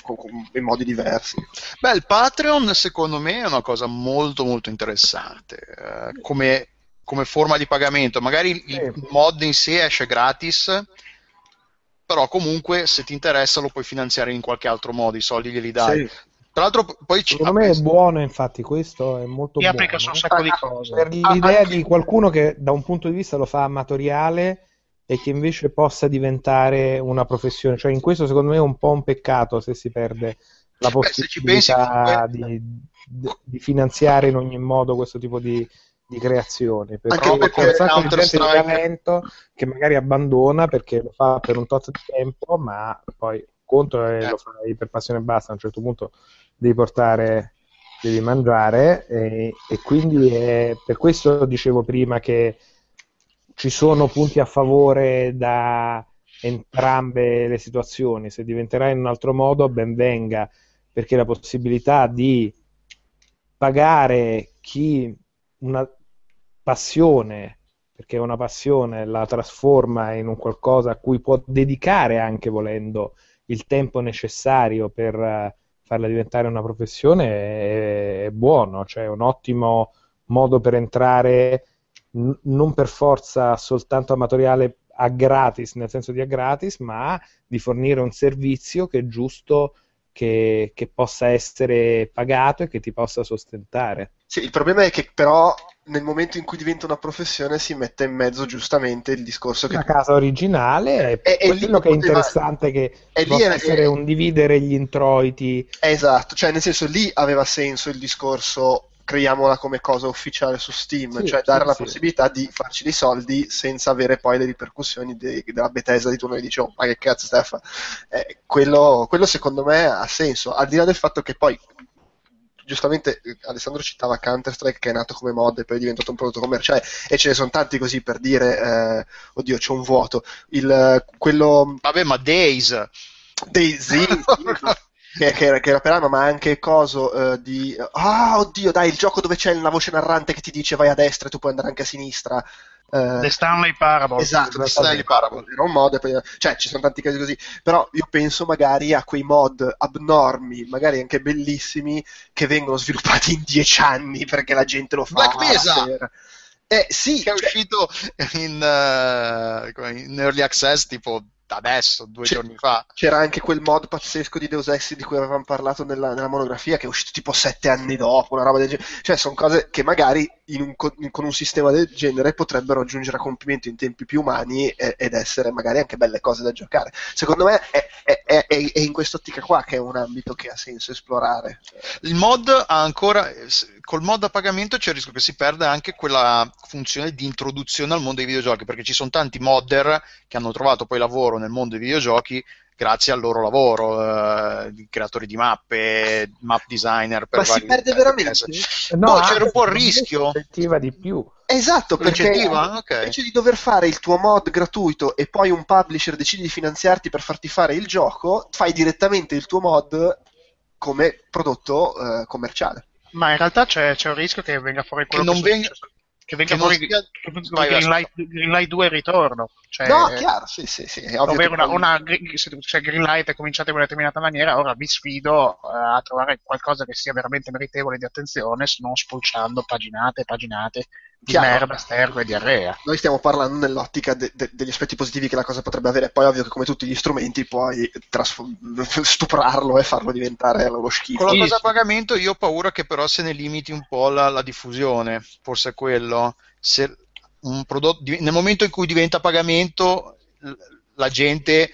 [SPEAKER 2] con, con, in modi diversi.
[SPEAKER 5] Beh, il Patreon secondo me è una cosa molto molto interessante eh, come, come, forma di pagamento. Magari il, il mod in sé esce gratis, però comunque se ti interessa lo puoi finanziare in qualche altro modo, i soldi glieli dai. Sì.
[SPEAKER 3] Tra l'altro, poi ci Secondo me è buono, infatti, questo è molto Mi buono. applica
[SPEAKER 4] su un sacco di cose.
[SPEAKER 3] Per l'idea di qualcuno che da un punto di vista lo fa amatoriale e che invece possa diventare una professione. Cioè, in questo secondo me è un po' un peccato se si perde la possibilità Beh, pensi, di, di, finanziare in ogni modo questo tipo di, di creazione. Perché, Anche perché c'è un sacco di gente di talento che magari abbandona perché lo fa per un tot di tempo, ma poi conto e eh. lo fai per passione e basta. A un certo punto devi portare, devi mangiare e, e quindi è, per questo dicevo prima che ci sono punti a favore da entrambe le situazioni. Se diventerà in un altro modo, ben venga, perché la possibilità di pagare chi una passione, perché una passione la trasforma in un qualcosa a cui può dedicare anche volendo il tempo necessario per farla diventare una professione è, è buono, cioè è un ottimo modo per entrare n- non per forza soltanto amatoriale a gratis, nel senso di a gratis, ma di fornire un servizio che è giusto che, che possa essere pagato e che ti possa sostentare.
[SPEAKER 2] Sì, il problema è che però nel momento in cui diventa una professione si mette in mezzo giustamente il discorso che...
[SPEAKER 3] La casa originale è, è quello che è interessante che è possa lì, essere è, un dividere gli introiti.
[SPEAKER 2] Esatto, cioè nel senso lì aveva senso il discorso creiamola come cosa ufficiale su Steam, sì, cioè dare sì, la sì. possibilità di farci dei soldi senza avere poi le ripercussioni de- della Bethesda di turno e dici oh ma che cazzo fare? Eh, quello, quello secondo me ha senso, al di là del fatto che poi giustamente eh, Alessandro citava Counter-Strike che è nato come mod e poi è diventato un prodotto commerciale e ce ne sono tanti così per dire eh, oddio c'è un vuoto il, quello
[SPEAKER 5] vabbè ma Days
[SPEAKER 2] Daisy che, che, era, che, era, per anno, ma anche coso uh, di ah oddio dai il gioco dove c'è la voce narrante che ti dice vai a destra e tu puoi andare anche a sinistra
[SPEAKER 4] Uh, The Stanley Parable.
[SPEAKER 2] Esatto, The Stanley Parable. Era un mod, poi, cioè ci sono tanti casi così, però io penso magari a quei mod abnormi, magari anche bellissimi, che vengono sviluppati in dieci anni perché la gente lo fa.
[SPEAKER 5] Black Mesa! Per...
[SPEAKER 2] Eh, sì,
[SPEAKER 5] che è cioè... uscito in, uh, in early access tipo adesso, due C'è, giorni fa.
[SPEAKER 2] C'era anche quel mod pazzesco di Deus Ex di cui avevamo parlato nella, nella, monografia, che è uscito tipo sette anni dopo, una roba del genere. Cioè, sono cose che magari un, con un sistema del genere potrebbero raggiungere a compimento in tempi più umani e, ed essere magari anche belle cose da giocare. Secondo me è, è, è, è in quest'ottica qua che è un ambito che ha senso esplorare.
[SPEAKER 5] Il mod ha ancora, col mod a pagamento c'è il rischio che si perda anche quella funzione di introduzione al mondo dei videogiochi, perché ci sono tanti modder che hanno trovato poi lavoro nel mondo dei videogiochi grazie al loro lavoro, eh, creatori di mappe, map designer.
[SPEAKER 2] Per Ma si perde veramente?
[SPEAKER 5] No, no c'era un po' il rischio.
[SPEAKER 3] di più.
[SPEAKER 2] Esatto, perché okay. invece di dover fare il tuo mod gratuito e poi un publisher decide di finanziarti per farti fare il gioco, fai direttamente il tuo mod come prodotto eh, commerciale.
[SPEAKER 4] Ma in realtà c'è, c'è, un rischio che venga fuori quello
[SPEAKER 5] che non venga,
[SPEAKER 4] che venga che fuori sia... Greenlight, Greenlight 2 ritorno. Cioè,
[SPEAKER 2] no, chiaro, sì, sì, sì.
[SPEAKER 4] Ovvero una, una, se cioè Greenlight è cominciato in una determinata maniera, ora vi sfido uh, a trovare qualcosa che sia veramente meritevole di attenzione, non spulciando paginate e paginate di Chiaro. merda, sterco e diarrea.
[SPEAKER 2] Noi stiamo parlando nell'ottica de- de- degli aspetti positivi che la cosa potrebbe avere, poi ovvio che come tutti gli strumenti puoi trasf- stuprarlo e farlo diventare lo schifo.
[SPEAKER 5] Con la cosa a pagamento io ho paura che però se ne limiti un po' la, la diffusione, forse è quello. Se un prodotto, nel momento in cui diventa a pagamento, la gente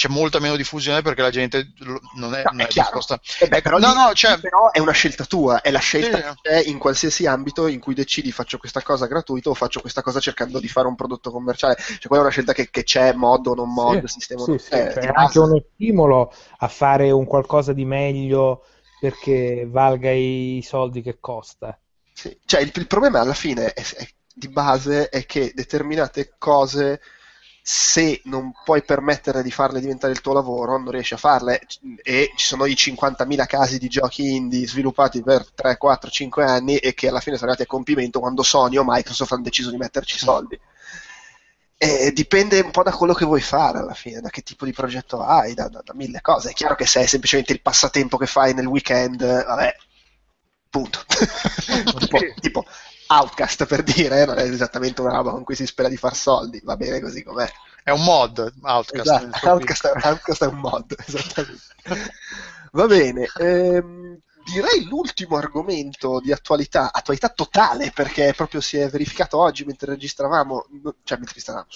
[SPEAKER 5] c'è molta meno diffusione perché la gente non è, no, non è, è disposta.
[SPEAKER 2] Eh beh, però, no, no, cioè... però, è una scelta tua, è la scelta sì. che c'è in qualsiasi ambito in cui decidi faccio questa cosa gratuita o faccio questa cosa cercando di fare un prodotto commerciale. Cioè, quella è una scelta che, che c'è, mod o non mod, sì, sistema
[SPEAKER 3] sì, sì, eh, cioè, è anche uno stimolo a fare un qualcosa di meglio perché valga i soldi che costa.
[SPEAKER 2] Sì. Cioè, il, il problema alla fine è, è, di base è che determinate cose se non puoi permettere di farle diventare il tuo lavoro, non riesci a farle e ci sono i 50.000 casi di giochi indie sviluppati per 3, 4, 5 anni e che alla fine sono arrivati a compimento quando Sony o Microsoft hanno deciso di metterci soldi. E dipende un po' da quello che vuoi fare alla fine, da che tipo di progetto hai, da, da, da mille cose. È chiaro che se è semplicemente il passatempo che fai nel weekend, vabbè, punto. tipo, tipo Outcast per dire, non è esattamente una roba con cui si spera di far soldi, va bene così com'è.
[SPEAKER 5] È un mod, Outcast.
[SPEAKER 2] Esatto, Outcast, è, Outcast, è, un mod, esattamente. va bene, ehm, direi l'ultimo argomento di attualità, attualità totale, perché proprio si è verificato oggi mentre registravamo, cioè mentre registravamo,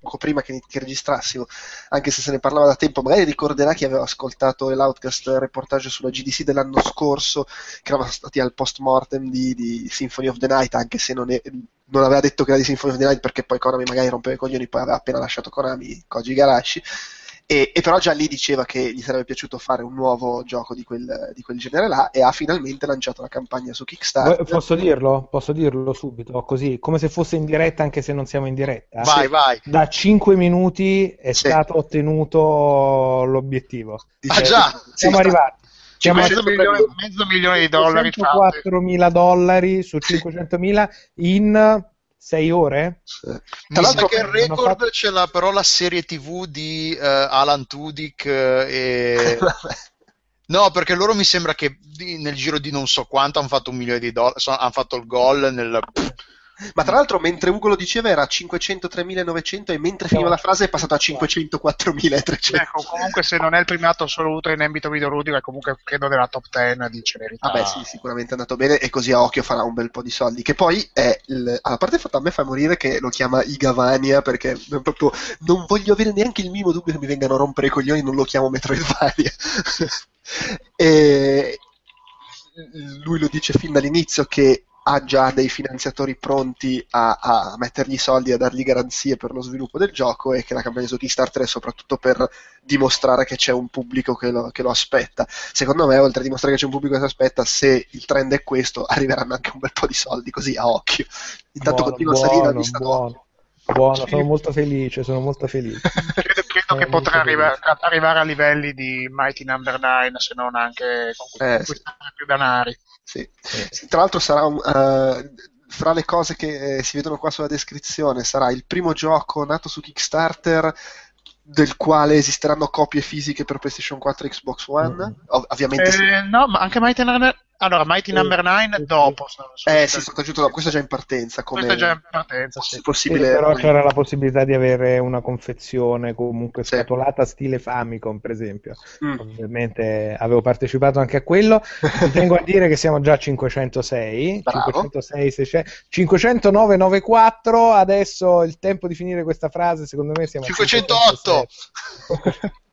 [SPEAKER 2] poco prima che, che, registrassimo, anche se se ne parlava da tempo, magari ricorderà chi aveva ascoltato l'Outcast reportage sulla GDC dell'anno scorso, che eravamo stati al post mortem di, di, Symphony of the Night, anche se non, è, non, aveva detto che era di Symphony of the Night perché poi Konami magari rompeva i coglioni, poi aveva appena lasciato Konami, Koji Garashi. E, e, però già lì diceva che gli sarebbe piaciuto fare un nuovo gioco di quel, di quel, genere là e ha finalmente lanciato la campagna su Kickstarter.
[SPEAKER 3] Posso dirlo? Posso dirlo subito, così, come se fosse in diretta anche se non siamo in diretta.
[SPEAKER 5] Vai, sì. vai.
[SPEAKER 3] Da 5 minuti è sì. stato ottenuto l'obiettivo.
[SPEAKER 5] Ah già!
[SPEAKER 3] Siamo sì, arrivati.
[SPEAKER 4] Siamo mezzo, milione, mezzo milione di dollari
[SPEAKER 3] 4.000 dollari su 500.000 in 6 ore?
[SPEAKER 5] Tra l'altro che il record fatto... ce l'ha però la serie tv di uh, Alan Tudyk uh, e... no, perché loro mi sembra che nel giro di non so quanto hanno fatto un milione di dollari, hanno fatto il gol nel...
[SPEAKER 2] Ma tra l'altro, mentre Ugo lo diceva era 503.900 e mentre finiva la frase è passato a 504.300.
[SPEAKER 4] Ecco, comunque se non è il primato assoluto in ambito videoludico è comunque credo della top 10 di celerità.
[SPEAKER 2] Vabbè, sì, sicuramente è andato bene e così a occhio farà un bel po' di soldi. Che poi è il... a parte fatto a me fa morire che lo chiama Igavania perché proprio non voglio avere neanche il minimo dubbio che mi vengano a rompere i coglioni, non lo chiamo Metroidvania. e lui lo dice fin dall'inizio che ha già dei finanziatori pronti a, a, mettergli soldi, a dargli garanzie per lo sviluppo del gioco e che la campagna su Kickstarter è soprattutto per dimostrare che c'è un pubblico che lo, che lo, aspetta. Secondo me, oltre a dimostrare che c'è un pubblico che lo aspetta, se il trend è questo, arriveranno anche un bel po' di soldi, così a occhio. Intanto buono, continua a salire la lista
[SPEAKER 3] buono. Buono, sono molto felice, sono molto felice.
[SPEAKER 4] credo, credo che potrà arrivare, arrivare, a livelli di Mighty Number no. 9, se non anche conquistare eh, sì. più danari.
[SPEAKER 2] Sì. sì. Tra l'altro sarà un, uh, fra le cose che eh, si vedono qua sulla descrizione, sarà il primo gioco nato su Kickstarter del quale esisteranno copie fisiche per PlayStation 4 e Xbox One? Mm. Ov- ovviamente
[SPEAKER 4] eh, sì. No, ma anche Mighty Number allora, Mighty Number 9 sì, dopo.
[SPEAKER 2] Eh sì, sono aggiunto, questo è già in partenza. Come
[SPEAKER 4] questo è già in partenza, sì.
[SPEAKER 2] Possibile...
[SPEAKER 3] Sì, però c'era la possibilità di avere una confezione comunque sì. scatolata stile Famicom, per esempio. Mm. Ovviamente avevo partecipato anche a quello. Tengo a dire che siamo già a 506, Bravo. 506, 600, 509, 94. Adesso il tempo di finire questa frase, secondo me siamo
[SPEAKER 2] 508. a 508.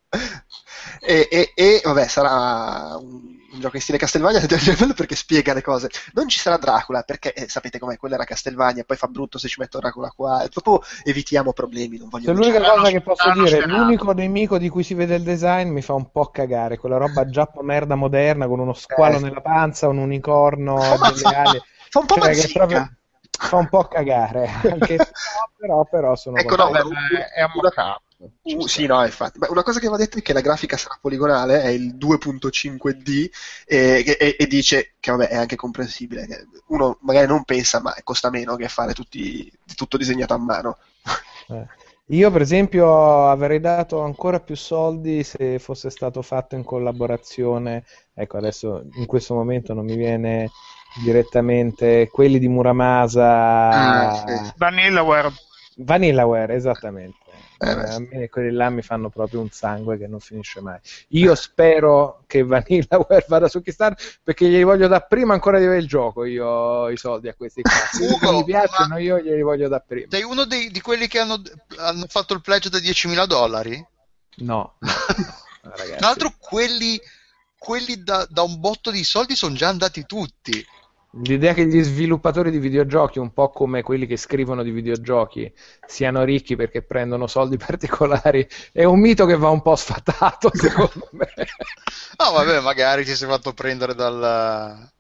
[SPEAKER 2] e, e, e vabbè, sarà un un gioco in stile è bello perché spiega le cose. Non ci sarà Dracula perché eh, sapete com'è, quella era Castlevania, poi fa brutto se ci metto Dracula qua. E proprio evitiamo problemi. Non voglio
[SPEAKER 3] l'unica cosa che posso dire, l'unico nemico di cui si vede il design mi fa un po' cagare. Quella roba giappo merda moderna con uno squalo eh. nella panza, un unicorno, delle ali.
[SPEAKER 2] Fa un po' cioè, proprio
[SPEAKER 3] fa un po' cagare anche però, però sono
[SPEAKER 2] ecco, no, è un mock Uh, sì, no, infatti. Beh, una cosa che va detto è che la grafica sarà poligonale, è il 2.5D e, e, e, dice che vabbè, è anche comprensibile. Uno magari non pensa, ma costa meno che fare tutti, tutto disegnato a mano.
[SPEAKER 3] Eh. Io, per esempio, avrei dato ancora più soldi se fosse stato fatto in collaborazione. Ecco, adesso in questo momento non mi viene direttamente quelli di Muramasa.
[SPEAKER 4] Ah, sì. Vanillaware.
[SPEAKER 3] Vanillaware, esattamente. Eh, eh, a me quelli là mi fanno proprio un sangue che non finisce mai. Io spero che Vanillaware vada su Kickstarter perché glieli voglio da prima ancora di avere il gioco. Io i soldi a questi qua. Se mi piacciono, io glieli voglio da prima.
[SPEAKER 5] Sei uno dei, di quelli che hanno, hanno, fatto il pledge da 10.000 dollari?
[SPEAKER 3] No. no.
[SPEAKER 5] Tra l'altro, quelli, quelli da, da un botto di soldi sono già andati tutti.
[SPEAKER 3] L'idea che gli sviluppatori di videogiochi, un po' come quelli che scrivono di videogiochi, siano ricchi perché prendono soldi particolari, è un mito che va un po' sfatato, secondo me.
[SPEAKER 5] No, vabbè, magari ti sei fatto prendere dal...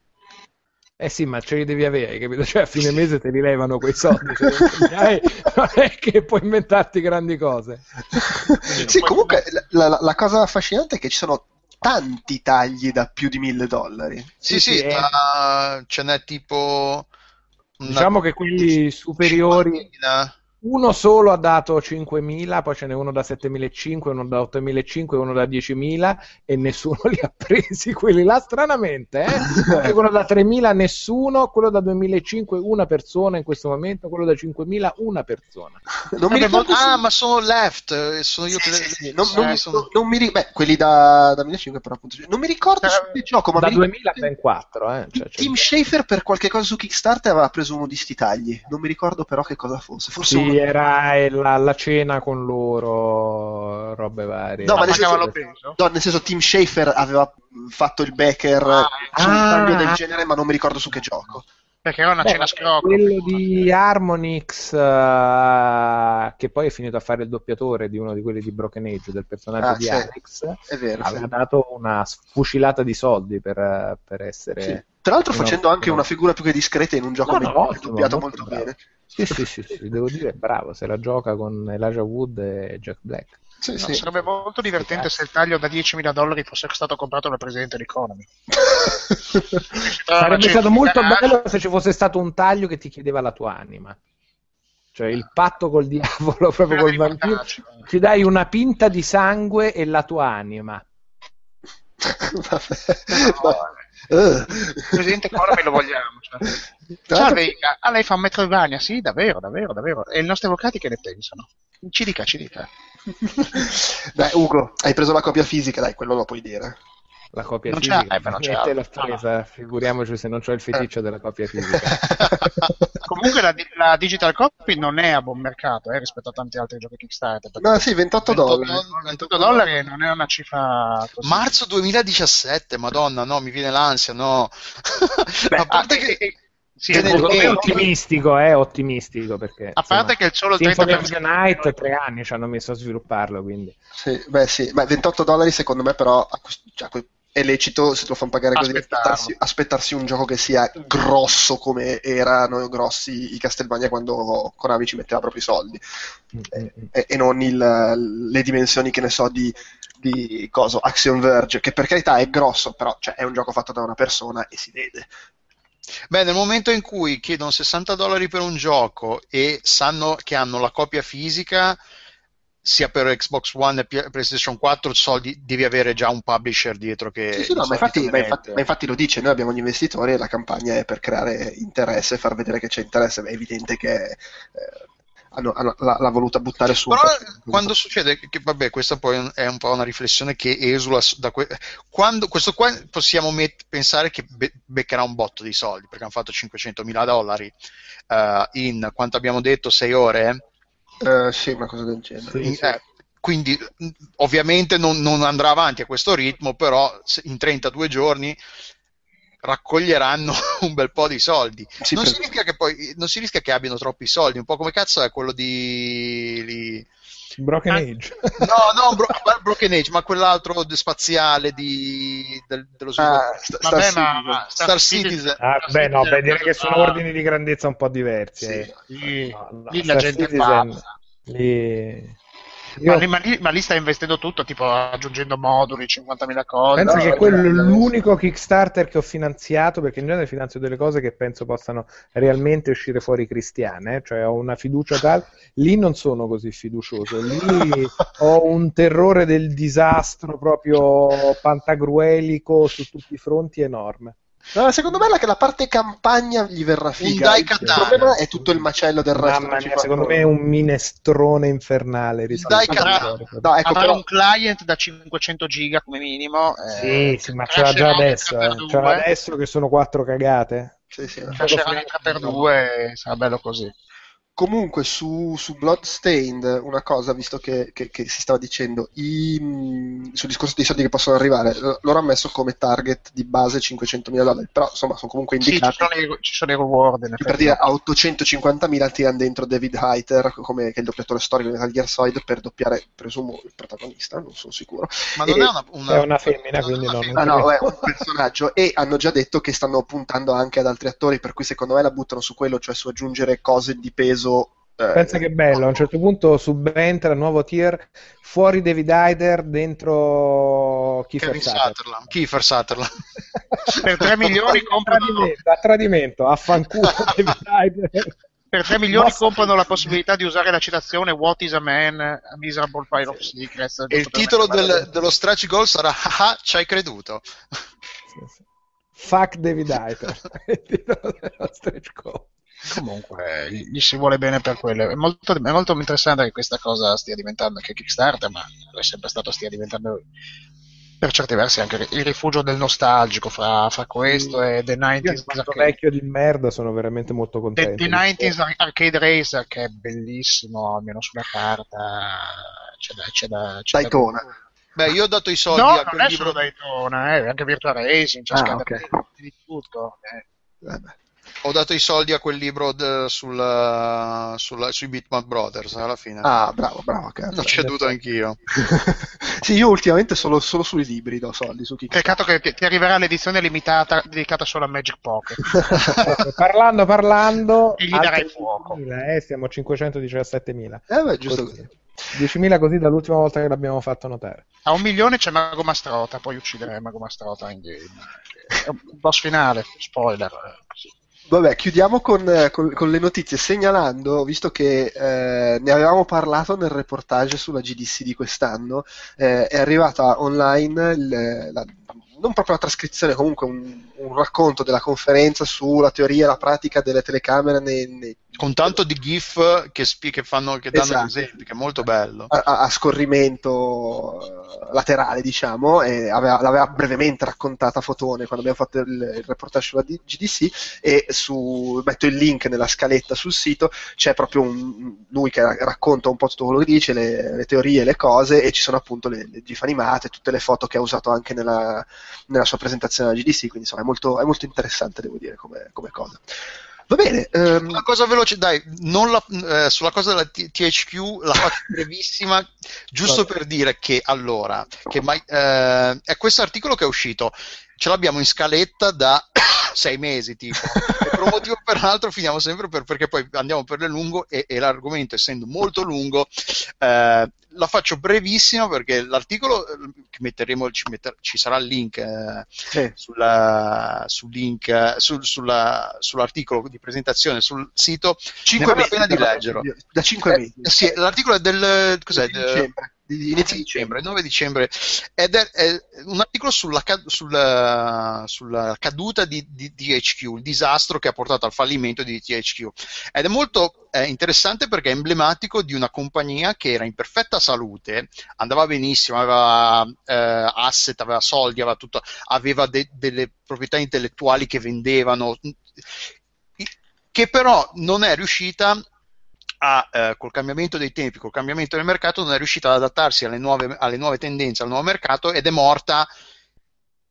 [SPEAKER 3] Eh sì, ma ce li devi avere, capito? Cioè a fine mese te li levano quei soldi, hai, non è che puoi inventarti grandi cose.
[SPEAKER 2] sì, comunque la, la, la cosa affascinante è che ci sono tanti tagli da più di mille dollari.
[SPEAKER 5] Sì, sì, sì è... uh, ce n'è tipo...
[SPEAKER 3] Diciamo che quelli superiori... 50 uno solo ha dato 5.000, poi ce n'è uno da 7.500, uno da 8.500, uno da 10.000 e nessuno li ha presi quelli là, stranamente. Eh? quello da 3.000 nessuno, quello da 2.500 una persona in questo momento, quello da 5.000 una persona.
[SPEAKER 5] Non mi ricordo ah, ma sono left, sono io sì, che... Sì,
[SPEAKER 2] sì. Non, non, eh, sono... non, mi ricordo, quelli da, da 1.500 però appunto, non mi ricordo eh, su che gioco, ma
[SPEAKER 3] da
[SPEAKER 2] mi
[SPEAKER 3] 2000 ben 4, eh.
[SPEAKER 2] cioè, Tim Schafer per qualche cosa su Kickstarter aveva preso uno di sti tagli, non mi ricordo però che cosa fosse, forse
[SPEAKER 3] sì, uno... era la, la, cena con loro, robe varie.
[SPEAKER 2] No, ma nel senso, no, nel senso Tim Schafer aveva fatto il Becker ah, su un taglio del genere, ma non mi ricordo su che gioco.
[SPEAKER 4] Perché era una Beh, cena scrocco.
[SPEAKER 3] Quello di Harmonix, uh, che poi è finito a fare il doppiatore di uno di quelli di Broken Age, del personaggio ah, di sì. Alex,
[SPEAKER 2] è vero,
[SPEAKER 3] aveva sì. dato una sfucilata di soldi per, per essere... Sì.
[SPEAKER 2] Tra l'altro facendo anche una figura più che discreta in un gioco no, no, doppiato molto, molto bene.
[SPEAKER 3] Sì, sì, sì, sì, devo dire, bravo, se la gioca con Elijah Wood e Jack Black.
[SPEAKER 4] Sì, no, sì. Sarebbe molto divertente se il taglio da 10.000 dollari fosse stato comprato dal presidente dell'Economy.
[SPEAKER 3] Sarebbe stato molto bello se ci fosse stato un taglio che ti chiedeva la tua anima. Cioè il patto col diavolo, proprio col vampiro. Ci dai una pinta di sangue e la tua anima.
[SPEAKER 2] Vabbè. No, Eh.
[SPEAKER 4] Presidente Konami lo vogliamo. Cioè.
[SPEAKER 2] Tra l'altro-
[SPEAKER 4] Salve, a a lei fa un Metroidvania? Sì, davvero, davvero, davvero. E i nostri avvocati che ne pensano? Ci dica, ci dica.
[SPEAKER 2] Dai, Ugo, hai preso la copia fisica, dai, quello lo puoi dire.
[SPEAKER 3] La copia
[SPEAKER 4] Non
[SPEAKER 3] fisica.
[SPEAKER 4] beh, non
[SPEAKER 3] l'ho presa, figuriamoci se non c'ho il feticcio della copia fisica.
[SPEAKER 4] Comunque la, la Digital Copy non è a buon mercato eh, rispetto a tanti altri giochi Kickstarter.
[SPEAKER 2] No, sì, 28 dollari.
[SPEAKER 4] 28 dollari non è una cifra così.
[SPEAKER 5] Marzo 2017, madonna, no, mi viene l'ansia, no.
[SPEAKER 4] Beh,
[SPEAKER 5] a parte
[SPEAKER 4] ah,
[SPEAKER 5] che...
[SPEAKER 4] eh, eh, sì, è molto
[SPEAKER 3] me è
[SPEAKER 5] game-
[SPEAKER 3] ottimistico, è ottimistico perché
[SPEAKER 4] A parte che il solo il
[SPEAKER 3] Symphony of
[SPEAKER 4] 30%
[SPEAKER 3] the Night tre anni ci hanno messo a svilupparlo, quindi
[SPEAKER 2] Sì, beh, sì, ma 28 dollari secondo me però a cioè, que- è lecito se te lo fanno pagare così aspettarsi, aspettarsi un gioco che sia grosso come erano grossi i Castlevania quando Konami ci metteva proprio i soldi. E, e non il- le dimensioni che ne so di, di coso, Axiom Verge che per carità è grosso però cioè, è un gioco fatto da una persona e si vede.
[SPEAKER 5] Beh, nel momento in cui chiedono 60 dollari per un gioco e sanno che hanno la copia fisica, sia per Xbox One e PlayStation 4, soldi, devi avere già un publisher dietro che...
[SPEAKER 2] Sì, sì, no, ma, infatti, ma, infatti, ma infatti lo dice, noi abbiamo gli investitori e la campagna è per creare interesse, far vedere che c'è interesse, Beh, è evidente che eh, hanno, hanno- l'ha, l'ha voluta buttare su.
[SPEAKER 5] Però
[SPEAKER 2] perché-
[SPEAKER 5] quando succede, che vabbè, questa poi è un po' una riflessione che esula da que- quando questo qua possiamo met- pensare che be- beccherà un botto di soldi perché hanno fatto 500 mila dollari eh, in quanto abbiamo detto 6 ore.
[SPEAKER 2] Eh, sì, una cosa del genere.
[SPEAKER 5] In- eh, quindi mh, ovviamente non, non andrà avanti a questo ritmo, però in 32 giorni raccoglieranno un bel po' di soldi.
[SPEAKER 2] Sì,
[SPEAKER 5] non,
[SPEAKER 2] per-
[SPEAKER 5] si rischia che poi, non si rischia che abbiano troppi soldi, un po' come cazzo è quello di...
[SPEAKER 3] Broken
[SPEAKER 4] Ah.
[SPEAKER 3] Age.
[SPEAKER 5] No, no, Bro- Broken Age, ma quell'altro spaziale di, del- dello sviluppo.
[SPEAKER 2] Ah,
[SPEAKER 4] Vabbè,
[SPEAKER 2] Star
[SPEAKER 4] ma,
[SPEAKER 2] Citizen.
[SPEAKER 4] ma
[SPEAKER 5] Star Citizen.
[SPEAKER 3] Ah,
[SPEAKER 4] Star
[SPEAKER 3] beh, no, beh, direi che sono
[SPEAKER 4] ah,
[SPEAKER 3] ordini di grandezza un po' diversi.
[SPEAKER 2] Sì.
[SPEAKER 3] eh.
[SPEAKER 4] Lì,
[SPEAKER 3] No, no,
[SPEAKER 4] lì la
[SPEAKER 3] Star
[SPEAKER 4] gente
[SPEAKER 3] Citizen,
[SPEAKER 4] pazza.
[SPEAKER 3] lì-
[SPEAKER 4] Ma
[SPEAKER 3] Io
[SPEAKER 4] lì, ma, lì, ma lì sta investendo tutto, tipo aggiungendo moduli, 50.000 cose.
[SPEAKER 3] penso che quello è l'unico Kickstarter che ho finanziato, perché in genere finanzio delle cose che penso possano realmente uscire fuori cristiane, cioè ho una fiducia tale. Lì non sono così fiducioso, lì ho un terrore del disastro proprio pantagruelico su tutti i fronti enorme.
[SPEAKER 2] No, secondo me la, la parte campagna gli verrà figa.
[SPEAKER 5] Dai
[SPEAKER 2] il problema è tutto il macello del resto.
[SPEAKER 3] Mamma mia, secondo me è un minestrone infernale. rispetto
[SPEAKER 5] Dai,
[SPEAKER 3] a-
[SPEAKER 5] Katana.
[SPEAKER 2] No, ecco,
[SPEAKER 4] Avrà
[SPEAKER 2] però,
[SPEAKER 4] un client da 500 giga come minimo.
[SPEAKER 3] Sì,
[SPEAKER 4] eh,
[SPEAKER 3] sì, ma ce l'ha già adesso.
[SPEAKER 4] per
[SPEAKER 3] Eh.
[SPEAKER 4] due,
[SPEAKER 3] Ce l'ha adesso che sono quattro cagate.
[SPEAKER 2] sì, sì.
[SPEAKER 4] crasherà in 3x2 sarà bello così.
[SPEAKER 2] Comunque su, su Bloodstained una cosa, visto che, che- che si stava dicendo, i, mh, sul discorso dei soldi che possono arrivare, loro hanno messo come target di base 500.000 dollari, però insomma sono comunque
[SPEAKER 4] Sì, ci
[SPEAKER 2] indicati.
[SPEAKER 4] sono, i, ci sono i reward.
[SPEAKER 2] per dire a 850.000 tirano dentro David Heiter come, che è il doppiatore storico di Metal Gear Solid per doppiare, presumo, il protagonista, non sono sicuro.
[SPEAKER 5] Ma non
[SPEAKER 2] E-
[SPEAKER 5] è una, una-
[SPEAKER 3] È una femmina,
[SPEAKER 5] non è
[SPEAKER 3] quindi
[SPEAKER 5] una femmina.
[SPEAKER 2] Ah no, è un personaggio e hanno già detto che stanno puntando anche ad altri attori, per cui secondo me la buttano su quello, cioè su aggiungere cose di peso. Eh,
[SPEAKER 3] Pensa che bello, a un certo punto subentra il nuovo tier fuori David Hyder, dentro Kiefer
[SPEAKER 5] Kevin
[SPEAKER 3] Sutherland.
[SPEAKER 5] Sutherland. Kiefer Sutherland.
[SPEAKER 4] Per 3 milioni
[SPEAKER 3] a
[SPEAKER 4] comprano,
[SPEAKER 3] tradimento, a tradimento, affanculo David Hyder.
[SPEAKER 4] per 3 milioni
[SPEAKER 3] Basta.
[SPEAKER 4] comprano la possibilità di usare la citazione What is a man? A miserable fire of secrets.
[SPEAKER 5] E il titolo del- dello stretch goal sarà Haha, ci hai creduto.
[SPEAKER 3] Sì, sì. Fuck David Hyder. Il titolo dello stretch goal.
[SPEAKER 4] Comunque, gli si vuole bene per quello. È molto, è molto interessante che questa cosa stia diventando anche Kickstarter, ma è sempre stato stia diventando per certi versi anche il rifugio del nostalgico fra, fra questo e The
[SPEAKER 3] Io,
[SPEAKER 4] 90s
[SPEAKER 3] in quanto
[SPEAKER 4] Arcade,
[SPEAKER 3] vecchio di merda, sono veramente molto
[SPEAKER 4] The,
[SPEAKER 3] contento.
[SPEAKER 4] The 90s Ar- Arcade Racer che è bellissimo, almeno sulla carta. C'è da, c'è da, c'è da-
[SPEAKER 2] Daytona.
[SPEAKER 5] Beh, io ho dato i soldi
[SPEAKER 4] No,
[SPEAKER 5] a
[SPEAKER 4] non
[SPEAKER 5] quel
[SPEAKER 4] è
[SPEAKER 5] libro.
[SPEAKER 4] solo Daytona, eh, anche Virtua Racing, c'è
[SPEAKER 2] Ah,
[SPEAKER 4] Scandal-
[SPEAKER 2] ok.
[SPEAKER 4] di tutto. eh.
[SPEAKER 5] Ho dato i soldi a quel libro d- sul, sul- sui Bitmap Brothers alla fine.
[SPEAKER 2] Ah, bravo, bravo, cazzo.
[SPEAKER 5] Ho ceduto anch'io.
[SPEAKER 2] sì, io ultimamente solo, solo sui libri do soldi su.
[SPEAKER 4] Peccato che ti, arriverà l'edizione limitata dedicata solo a Magic Pocket.
[SPEAKER 3] parlando, parlando,
[SPEAKER 4] E gli darai fuoco.
[SPEAKER 3] 10.000, eh, siamo a 517.000.
[SPEAKER 2] Eh, beh, giusto
[SPEAKER 3] Così.
[SPEAKER 2] così.
[SPEAKER 3] 10.000 così dall'ultima volta che l'abbiamo fatto notare.
[SPEAKER 4] A un milione c'è Mago Mastrota, puoi uccidere Mago Mastrota in game. È un boss finale, spoiler.
[SPEAKER 2] Vabbè, chiudiamo con, eh, con- con le notizie segnalando, visto che eh, ne avevamo parlato nel reportage sulla GDC di quest'anno, eh, è arrivata online il- la- non proprio una trascrizione, comunque un, un, racconto della conferenza sulla teoria e la pratica delle telecamere nei, nei
[SPEAKER 5] con tanto di GIF che, spi- che, fanno, che danno esatto. esempi, che è molto bello.
[SPEAKER 2] A, a scorrimento eh, laterale, diciamo, e aveva, l'aveva brevemente raccontata Fotone quando abbiamo fatto il, il reportage sulla GDC e su, metto il link nella scaletta sul sito, c'è proprio un, lui che racconta un po' tutto quello che dice, le, le teorie, le cose e ci sono appunto le, le GIF animate, tutte le foto che ha usato anche nella, nella sua presentazione alla GDC, quindi insomma è molto, è molto interessante devo dire come, come cosa. Va bene. Um...
[SPEAKER 5] Una cosa veloce, dai, la, eh, sulla cosa della T- THQ la faccio brevissima, giusto per dire che allora, che mai, eh, è questo articolo che è uscito, ce l'abbiamo in scaletta da sei mesi tipo. E per un motivo o per l'altro finiamo sempre per, perché poi andiamo per le lungo e, e l'argomento essendo molto lungo eh, la faccio brevissima perché l'articolo eh, che metteremo ci, metter, ci sarà il link eh, sì. sulla, sul link eh, sul, sulla, sull'articolo di presentazione sul sito. 5 mesi, pena di leggerlo.
[SPEAKER 2] da 5
[SPEAKER 5] eh,
[SPEAKER 2] mesi.
[SPEAKER 5] sì, l'articolo è del cos'è, di
[SPEAKER 2] dicembre
[SPEAKER 5] di inizio dicembre, 9 dicembre, ed è, è un articolo sulla, sulla, sulla caduta di, di, THQ, il disastro che ha portato al fallimento di THQ. Ed è molto eh, interessante perché è emblematico di una compagnia che era in perfetta salute, andava benissimo, aveva eh, asset, aveva soldi, aveva, tutto, aveva de, delle proprietà intellettuali che vendevano, che però non è riuscita ha, eh, col cambiamento dei tempi, col cambiamento del mercato, non è riuscita ad adattarsi alle nuove, alle nuove tendenze, al nuovo mercato ed è morta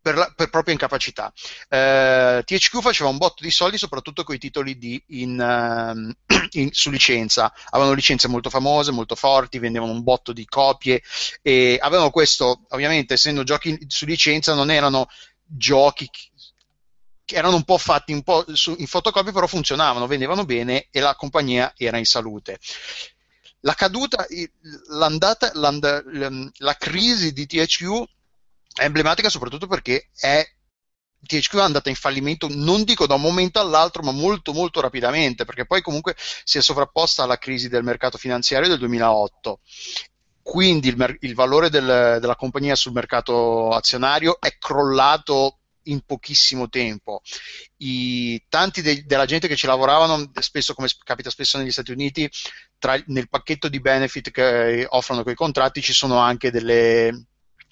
[SPEAKER 5] per, la, per propria incapacità. Eh, THQ faceva un botto di soldi soprattutto con i titoli di, in, uh, in, su licenza, avevano licenze molto famose, molto forti, vendevano un botto di copie e avevano questo, ovviamente essendo giochi su licenza non erano giochi che erano un po' fatti un po' su, in fotocopia, però funzionavano, vendevano bene e la compagnia era in salute. La caduta, l'andata, l'and- la crisi di THQ è emblematica soprattutto perché è THQ è andata in fallimento, non dico da un momento all'altro, ma molto molto rapidamente, perché poi comunque si è sovrapposta alla crisi del mercato finanziario del 2008. Quindi il, il valore del, della compagnia sul mercato azionario è crollato in pochissimo tempo. I, tanti de, della gente che ci lavoravano, spesso come capita spesso negli Stati Uniti, tra, nel pacchetto di benefit che offrono quei contratti ci sono anche delle,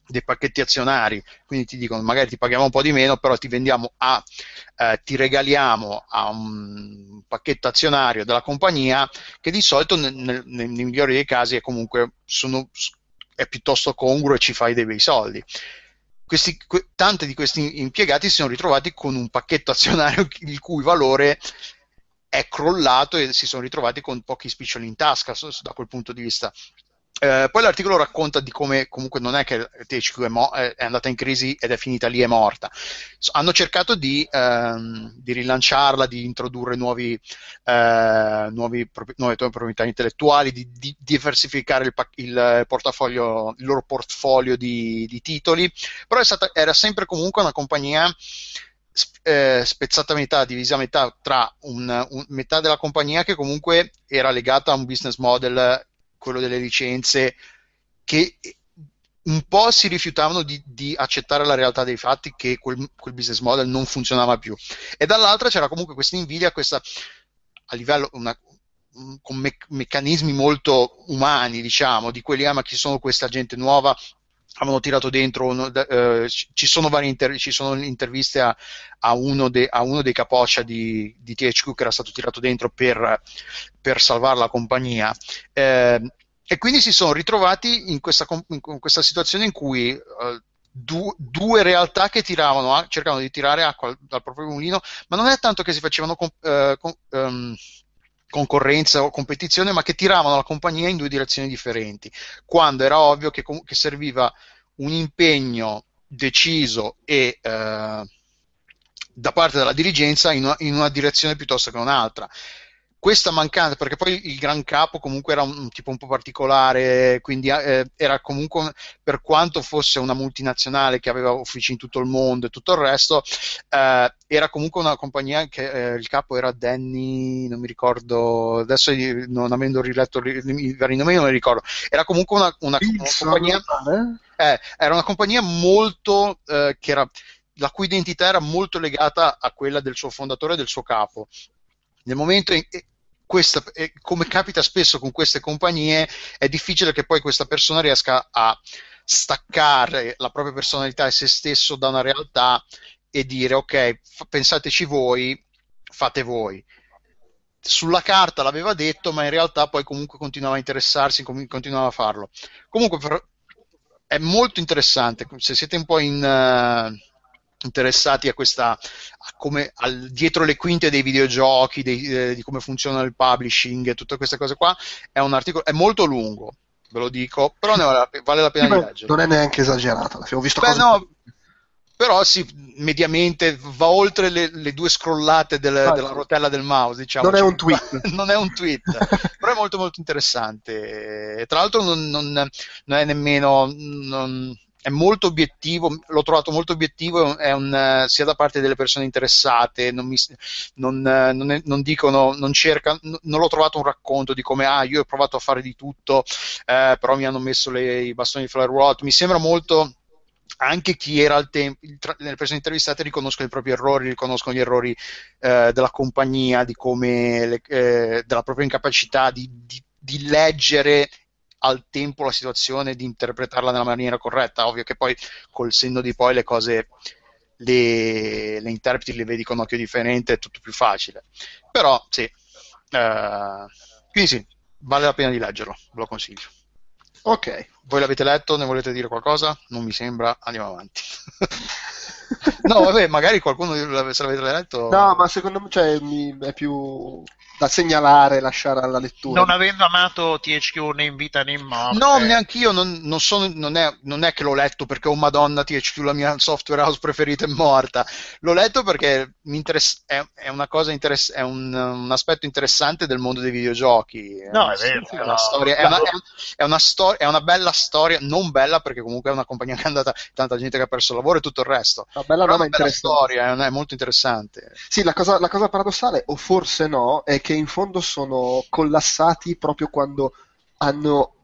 [SPEAKER 5] dei pacchetti azionari, quindi ti dicono magari ti paghiamo un po' di meno, però ti vendiamo a, eh, ti regaliamo a un pacchetto azionario della compagnia che di solito nel, nel, nei migliori dei casi è comunque sono, è piuttosto congruo e ci fai dei bei soldi questi, que, tanti di questi impiegati si sono ritrovati con un pacchetto azionario il cui valore è crollato e si sono ritrovati con pochi spiccioli in tasca da quel punto di vista. Eh, poi l'articolo racconta di come comunque non è che THQ è, mo- è, andata in crisi ed è finita lì, è morta. hanno cercato di, ehm, di, rilanciarla, di introdurre nuovi, eh, nuovi pro- nuove proprietà intellettuali, di, di diversificare il, il, portafoglio, il loro portfolio di, di titoli, però stata, era sempre comunque una compagnia eh, spezzata a metà, divisa a metà tra un, un, metà della compagnia che comunque era legata a un business model quello delle licenze, che un po' si rifiutavano di, di, accettare la realtà dei fatti che quel, quel, business model non funzionava più. E dall'altra c'era comunque questa invidia, questa a livello una, con me, meccanismi molto umani, diciamo, di quelli, ah, ma chi sono questa gente nuova? Avevano tirato dentro, uno, eh, ci, sono varie inter- ci sono interviste a, a, uno de- a, uno dei capoccia di, di, THQ che era stato tirato dentro per, per salvare la compagnia. Eh, e quindi si sono ritrovati in questa, in questa situazione in cui uh, du, due realtà che tiravano, cercavano di tirare acqua dal proprio mulino, ma non è tanto che si facevano con, uh, con, um, concorrenza o competizione, ma che tiravano la compagnia in due direzioni differenti, quando era ovvio che, che serviva un impegno deciso e uh, da parte della dirigenza in una, in una direzione piuttosto che un'altra questa mancanza, perché poi il Gran Capo comunque era un, tipo un po' particolare, quindi eh, era comunque, per quanto fosse una multinazionale che aveva uffici in tutto il mondo e tutto il resto, eh, era comunque una compagnia che eh, il capo era Danny, non mi ricordo, adesso non avendo riletto i vari nomi non mi ricordo, era comunque una, una, una compagnia... Eh, era una compagnia molto eh, che era la cui identità era molto legata a quella del suo fondatore e del suo capo. Nel momento in questa, come capita spesso con queste compagnie, è difficile che poi questa persona riesca a staccare la propria personalità e se stesso da una realtà e dire ok, f- pensateci voi, fate voi. Sulla carta l'aveva detto, ma in realtà poi comunque continuava a interessarsi, continuava a farlo. Comunque per, è molto interessante, se siete un po' in... Uh, interessati a questa a come al, dietro le quinte dei videogiochi dei, eh, di come funziona il publishing e tutte queste cose qua è un articolo è molto lungo ve lo dico però vale, la, vale la pena
[SPEAKER 2] sì,
[SPEAKER 5] di leggere
[SPEAKER 2] non è neanche esagerato ho visto
[SPEAKER 5] Beh,
[SPEAKER 2] cose
[SPEAKER 5] no, però sì, mediamente va oltre le, le due scrollate del, ah, della rotella del mouse, diciamo.
[SPEAKER 2] Non è un tweet.
[SPEAKER 5] non è un tweet, però è molto molto interessante. Tra l'altro non, non, non è nemmeno... Non, è molto obiettivo, l'ho trovato molto obiettivo un, sia da parte delle persone interessate, non, mi, non, non, è, non dicono, non cercano, non l'ho trovato un racconto di come ah io ho provato a fare di tutto, eh, però mi hanno messo le, i bastoni di fly ruote, mi sembra molto anche chi era al tempo, le persone intervistate riconoscono i propri errori, riconoscono gli errori eh, della compagnia, le, eh, della propria incapacità di, di, di leggere al tempo la situazione, di interpretarla nella maniera corretta. Ovvio che poi col senno di poi le cose le, le interpreti, le vedi con occhio differente, è tutto più facile. Però sì, uh, quindi sì, vale la pena di leggerlo, ve lo consiglio.
[SPEAKER 2] Ok.
[SPEAKER 5] Voi l'avete letto? Ne volete dire qualcosa? Non mi sembra, andiamo avanti. no, vabbè, magari qualcuno se l'avete letto.
[SPEAKER 2] No, ma secondo me cioè, è più da segnalare, lasciare alla lettura.
[SPEAKER 4] Non avendo amato THQ né in vita né in morte.
[SPEAKER 5] No, neanche io, non, non, sono, non, è, non, è, che l'ho letto perché, oh madonna, THQ, la mia software house preferita è morta. L'ho letto perché è, è, una cosa interess- è un, un, aspetto interessante del mondo dei videogiochi.
[SPEAKER 4] No, è vero.
[SPEAKER 5] È una, storia, è, una, è, una stor- è una bella storia, non bella perché comunque è una compagnia che è andata, tanta gente che ha perso il lavoro e tutto il resto.
[SPEAKER 2] Una bella,
[SPEAKER 5] Però bella storia, è, molto interessante.
[SPEAKER 2] Sì, la cosa, la cosa paradossale, o forse no, è che in fondo sono collassati proprio quando hanno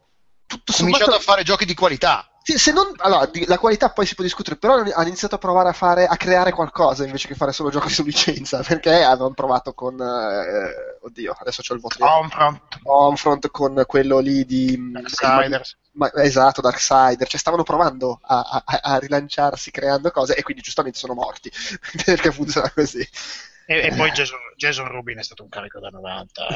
[SPEAKER 5] tutto cominciato sommato... a fare giochi di qualità.
[SPEAKER 2] Sì, se non, allora, la qualità poi si può discutere, però hanno iniziato a provare a, fare, a creare qualcosa invece che fare solo giochi su licenza, perché avevano provato con, eh, oddio, adesso c'ho il voto.
[SPEAKER 4] Homefront.
[SPEAKER 2] Homefront con quello lì di...
[SPEAKER 4] Darksiders.
[SPEAKER 2] Ma, esatto, Darksider, cioè stavano provando a, a, a rilanciarsi creando cose e quindi giustamente sono morti, perché funziona così.
[SPEAKER 4] E, e poi Jason, Jason, Rubin è stato un carico da 90.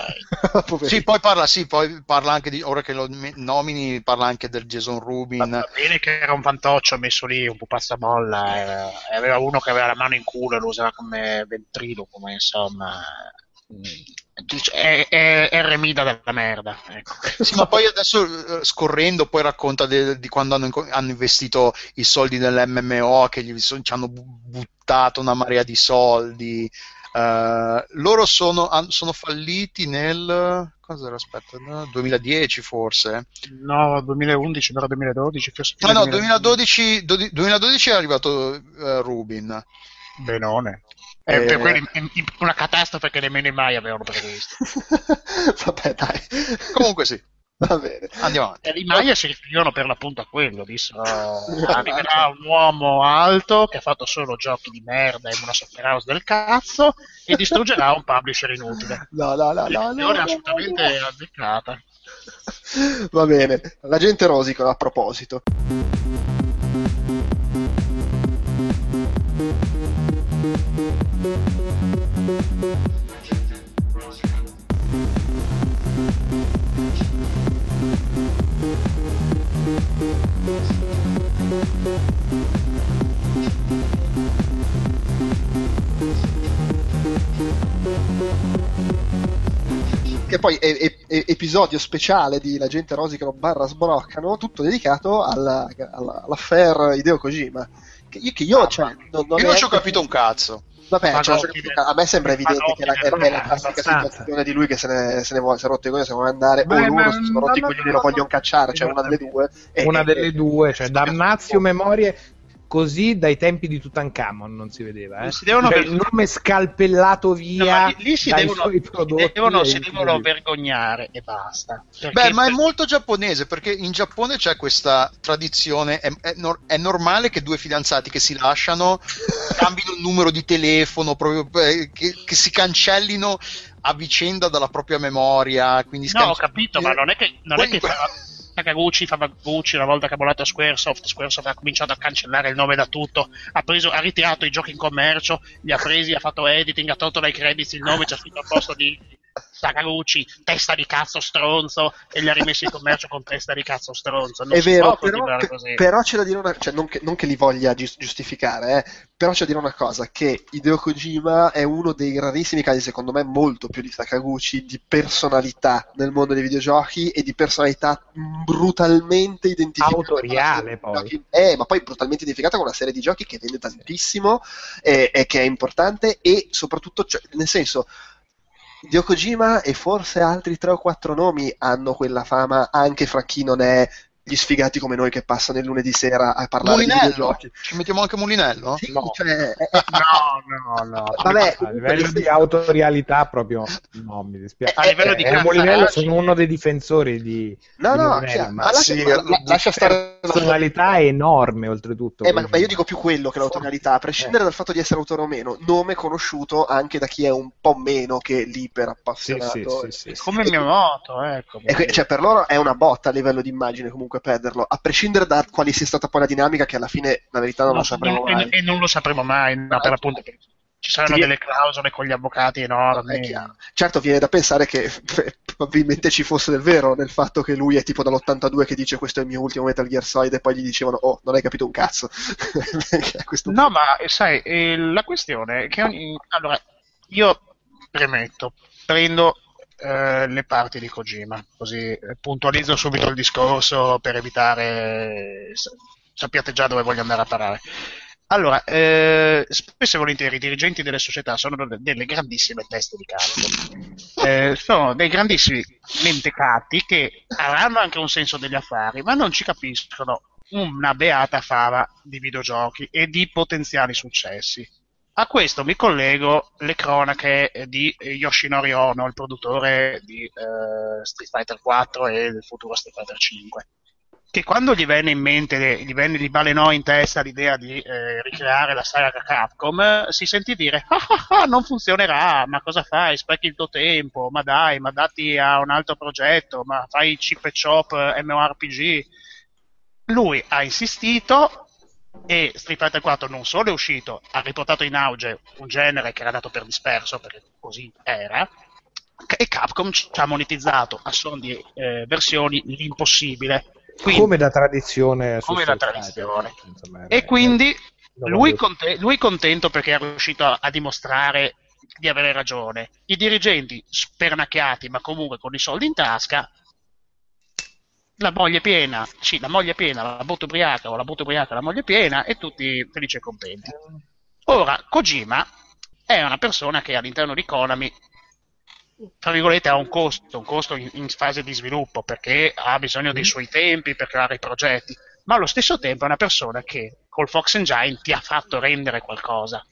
[SPEAKER 5] sì, poi parla, sì, poi parla anche di, ora che lo nomini, parla anche del Jason Rubin.
[SPEAKER 4] Va bene che era un fantoccio messo lì, un po' passamolla, e, e aveva uno che aveva la mano in culo e lo usava come ventriloquo, insomma... È, è, è remida della merda. Ecco.
[SPEAKER 5] Sì, ma poi adesso eh, scorrendo, poi racconta de, di quando hanno, hanno, investito i soldi nell'MMO, che gli ci hanno buttato una marea di soldi. Uh, loro sono, sono, falliti nel cosa aspetta, no? 2010 forse
[SPEAKER 4] no 2011 però 2012 forse
[SPEAKER 5] no no 2012, 2012 è arrivato uh, Rubin
[SPEAKER 4] benone è eh, per quelli una catastrofe che nemmeno i mai avevano previsto
[SPEAKER 2] vabbè dai
[SPEAKER 5] comunque sì
[SPEAKER 2] Va bene.
[SPEAKER 5] Andiamo avanti.
[SPEAKER 4] E i Maya si riferirono per l'appunto a quello, dissero arriverà un uomo alto che ha fatto solo giochi di merda in una software house del cazzo e distruggerà un publisher inutile.
[SPEAKER 2] No, no, no, no. no,
[SPEAKER 4] è assolutamente no. azzeccata.
[SPEAKER 2] Va bene. La gente rosica a proposito. Che poi è, è, è, episodio speciale di La gente rosicano barra sbroccano, tutto dedicato alla, alla, all'affair Hideo Kojima. Che io, che io, ah, cioè,
[SPEAKER 5] non, non io non ci ho capito un cazzo.
[SPEAKER 2] Vabbè, cioè, a me sembra evidente che la, è la classica situazione di lui che se ne, se ne vuole, si è rotto i coglioni, se vuole andare, Beh, o loro si sono rotti i coglioni e lo vogliono cacciare, cioè una delle due.
[SPEAKER 3] Una delle due, cioè Damnazio Memorie così dai tempi di Tutankhamon non si vedeva. Eh?
[SPEAKER 4] Si devono
[SPEAKER 3] Cioè,
[SPEAKER 4] ver-
[SPEAKER 3] il nome scalpellato
[SPEAKER 4] No,
[SPEAKER 3] via
[SPEAKER 4] ma lì, lì si
[SPEAKER 3] dai
[SPEAKER 4] devono,
[SPEAKER 3] suoi
[SPEAKER 4] si
[SPEAKER 3] prodotti.
[SPEAKER 4] devono- si devono vergognare e basta.
[SPEAKER 5] Beh, ma è molto giapponese perché in Giappone c'è questa tradizione. È, è nor- è normale che due fidanzati che si lasciano cambino il numero di telefono, proprio, eh, che, che si cancellino a vicenda dalla propria memoria. Quindi
[SPEAKER 4] No, ho capito, ma non è che, non è che Sakaguchi, Favaguchi, una volta che ha mollato Squaresoft, Squaresoft ha cominciato a cancellare il nome da tutto, ha, preso, ha ritirato i giochi in commercio, li ha presi, ha fatto editing, ha tolto dai credits il nome, c'ha scritto al posto di Sakaguchi, testa di cazzo stronzo, e li ha rimessi in commercio con testa di cazzo stronzo. Non
[SPEAKER 2] è
[SPEAKER 4] si
[SPEAKER 2] vero,
[SPEAKER 4] può
[SPEAKER 2] però, però c'è da dire una cioè non che, non che li voglia gius- giustificare, eh, però c'è da dire una cosa, che Hideo Kojima è uno dei rarissimi casi, secondo me molto più di Sakaguchi, di personalità nel mondo dei videogiochi e di personalità brutalmente identificata.
[SPEAKER 3] Autoriale, poi.
[SPEAKER 2] Eh, ma poi brutalmente identificata con una serie di giochi che vende tantissimo e, e che è importante e soprattutto, cioè, nel senso... Hideo Kojima e forse altri tre o quattro nomi hanno quella fama anche fra chi non è gli sfigati come noi che passano il lunedì sera a parlare di
[SPEAKER 5] Mulinello?
[SPEAKER 2] videogiochi.
[SPEAKER 5] Ci mettiamo anche Mulinello?
[SPEAKER 2] Sì,
[SPEAKER 3] No.
[SPEAKER 2] cioè, è- è-
[SPEAKER 4] No, no, no.
[SPEAKER 2] Vabbè,
[SPEAKER 3] A livello di autorialità proprio no, mi dispiace.
[SPEAKER 4] A livello di
[SPEAKER 3] Eh, eh, Molinello
[SPEAKER 4] cazzaracci-
[SPEAKER 3] sono uno dei difensori di,
[SPEAKER 2] no,
[SPEAKER 3] di
[SPEAKER 2] no,
[SPEAKER 3] Molinello,
[SPEAKER 2] chiaro,
[SPEAKER 3] ma
[SPEAKER 2] lascia,
[SPEAKER 5] sì,
[SPEAKER 2] la- lascia stare
[SPEAKER 3] personalità enorme oltretutto.
[SPEAKER 2] Eh, ma, ma io dico più quello che l'autorialità, a prescindere
[SPEAKER 3] Eh.
[SPEAKER 2] dal fatto di essere autore o meno, nome conosciuto anche da chi è un po' meno che l'iper
[SPEAKER 3] Sì,
[SPEAKER 2] appassionato.
[SPEAKER 3] sì, sì, sì.
[SPEAKER 4] Come Miyamoto, ecco.
[SPEAKER 2] E cioè, per loro è una botta a livello di immagine comunque perderlo, a prescindere da quali sia stata poi la dinamica, che alla fine la verità non
[SPEAKER 4] No,
[SPEAKER 2] lo sapremo
[SPEAKER 4] non-
[SPEAKER 2] mai.
[SPEAKER 4] e, e non lo sapremo mai, no, per appunto perché ci saranno delle clausole con gli avvocati enormi.
[SPEAKER 2] Certo, viene da pensare che probabilmente ci fosse del vero nel fatto che lui è tipo dall'82 che dice questo è il mio ultimo Metal Gear Solid e poi gli dicevano oh, non hai capito un cazzo.
[SPEAKER 4] No, ma sai, eh, la questione è che ogni... Allora, io premetto, prendo eh, le parti di Kojima, così eh, puntualizzo subito il discorso per evitare... sa- sappiate già dove voglio andare a parare. Allora, eh, spesso e volentieri i dirigenti delle società sono de- delle grandissime teste di cazzo. Eh, sono dei grandissimi mentecatti che avranno anche un senso degli affari, ma non ci capiscono una beata fava di videogiochi e di potenziali successi. A questo mi collego le cronache di Yoshinori Ono, il produttore di eh, Street Fighter 4 e del futuro Street Fighter 5 che quando gli venne in mente, gli, venne, gli balenò in testa l'idea di eh, ricreare la saga Capcom, si sentì dire: ah, ah, ah, non funzionerà, ma cosa fai? Sprechi il tuo tempo, ma dai, ma dati a un altro progetto, ma fai chip e chop eh, MMORPG. Lui ha insistito e Street Fighter 4 non solo è uscito, ha riportato in auge un genere che era dato per disperso, perché così era, e Capcom ci ha monetizzato a suon di eh, versioni l'impossibile. Quindi-
[SPEAKER 3] come da tradizione
[SPEAKER 4] come da tradizione.
[SPEAKER 3] Fighter,
[SPEAKER 4] e
[SPEAKER 3] eh,
[SPEAKER 4] quindi
[SPEAKER 3] non
[SPEAKER 4] lui, conte- lui contento perché è riuscito a, a dimostrare di avere ragione. I dirigenti spernacchiati, ma comunque con i soldi in tasca, la moglie piena, sì, la moglie piena, la botte ubriaca o la botte ubriaca, la moglie piena, e tutti felici e contenti. Ora, Kojima è una persona che all'interno di Konami tra virgolette ha un costo, un costo in, in fase di sviluppo perché ha bisogno dei suoi tempi per creare i progetti, ma allo stesso tempo è una persona che col Fox Engine ti ha fatto rendere qualcosa.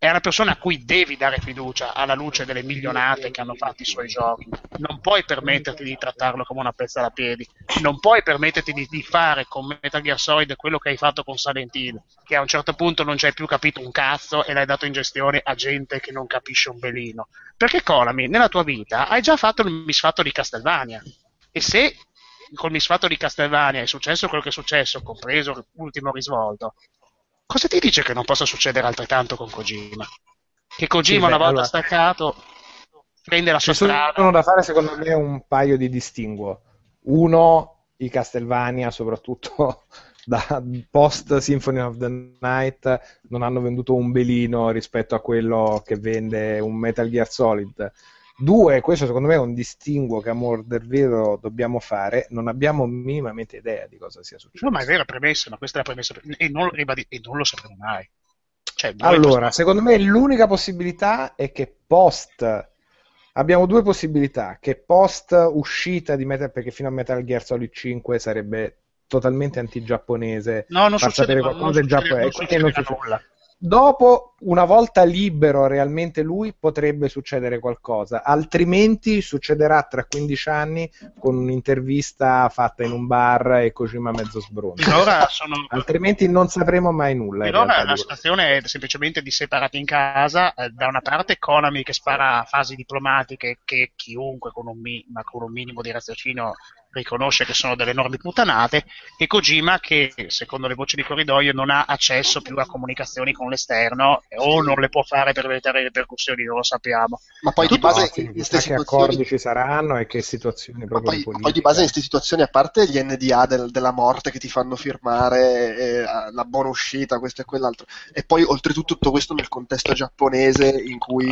[SPEAKER 4] È una persona a cui devi dare fiducia alla luce delle milionate che hanno fatto i suoi giochi. Non puoi permetterti di trattarlo come una pezza da piedi. Non puoi permetterti di, di fare con Metal Gear Solid quello che hai fatto con Silent Hill, che a un certo punto non ci hai più capito un cazzo e l'hai dato in gestione a gente che non capisce un belino. Perché Konami, nella tua vita, hai già fatto il misfatto di Castlevania. E se col misfatto di Castlevania è successo quello che è successo, compreso l'ultimo risvolto, cosa ti dice che non possa succedere altrettanto con Kojima? Che Kojima
[SPEAKER 3] Sì,
[SPEAKER 4] una
[SPEAKER 3] beh,
[SPEAKER 4] volta
[SPEAKER 3] allora-
[SPEAKER 4] staccato prende la sua
[SPEAKER 3] Ci sono
[SPEAKER 4] strada.
[SPEAKER 3] da fare secondo me un paio di distinguo. Uno, i Castlevania, soprattutto da post Symphony of the Night, non hanno venduto un belino rispetto a quello che vende un Metal Gear Solid. Due, questo secondo me è un distinguo che a amor del vero dobbiamo fare, non abbiamo minimamente idea di cosa sia successo.
[SPEAKER 4] No, ma è vero, è premessa, ma questa è la premessa. E non, e non lo sapremo mai. Cioè,
[SPEAKER 3] Allora, secondo me l'unica possibilità è che post abbiamo due possibilità, che post uscita di Metal perché fino a Metal Gear Solid 5 sarebbe totalmente anti-giapponese
[SPEAKER 4] No, non
[SPEAKER 3] far sapere qualcosa in
[SPEAKER 4] succede-
[SPEAKER 3] Giappone e non succede.
[SPEAKER 4] nulla.
[SPEAKER 3] Dopo, una volta libero realmente lui, potrebbe succedere qualcosa, altrimenti succederà tra 15 anni con un'intervista fatta in un bar e Kojima mezzo sbronzo.
[SPEAKER 4] Sono
[SPEAKER 3] Altrimenti non sapremo mai nulla.
[SPEAKER 4] Finora
[SPEAKER 3] realtà,
[SPEAKER 4] la situazione è semplicemente di separati in casa, eh, da una parte Konami che spara fasi diplomatiche che chiunque con un, mi- con un minimo di raziocinio riconosce che sono delle enormi puttanate e Kojima che secondo le voci di corridoio non ha accesso più a comunicazioni con l'esterno o non le può fare per evitare ripercussioni, non lo sappiamo.
[SPEAKER 2] Ma poi di base
[SPEAKER 3] No, che
[SPEAKER 2] situazioni
[SPEAKER 3] accordi ci saranno e che situazioni proprio
[SPEAKER 2] poi,
[SPEAKER 3] di
[SPEAKER 2] poi di base in queste situazioni, a parte gli NDA del- della morte che ti fanno firmare, eh, la buona uscita, questo e quell'altro, e poi oltretutto tutto questo nel contesto giapponese in cui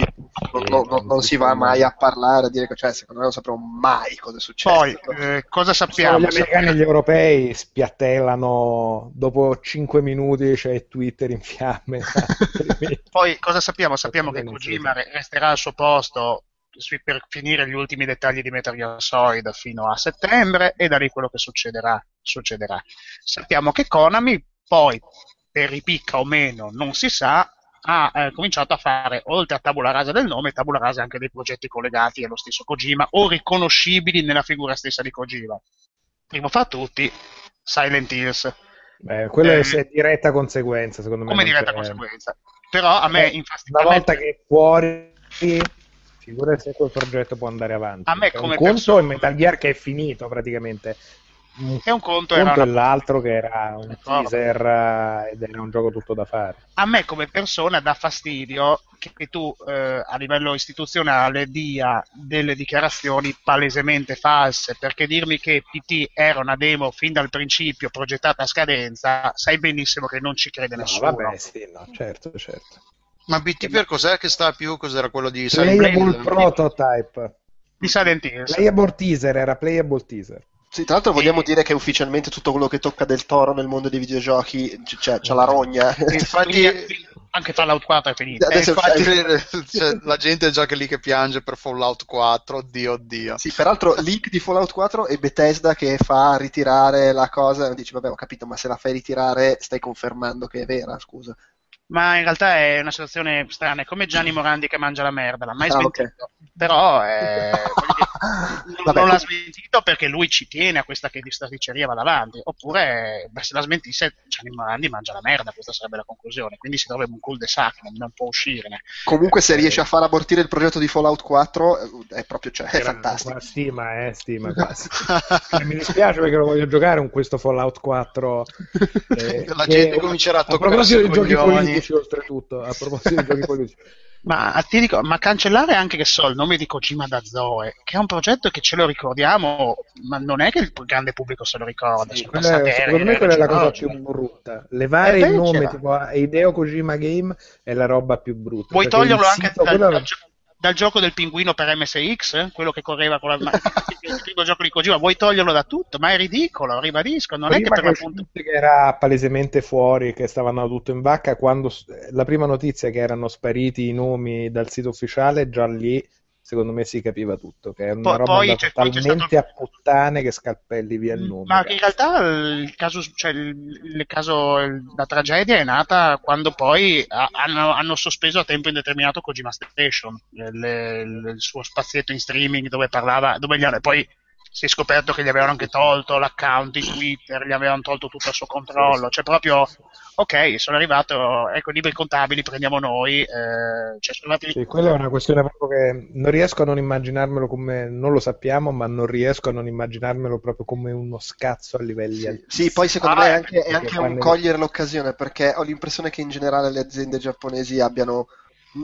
[SPEAKER 2] non, non- non-
[SPEAKER 3] non si
[SPEAKER 2] va mai
[SPEAKER 3] mai.
[SPEAKER 2] a parlare, a dire che cioè, secondo me non sapremo mai cosa è successo.
[SPEAKER 4] Poi, eh, cosa sappiamo?
[SPEAKER 3] gli americani e gli europei spiattellano dopo 5 minuti c'è Twitter in fiamme.
[SPEAKER 4] Poi cosa sappiamo? Sappiamo che Kojima re- resterà al suo posto per finire gli ultimi dettagli di Metal Gear Solid fino a settembre e da lì quello che succederà, succederà. Sappiamo che Konami poi, per ripicca o meno, non si sa, ha eh, cominciato a fare, oltre a tabula rasa del nome, tabula rasa anche dei progetti collegati allo stesso Kojima o riconoscibili nella figura stessa di Kojima. Primo fra tutti, Silent Hills.
[SPEAKER 3] Beh, quella
[SPEAKER 4] Eh,
[SPEAKER 3] è diretta conseguenza, secondo me.
[SPEAKER 4] come diretta
[SPEAKER 3] c'è-
[SPEAKER 4] conseguenza. Però a me,
[SPEAKER 3] Eh,
[SPEAKER 4] infatti,
[SPEAKER 3] Una volta che è fuori, figurati se quel progetto può andare avanti.
[SPEAKER 4] A me come
[SPEAKER 3] un conto
[SPEAKER 4] persona-
[SPEAKER 3] è Metal Gear che è finito praticamente. Un
[SPEAKER 4] è un conto,
[SPEAKER 3] conto
[SPEAKER 4] era
[SPEAKER 3] è
[SPEAKER 4] una-
[SPEAKER 3] l'altro che era un
[SPEAKER 4] D'accordo.
[SPEAKER 3] teaser eh, ed era un gioco tutto da fare.
[SPEAKER 4] a me come persona dà fastidio che, tu eh, a livello istituzionale dia delle dichiarazioni palesemente false, perché dirmi che PT era una demo fin dal principio progettata a scadenza, sai benissimo che non ci crede
[SPEAKER 3] No,
[SPEAKER 4] nessuno.
[SPEAKER 3] vabbè, sì, no, certo, certo.
[SPEAKER 5] Ma BT per cos'è che sta più? Cos'era quello di Silent
[SPEAKER 3] Playable
[SPEAKER 5] Hill?
[SPEAKER 3] prototype.
[SPEAKER 4] Di Silent Hills.
[SPEAKER 3] Playable teaser, era playable teaser.
[SPEAKER 2] Sì, tra l'altro vogliamo
[SPEAKER 4] E-
[SPEAKER 2] dire che ufficialmente tutto quello che tocca del toro nel mondo dei videogiochi c- cioè, c'ha la rogna.
[SPEAKER 5] Infatti,
[SPEAKER 4] anche Fallout 4 è finito.
[SPEAKER 5] eh,
[SPEAKER 2] Adesso-
[SPEAKER 5] infatti cioè, la gente è già che lì che piange per Fallout 4, oddio, oddio.
[SPEAKER 2] Sì, peraltro leak di Fallout 4 e Bethesda che fa ritirare la cosa, dici vabbè ho capito, ma se la fai ritirare stai confermando che è vera, scusa.
[SPEAKER 4] Ma in realtà è una situazione strana, è come Gianni Morandi che mangia la merda, l'ha mai
[SPEAKER 2] Ah,
[SPEAKER 4] smentito. Però eh, dire, non, l'ha smentito perché lui ci tiene a questa che di stardiceria vada avanti. Oppure beh, se la smentisse Gianni Morandi mangia la merda, questa sarebbe la conclusione. Quindi si trova in un cul de sac, non, non può uscirne.
[SPEAKER 2] Comunque se riesci a far abortire il progetto di Fallout 4 eh, è proprio cioè, è fantastico.
[SPEAKER 3] Qua stima, eh, stima. Eh, mi dispiace perché lo voglio giocare con questo Fallout 4. eh,
[SPEAKER 5] La gente comincerà a
[SPEAKER 3] A
[SPEAKER 5] toccarsi
[SPEAKER 3] proposito
[SPEAKER 5] i
[SPEAKER 3] di giochi
[SPEAKER 5] coglioni.
[SPEAKER 3] Politici, oltretutto. A proposito di giochi politici.
[SPEAKER 4] Ma ti dico, ma cancellare anche che so il nome di Kojima da Zoe, che è un progetto che ce lo ricordiamo, ma non è che il grande pubblico se lo ricorda.
[SPEAKER 3] Sì,
[SPEAKER 4] sono
[SPEAKER 3] quella secondo me quella è la cosa più brutta. Levare
[SPEAKER 4] Eh,
[SPEAKER 3] il nome
[SPEAKER 4] c'era.
[SPEAKER 3] tipo a Hideo Kojima Game è la roba più brutta. Il
[SPEAKER 4] toglierlo anche dal,
[SPEAKER 3] quello-
[SPEAKER 4] dal dal gioco del pinguino per MSX? eh? Quello che correva con la il primo gioco di Kojima, vuoi toglierlo da tutto? Ma è ridicolo, ribadisco, non è che
[SPEAKER 3] prima
[SPEAKER 4] per l'appunto...
[SPEAKER 3] che era palesemente fuori, che stavano tutto in vacca, quando la prima notizia che erano spariti i nomi dal sito ufficiale, già lì secondo me si capiva tutto, che è una
[SPEAKER 4] Poi-
[SPEAKER 3] roba
[SPEAKER 4] poi c'è
[SPEAKER 3] talmente
[SPEAKER 4] stato-
[SPEAKER 3] a puttane che scalpelli via il nome.
[SPEAKER 4] Ma in realtà il caso, cioè il, caso, la tragedia è nata quando poi ha- hanno, hanno sospeso a tempo indeterminato Kojima Station, il, il- il suo spazietto in streaming dove parlava, dove gli hanno- poi si è scoperto che gli avevano anche tolto l'account di Twitter, gli avevano tolto tutto il suo controllo, cioè proprio, ok, sono arrivato, ecco, libri contabili prendiamo noi, eh, cioè sono arrivati-
[SPEAKER 3] Sì, quella è una questione proprio che non riesco a non immaginarmelo come, non lo sappiamo, ma non riesco a non immaginarmelo proprio come uno scazzo a livelli
[SPEAKER 2] Sì,
[SPEAKER 3] altissimi.
[SPEAKER 2] sì, poi secondo
[SPEAKER 4] Ah,
[SPEAKER 2] me è
[SPEAKER 4] eh,
[SPEAKER 2] anche, è anche un
[SPEAKER 3] quando-
[SPEAKER 2] cogliere l'occasione perché ho l'impressione che in generale le aziende giapponesi abbiano,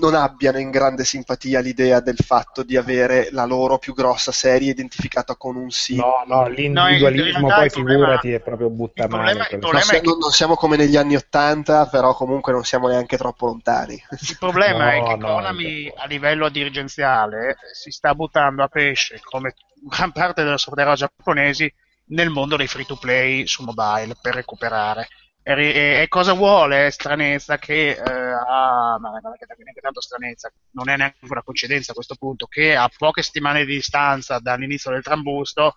[SPEAKER 2] non abbiano in grande simpatia l'idea del fatto di avere la loro più grossa serie identificata con un sito.
[SPEAKER 3] No, no, l'individualismo
[SPEAKER 4] realtà
[SPEAKER 3] poi
[SPEAKER 4] problema-
[SPEAKER 3] figurati è proprio butta
[SPEAKER 4] il il.
[SPEAKER 2] Non,
[SPEAKER 4] problema è
[SPEAKER 2] si- non- non siamo come negli anni Ottanta, però comunque non siamo neanche troppo lontani.
[SPEAKER 4] Il problema è
[SPEAKER 3] No,
[SPEAKER 4] che
[SPEAKER 3] no,
[SPEAKER 4] Konami
[SPEAKER 3] no.
[SPEAKER 4] a livello dirigenziale si sta buttando a pesce, come gran parte delle software giapponesi, nel mondo dei free to play su mobile per recuperare. E, e- cosa vuole? Stranezza che, eh, ha- ma è che neanche tanto stranezza, non è neanche una coincidenza a questo punto, che a poche settimane di distanza dall'inizio del trambusto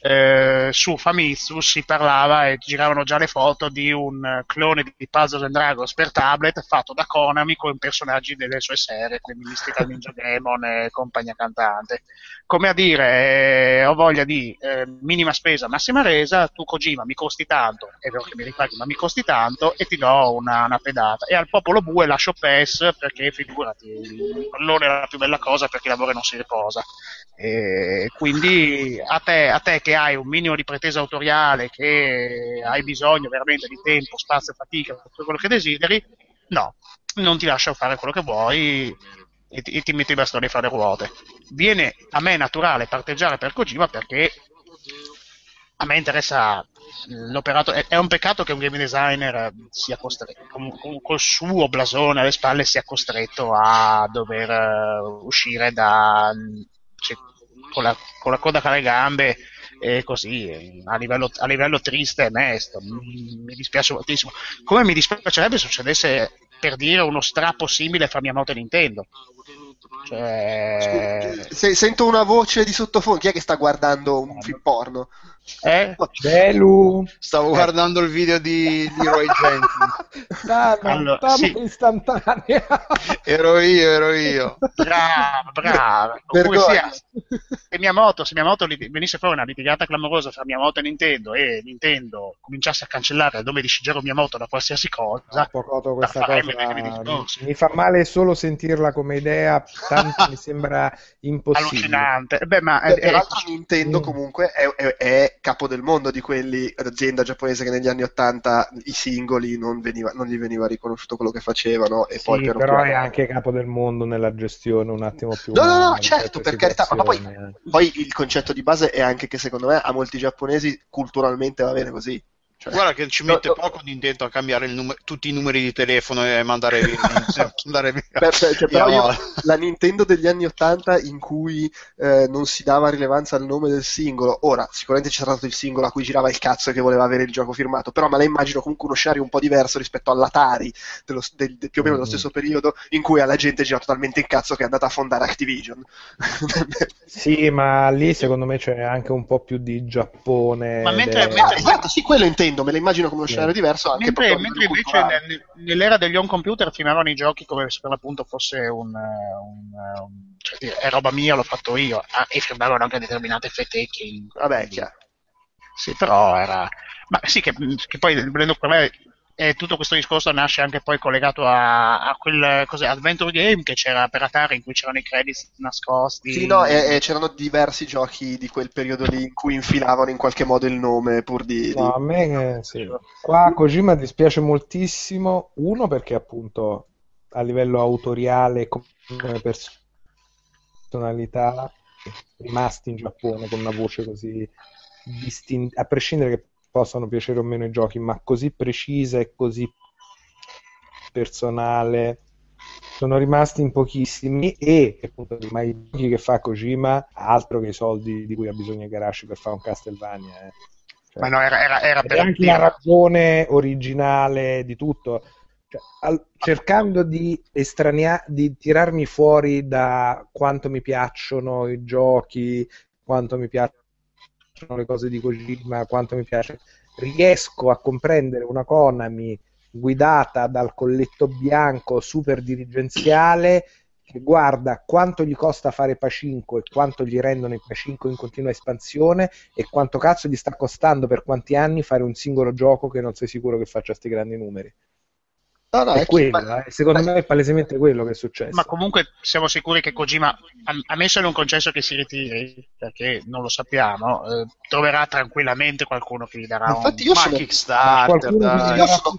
[SPEAKER 4] eh, su Famitsu si parlava e giravano già le foto di un clone di Puzzles and Dragons per tablet fatto da Konami con personaggi delle sue serie, quindi Mystical Ninja Demon e compagnia cantante. Come a dire, eh, ho voglia di eh, minima spesa, massima resa, tu Kojima mi costi tanto, è vero che mi ripaghi, ma mi costi tanto e ti do una, una pedata. E al popolo bue lascio PES perché figurati, il pallone è la più bella cosa perché lavora e non si riposa. E quindi a te, a te che hai un minimo di pretesa autoriale, che hai bisogno veramente di tempo, spazio, fatica, tutto quello che desideri, no, non ti lascio fare quello che vuoi e ti, e ti metti i bastoni fra le ruote. Viene a me naturale parteggiare per Kojima perché a me interessa l'operato. È, è un peccato che un game designer sia costretto, con, con, col suo blasone alle spalle, sia costretto a dover uh, uscire da. Cioè, con, la, con la coda tra le gambe e così a livello, a livello triste e mesto mi, mi, dispiace moltissimo. Come mi dispiacerebbe succedesse per dire uno strappo simile fra Miyamoto e Nintendo? Cioè...
[SPEAKER 2] Se, sento una voce di sottofondo chi è che sta guardando un film porno?
[SPEAKER 4] Eh?
[SPEAKER 3] Belu.
[SPEAKER 5] Stavo eh. guardando il video di, di Roy Jenkins.
[SPEAKER 3] Dai, allora, sì. istantanea.
[SPEAKER 5] ero io, ero io.
[SPEAKER 4] Bravo, bravo. Sia, se Miyamoto, se Miyamoto venisse fuori una litigata clamorosa fra Miyamoto e Nintendo e Nintendo cominciasse a cancellare il nome di Shigeru Miyamoto da qualsiasi cosa,
[SPEAKER 3] questa cosa mi, fa male solo sentirla come idea, tanto mi sembra impossibile.
[SPEAKER 4] Allucinante. Beh, ma
[SPEAKER 2] Beh, è, peraltro è... Nintendo mm. comunque è, è, è capo del mondo di quelli, l'azienda giapponese che negli anni 80 i singoli non, veniva, non gli veniva riconosciuto quello che facevano e
[SPEAKER 3] sì,
[SPEAKER 2] poi
[SPEAKER 3] però piano... è anche capo del mondo nella gestione un attimo più
[SPEAKER 2] no no no certo per carità ma poi, poi il concetto di base è anche che secondo me a molti giapponesi culturalmente va bene così
[SPEAKER 5] cioè, Guarda che ci mette no, poco Nintendo a cambiare numero, tutti i numeri di telefono e mandare, mandare via.
[SPEAKER 2] Per, cioè, però io, la Nintendo degli anni 80 in cui eh, non si dava rilevanza al nome del singolo, ora sicuramente c'era stato il singolo a cui girava il cazzo e che voleva avere il gioco firmato, però me la immagino comunque uno scenario un po' diverso rispetto all'Atari dello, del, del, più o meno dello mm. stesso periodo in cui alla gente gira totalmente il cazzo che è andata a fondare Activision.
[SPEAKER 3] sì, ma lì secondo me c'è anche un po' più di Giappone.
[SPEAKER 4] Ma mentre, del... mentre...
[SPEAKER 2] Ah, esatto, sì, quello intendo intendo, me la immagino come uno scenario diverso. Anche
[SPEAKER 4] mentre, mentre invece nel, nell'era degli home computer filmavano i giochi come se per l'appunto fosse un, un, un cioè, è roba mia, l'ho fatto io, ah, e filmavano anche determinate fetecche.
[SPEAKER 2] Vabbè, chiaro.
[SPEAKER 4] Sì, però era. Ma sì, che, che poi prendo per me e tutto questo discorso nasce anche poi collegato a, a quel cos'è, Adventure Game che c'era per Atari in cui c'erano i credits nascosti.
[SPEAKER 2] Sì, no, e, e, c'erano diversi giochi di quel periodo lì in cui infilavano in qualche modo il nome pur di.
[SPEAKER 3] No, a me sì. Qua Kojima dispiace moltissimo. Uno perché appunto a livello autoriale come personalità rimasti in Giappone con una voce così distinta, a prescindere che possano piacere o meno i giochi, ma così precisa e così personale sono rimasti in pochissimi e appunto ma i giochi che fa Kojima altro che i soldi di cui ha bisogno Garashi per fare un Castlevania eh.
[SPEAKER 4] cioè, ma no era, era, era
[SPEAKER 3] per anche la ragione originale di tutto cioè, al, cercando di estranea di tirarmi fuori da quanto mi piacciono i giochi quanto mi piace piacciono le cose di Kojima, quanto mi piace, riesco a comprendere una Konami guidata dal colletto bianco super dirigenziale che guarda quanto gli costa fare Pacinco e quanto gli rendono i Pacinco in continua espansione e quanto cazzo gli sta costando per quanti anni fare un singolo gioco che non sei sicuro che faccia questi grandi numeri. No, no, è, è quello, ma... eh. secondo ma... me è palesemente quello che è successo.
[SPEAKER 4] Ma comunque siamo sicuri che Kojima, a me se non concesso che si ritiri, perché non lo sappiamo, eh, troverà tranquillamente qualcuno che gli darà
[SPEAKER 2] Infatti un io sono...
[SPEAKER 5] Kickstarter.
[SPEAKER 2] Io sono...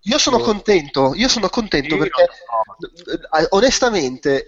[SPEAKER 2] Io sono contento, io sono contento io perché no. Onestamente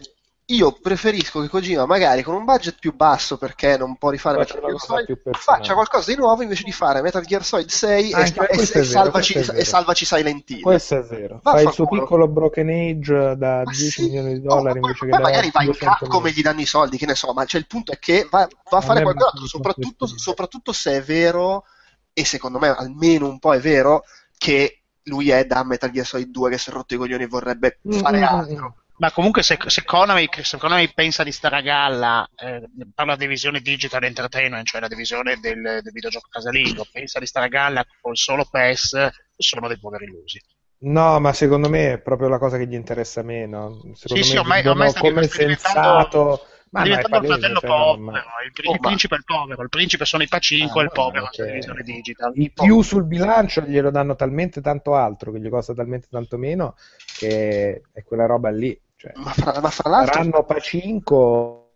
[SPEAKER 2] io preferisco che Kojima magari con un budget più basso perché non può rifare Metal Gear Solid faccia qualcosa di nuovo invece di fare Metal Gear Solid 6 e, e, e, salvaci, e, salvaci, Silent Hill.
[SPEAKER 3] Questo è vero. Fai il suo piccolo Broken Age da ma 10 sì. milioni di dollari no, invece ma, che
[SPEAKER 2] ma magari va in campo come gli danno i soldi che ne so ma cioè, il punto è che va, va a fare qualcosa. soprattutto, soprattutto se è vero e secondo me almeno un po' è vero che lui è da Metal Gear Solid 2 che si è rotto i coglioni e vorrebbe fare altro
[SPEAKER 4] Ma comunque se, se, Konami, se, Konami, pensa di stare a galla, eh, parla di divisione digital entertainment, cioè la divisione del, del videogioco casalingo, pensa di stare a galla con solo PES, sono dei poveri illusi.
[SPEAKER 3] No, ma secondo me è proprio la cosa che gli interessa meno. Secondo
[SPEAKER 4] sì,
[SPEAKER 3] me
[SPEAKER 4] sì, ormai, ormai
[SPEAKER 3] come sensato
[SPEAKER 4] ma diventando il fratello cioè, povero, il, il, principe è il povero, il principe sono i pacinco ah, e il povero è la televisione digital.
[SPEAKER 3] I più sul bilancio glielo danno talmente tanto altro, che gli costa talmente tanto meno, che è quella roba lì. Cioè,
[SPEAKER 2] ma, fra, ma fra l'altro...
[SPEAKER 3] Saranno pacinco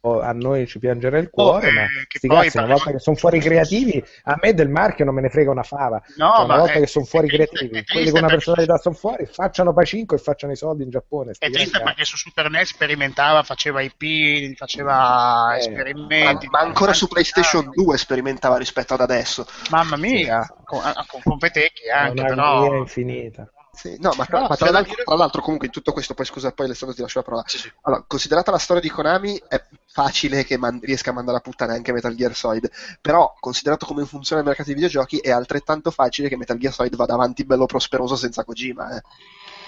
[SPEAKER 3] a noi ci piangerà il cuore, oh, ma eh, sti cazzi, una volta che sono fuori creativi, a me del marchio non me ne frega una fava. No, cioè, una volta è, che sono fuori creativi, quelli con una personalità sono fuori, facciano Pacinco e facciano i soldi in Giappone.
[SPEAKER 4] È triste perché su Super NES sperimentava, faceva IP, faceva eh, esperimenti.
[SPEAKER 2] Ma, ma ancora su PlayStation 2 sperimentava rispetto ad adesso.
[SPEAKER 4] Mamma mia, sì. con, con, con Petecchi anche,
[SPEAKER 3] una
[SPEAKER 4] però...
[SPEAKER 3] infinita.
[SPEAKER 2] Sì, no, ma, tra, ma tra, l'altro, dire... tra, l'altro, comunque in tutto questo, poi scusa, poi Alessandro ti lascio la parola. Sì, sì. Allora, considerata la storia di Konami, è facile che man- riesca a mandare a puttane anche Metal Gear Solid, però considerato come funziona il mercato dei videogiochi, è altrettanto facile che Metal Gear Solid vada avanti bello prosperoso senza Kojima. Eh.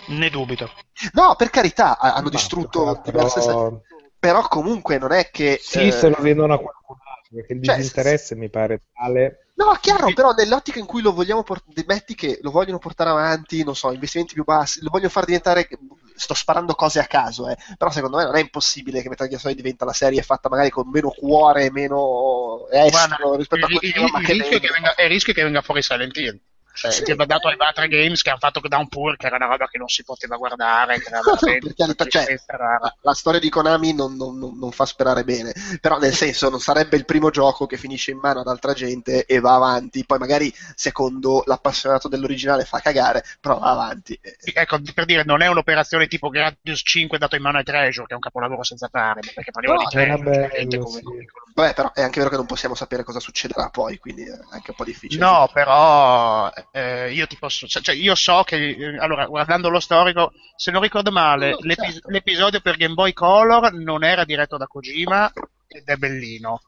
[SPEAKER 4] Ne dubito.
[SPEAKER 2] No, per carità, hanno ma distrutto diverse serie. Però comunque non è che...
[SPEAKER 3] Sì, eh... se lo vedono a qualcun altro, perché il cioè, disinteresse mi pare tale
[SPEAKER 2] No, chiaro, però nell'ottica in cui lo vogliamo portare, metti che lo vogliono portare avanti, non so, investimenti più bassi, lo vogliono far diventare, sto sparando cose a caso, eh, però secondo me non è impossibile che Metal Gear Solid diventa la serie fatta magari con meno cuore, meno estro rispetto
[SPEAKER 4] il,
[SPEAKER 2] a quello
[SPEAKER 4] il, il, rischio che venga, il rischio che venga fuori Silent Hill. Cioè, sì. ti ha dato ai Batra Games che hanno fatto Downpour, che era una roba che non si poteva guardare. Che era
[SPEAKER 2] veramente cioè, la, la, storia di Konami non, non, non, fa sperare bene, però nel senso non sarebbe il primo gioco che finisce in mano ad altra gente e va avanti. Poi magari secondo l'appassionato dell'originale fa cagare, però va avanti.
[SPEAKER 4] Sì, ecco, per dire, non è un'operazione tipo Gradius 5 dato in mano ai Treasure, che è un capolavoro senza fare, perché parliamo no, di Treasure, bello,
[SPEAKER 2] come, sì. Vabbè, però è anche vero che non possiamo sapere cosa succederà poi, quindi è anche un po' difficile.
[SPEAKER 4] No, però eh, io ti posso, cioè, cioè, io so che, eh, allora, guardando lo storico, se non ricordo male, no, l'epis- certo. l'episodio per Game Boy Color non era diretto da Kojima ed è bellino.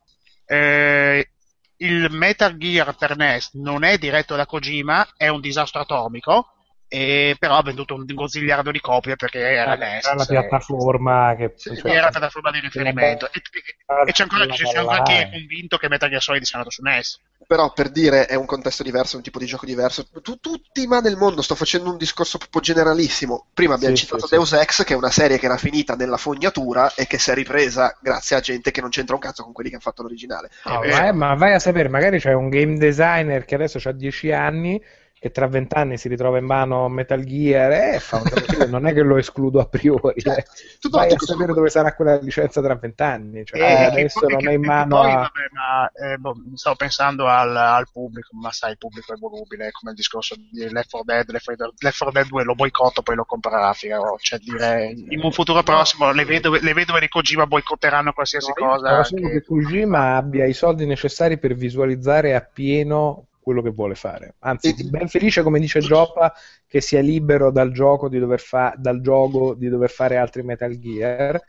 [SPEAKER 4] Eh, il Metal Gear per NES non è diretto da Kojima, è un disastro atomico e però ha venduto un gozzigliardo di copie perché era, eh,
[SPEAKER 3] era la piattaforma che
[SPEAKER 4] sì, cioè, era la piattaforma di riferimento. E, e, e c'è ancora, c'è ancora chi è convinto che Metal Gear Solid sia nato su NES
[SPEAKER 2] però per dire è un contesto diverso, un tipo di gioco diverso. Tu, tutti ma nel mondo sto facendo un discorso proprio generalissimo. Prima abbiamo sì, citato sì, Deus Ex che è una serie che era finita nella fognatura e che si è ripresa grazie a gente che non c'entra un cazzo con quelli che hanno fatto l'originale.
[SPEAKER 3] Oh, eh, ma vai a sapere magari c'è un game designer che adesso ha 10 anni che tra vent'anni si ritrova in mano Metal Gear e eh, fa un non è che lo escludo a priori cioè, eh. tu vai a sapere dove sarà quella licenza tra vent'anni cioè, eh, adesso non è in mano poi,
[SPEAKER 4] a... vabbè, ma, eh, boh, stavo pensando al, al, pubblico ma sai il pubblico è volubile come il discorso di Left 4 Dead Left 4 Dead 2 lo boicotto poi lo comprerà Figaro cioè dire in un futuro prossimo le vedove, le vedove di Kojima boicotteranno qualsiasi no, cosa
[SPEAKER 3] spero che... che Kojima abbia i soldi necessari per visualizzare appieno quello che vuole fare. Anzi, ben felice, come dice Gioppa, che sia libero dal gioco di dover, fa- dal gioco di dover fare altri Metal Gear.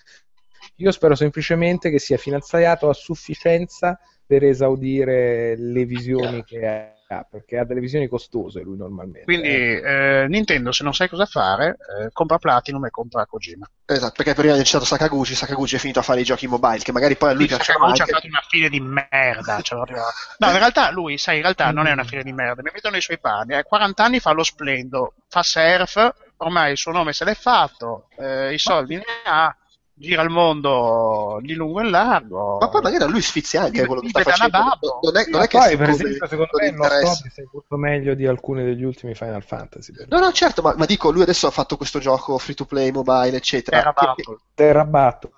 [SPEAKER 3] Io spero semplicemente che sia finanziato a sufficienza per esaudire le visioni che ha, perché ha delle visioni costose lui normalmente.
[SPEAKER 4] Quindi eh, Nintendo se non sai cosa fare, eh, compra Platinum e compra Kojima.
[SPEAKER 2] Esatto, perché prima hai citato Sakaguchi, Sakaguchi è finito a fare i giochi mobile, che magari poi a lui sì,
[SPEAKER 4] Sakaguchi anche... ha fatto una fine di merda. Cioè, no, in realtà lui, sai, in realtà non è una fine di merda, mi mettono i suoi panni, eh, 40 anni fa lo splendo, fa surf, ormai il suo nome se l'è fatto, eh, i soldi ne ha, gira il mondo di lungo e largo.
[SPEAKER 2] Ma poi magari a lui sfizia anche quello che sta facendo. Non è, non è che
[SPEAKER 3] poi, per esempio, secondo me non so sei molto meglio di alcuni degli ultimi Final Fantasy.
[SPEAKER 2] No, no, certo, ma, ma, dico, lui adesso ha fatto questo gioco free to play, mobile, eccetera.
[SPEAKER 3] Terra Battle. Battle.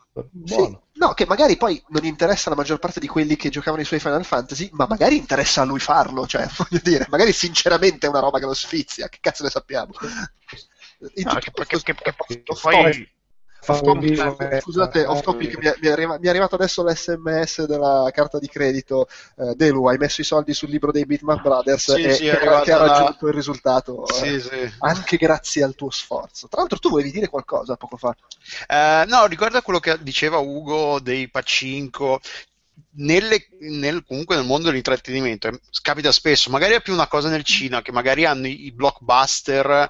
[SPEAKER 3] Sì,
[SPEAKER 2] no, che magari poi non interessa la maggior parte di quelli che giocavano i suoi Final Fantasy, ma magari interessa a lui farlo, cioè, voglio dire, magari sinceramente è una roba che lo sfizia, che cazzo ne sappiamo.
[SPEAKER 4] No, che, che, che, che, poi
[SPEAKER 2] Topic, scusate, off topic, mi, è, arriva, arrivato adesso l'SMS della carta di credito. Eh, Delu, hai messo i soldi sul libro dei Bitmap Brothers
[SPEAKER 5] sì,
[SPEAKER 2] e
[SPEAKER 5] sì,
[SPEAKER 2] ha raggiunto il risultato.
[SPEAKER 5] Sì,
[SPEAKER 2] eh,
[SPEAKER 5] sì.
[SPEAKER 2] Anche grazie al tuo sforzo. Tra l'altro, tu volevi dire qualcosa poco fa?
[SPEAKER 5] Uh, no, riguarda quello che diceva Ugo dei Pacinco. Nelle, nel, comunque nel mondo dell'intrattenimento capita spesso, magari è più una cosa nel cinema che magari hanno i, i blockbuster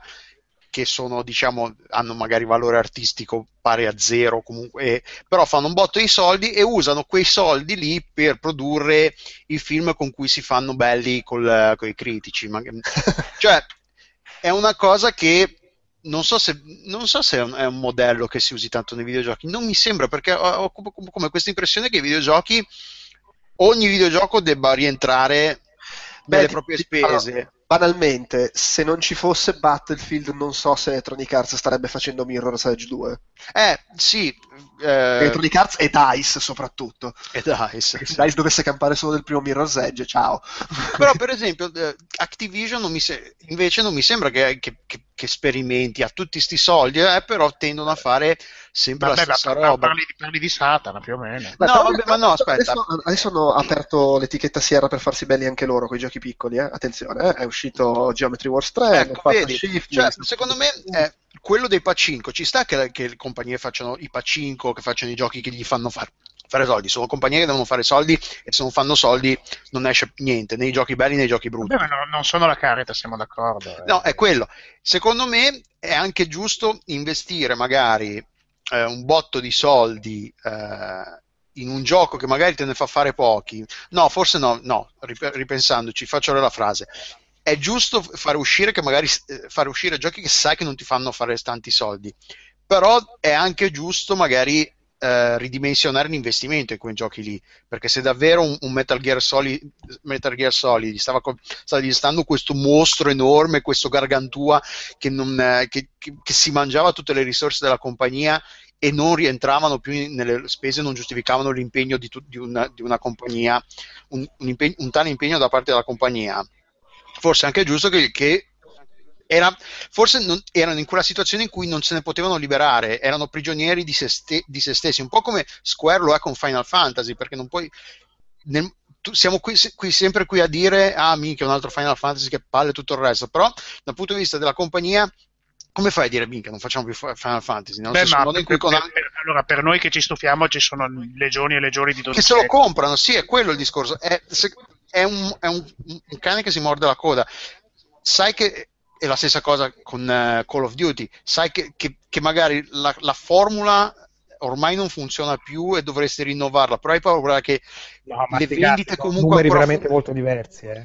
[SPEAKER 5] che sono, diciamo, hanno magari valore artistico pari a zero, comunque, eh, però fanno un botto di soldi e usano quei soldi lì per produrre i film con cui si fanno belli con i critici. Cioè, è una cosa che non so, se, non so se, è, un, modello che si usi tanto nei videogiochi, non mi sembra perché ho, come questa impressione che i videogiochi, ogni videogioco debba rientrare Beh, nelle proprie spese
[SPEAKER 2] banalmente, se non ci fosse Battlefield, non so se Electronic Arts starebbe facendo Mirror's Edge 2.
[SPEAKER 5] Eh, sì.
[SPEAKER 2] Eh... Electronic Arts e DICE soprattutto.
[SPEAKER 5] E DICE.
[SPEAKER 2] Se DICE dovesse campare solo del primo Mirror's Edge, ciao.
[SPEAKER 5] Però, per esempio, eh, Activision non se... invece non mi sembra che, che, che, che sperimenti a tutti questi soldi, eh, però tendono a fare sempre vabbè, la stessa
[SPEAKER 4] ma,
[SPEAKER 5] roba.
[SPEAKER 4] Parli, parli, di Satana più o meno.
[SPEAKER 5] no, vabbè, ma no, aspetta.
[SPEAKER 2] Adesso, adesso, hanno aperto l'etichetta Sierra per farsi belli anche loro con i giochi piccoli, eh? attenzione, eh? è uscito Geometry Wars 3,
[SPEAKER 5] ecco, vedi, Shift, cioè, secondo me è quello dei Pacinco, ci sta che, che le compagnie facciano i Pacinco, che facciano i giochi che gli fanno fare fare soldi, sono compagnie che devono fare soldi e se non fanno soldi non esce niente, nei giochi belli né nei giochi brutti.
[SPEAKER 4] Beh, no, non sono la careta, siamo d'accordo.
[SPEAKER 5] Eh. No, è quello. Secondo me è anche giusto investire magari eh, un botto di soldi eh, in un gioco che magari te ne fa fare pochi, no, forse no, no, ripensandoci, faccio la frase. È giusto fare uscire, che magari, eh, fare uscire giochi che sai che non ti fanno fare tanti soldi, però è anche giusto magari eh, ridimensionare l'investimento in quei giochi lì perché se davvero un, un Metal Gear Solid, Metal Gear Solid stava, stava diventando questo mostro enorme, questo gargantua che, non, eh, che, che, che si mangiava tutte le risorse della compagnia e non rientravano più nelle spese, non giustificavano l'impegno di, tu, di, una, di una, compagnia, un, un, impegno, un, tale impegno da parte della compagnia. Forse è anche giusto che, che era, forse non, erano in quella situazione in cui non se ne potevano liberare, erano prigionieri di se, ste, di se stessi, un po' come Square lo è con Final Fantasy, perché non puoi... Nel, tu, siamo qui, qui, sempre qui a dire, ah, mica un altro Final Fantasy che palle tutto il resto, però dal punto di vista della compagnia come fai a dire minchia non facciamo più Final Fantasy?
[SPEAKER 4] Beh, per, con... per, allora per noi che ci stufiamo ci sono legioni e legioni di 12
[SPEAKER 5] che se lo comprano sì è quello il discorso è, se, è, un, è un, un, cane che si morde la coda sai che è la stessa cosa con uh, Call of Duty, sai che, che, che magari la, la, formula ormai non funziona più e dovresti rinnovarla, però hai paura che
[SPEAKER 3] no, le vendite comunque... Sono numeri veramente molto diversi, eh.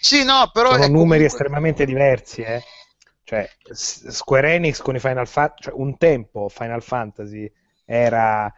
[SPEAKER 5] Sì, no, però...
[SPEAKER 3] Sono numeri comunque... estremamente diversi, eh. Cioè, Square Enix con i Final Fantasy, cioè, un tempo Final Fantasy era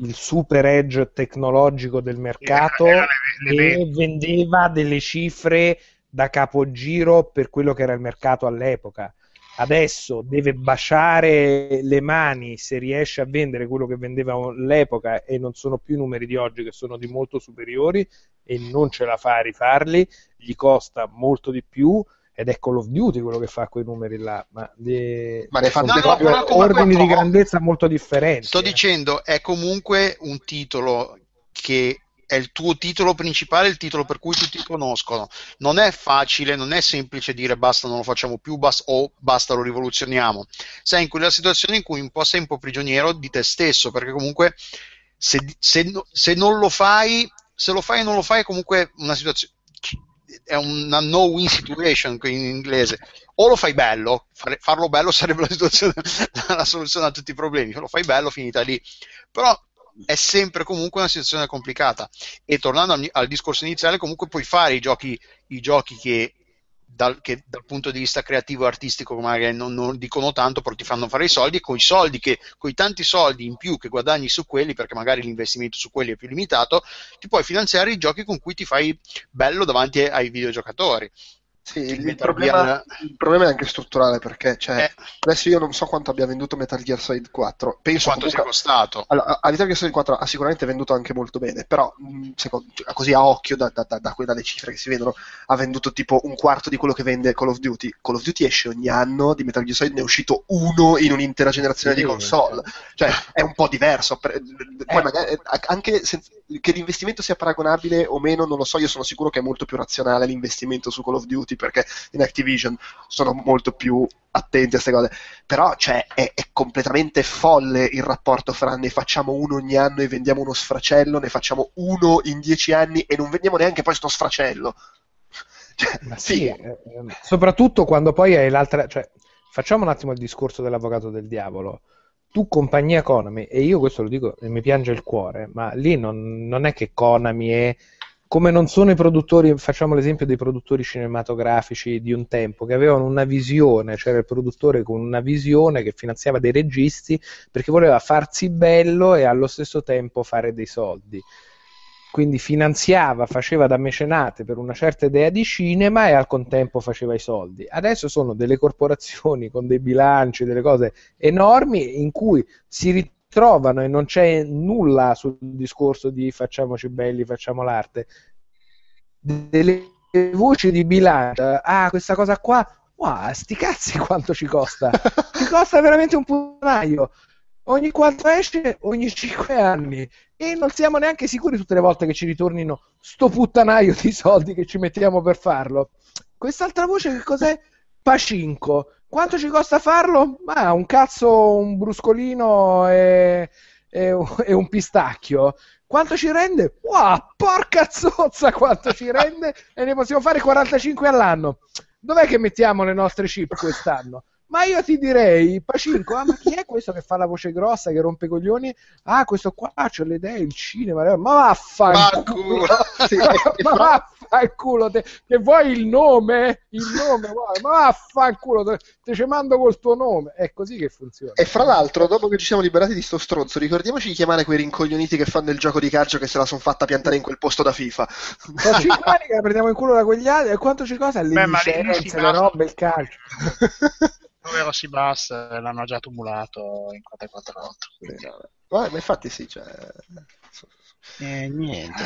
[SPEAKER 3] il super edge tecnologico del mercato era, era le, le, e vendeva delle cifre da capogiro per quello che era il mercato all'epoca. Adesso deve baciare le mani se riesce a vendere quello che vendeva all'epoca e non sono più i numeri di oggi che sono di molto superiori e non ce la fa a rifarli, gli costa molto di più ed è Call of Duty quello che fa quei numeri là, ma, di...
[SPEAKER 5] ma ne fa no,
[SPEAKER 3] no, ordini di grandezza molto differenti.
[SPEAKER 5] Sto
[SPEAKER 3] eh.
[SPEAKER 5] dicendo, è comunque un titolo che è il tuo titolo principale, il titolo per cui tutti conoscono. Non è facile, non è semplice dire basta, non lo facciamo più basta, o basta, lo rivoluzioniamo. Sei in quella situazione in cui un po' sei un po' prigioniero di te stesso, perché comunque se, se, se non lo fai, se lo fai e non lo fai è comunque una situazione è una no-win situation in inglese. O lo fai bello, farlo bello sarebbe la, la soluzione a tutti i problemi. Se lo fai bello, finita lì. Però è sempre comunque una situazione complicata. E tornando al, al discorso iniziale, comunque puoi fare i giochi, i giochi che, dal, che, dal, punto di vista creativo e artistico magari non, non, dicono tanto, però ti fanno fare i soldi, e con i soldi che, con i tanti soldi in più che guadagni su quelli, perché magari l'investimento su quelli è più limitato, ti puoi finanziare i giochi con cui ti fai bello davanti ai videogiocatori.
[SPEAKER 2] Sì, il problema, il problema, è anche strutturale perché cioè, eh. adesso io non so quanto abbia venduto Metal Gear Solid 4. Penso
[SPEAKER 5] quanto comunque, sia costato?
[SPEAKER 2] Allora, a Metal Gear Solid 4 ha sicuramente venduto anche molto bene, però secondo, cioè, così a occhio da, da, da, dalle cifre che si vedono ha venduto tipo un quarto di quello che vende Call of Duty. Call of Duty esce ogni anno, di Metal Gear Solid ne è uscito uno in un'intera generazione sì, di console. Cioè è un po' diverso. Poi eh. magari, eh, anche se, che l'investimento sia paragonabile o meno non lo so, io sono sicuro che è molto più razionale l'investimento su Call of Duty perché in Activision sono molto più attenti a queste cose. Però cioè, è, è, completamente folle il rapporto fra ne facciamo uno ogni anno e vendiamo uno sfracello, ne facciamo uno in dieci anni e non vendiamo neanche poi sto sfracello.
[SPEAKER 3] Cioè, sì, sì. Eh, soprattutto quando poi hai l'altra... Cioè, facciamo un attimo il discorso dell'avvocato del diavolo. Tu, compagnia Konami, e io questo lo dico e mi piange il cuore, ma lì non, non è che Konami è come non sono i produttori, facciamo l'esempio dei produttori cinematografici di un tempo, che avevano una visione, c'era il produttore con una visione che finanziava dei registi perché voleva farsi bello e allo stesso tempo fare dei soldi. Quindi finanziava, faceva da mecenate per una certa idea di cinema e al contempo faceva i soldi. Adesso sono delle corporazioni con dei bilanci, delle cose enormi in cui si trovano e non c'è nulla sul discorso di facciamoci belli, facciamo l'arte. Delle voci di bilancio, ah, questa cosa qua, wow, sti cazzi quanto ci costa? ci costa veramente un punaio. Ogni quanto esce? Ogni 5 anni. E non siamo neanche sicuri tutte le volte che ci ritornino sto puttanaio di soldi che ci mettiamo per farlo. Quest'altra voce che cos'è? Pacinco quanto ci costa farlo? Ma un cazzo, un bruscolino e, e, e un pistacchio. Quanto ci rende? Wow, porca zozza quanto ci rende e ne possiamo fare 45 all'anno. Dov'è che mettiamo le nostre chip quest'anno? Ma io ti direi, Pacinco, ah, ma chi è questo che fa la voce grossa, che rompe i coglioni? Ah, questo qua, c'ho le idee, il cinema, ma vaffanculo, sì, ma vaffanculo, te, che vuoi il nome? Il nome, vuoi? ma vaffanculo, te, te ci mando col tuo nome, è così che funziona.
[SPEAKER 2] E fra l'altro, dopo che ci siamo liberati di sto stronzo, ricordiamoci di chiamare quei rincoglioniti che fanno il gioco di calcio che se la sono fatta piantare in quel posto da FIFA.
[SPEAKER 3] Sono 5 anni che la prendiamo in culo da quegli altri, e quanto ci costa? Le licenze, le robe, il calcio.
[SPEAKER 4] povero Sibas l'hanno già tumulato in 448. Quindi...
[SPEAKER 2] ma infatti sì, cioè...
[SPEAKER 4] eh, niente.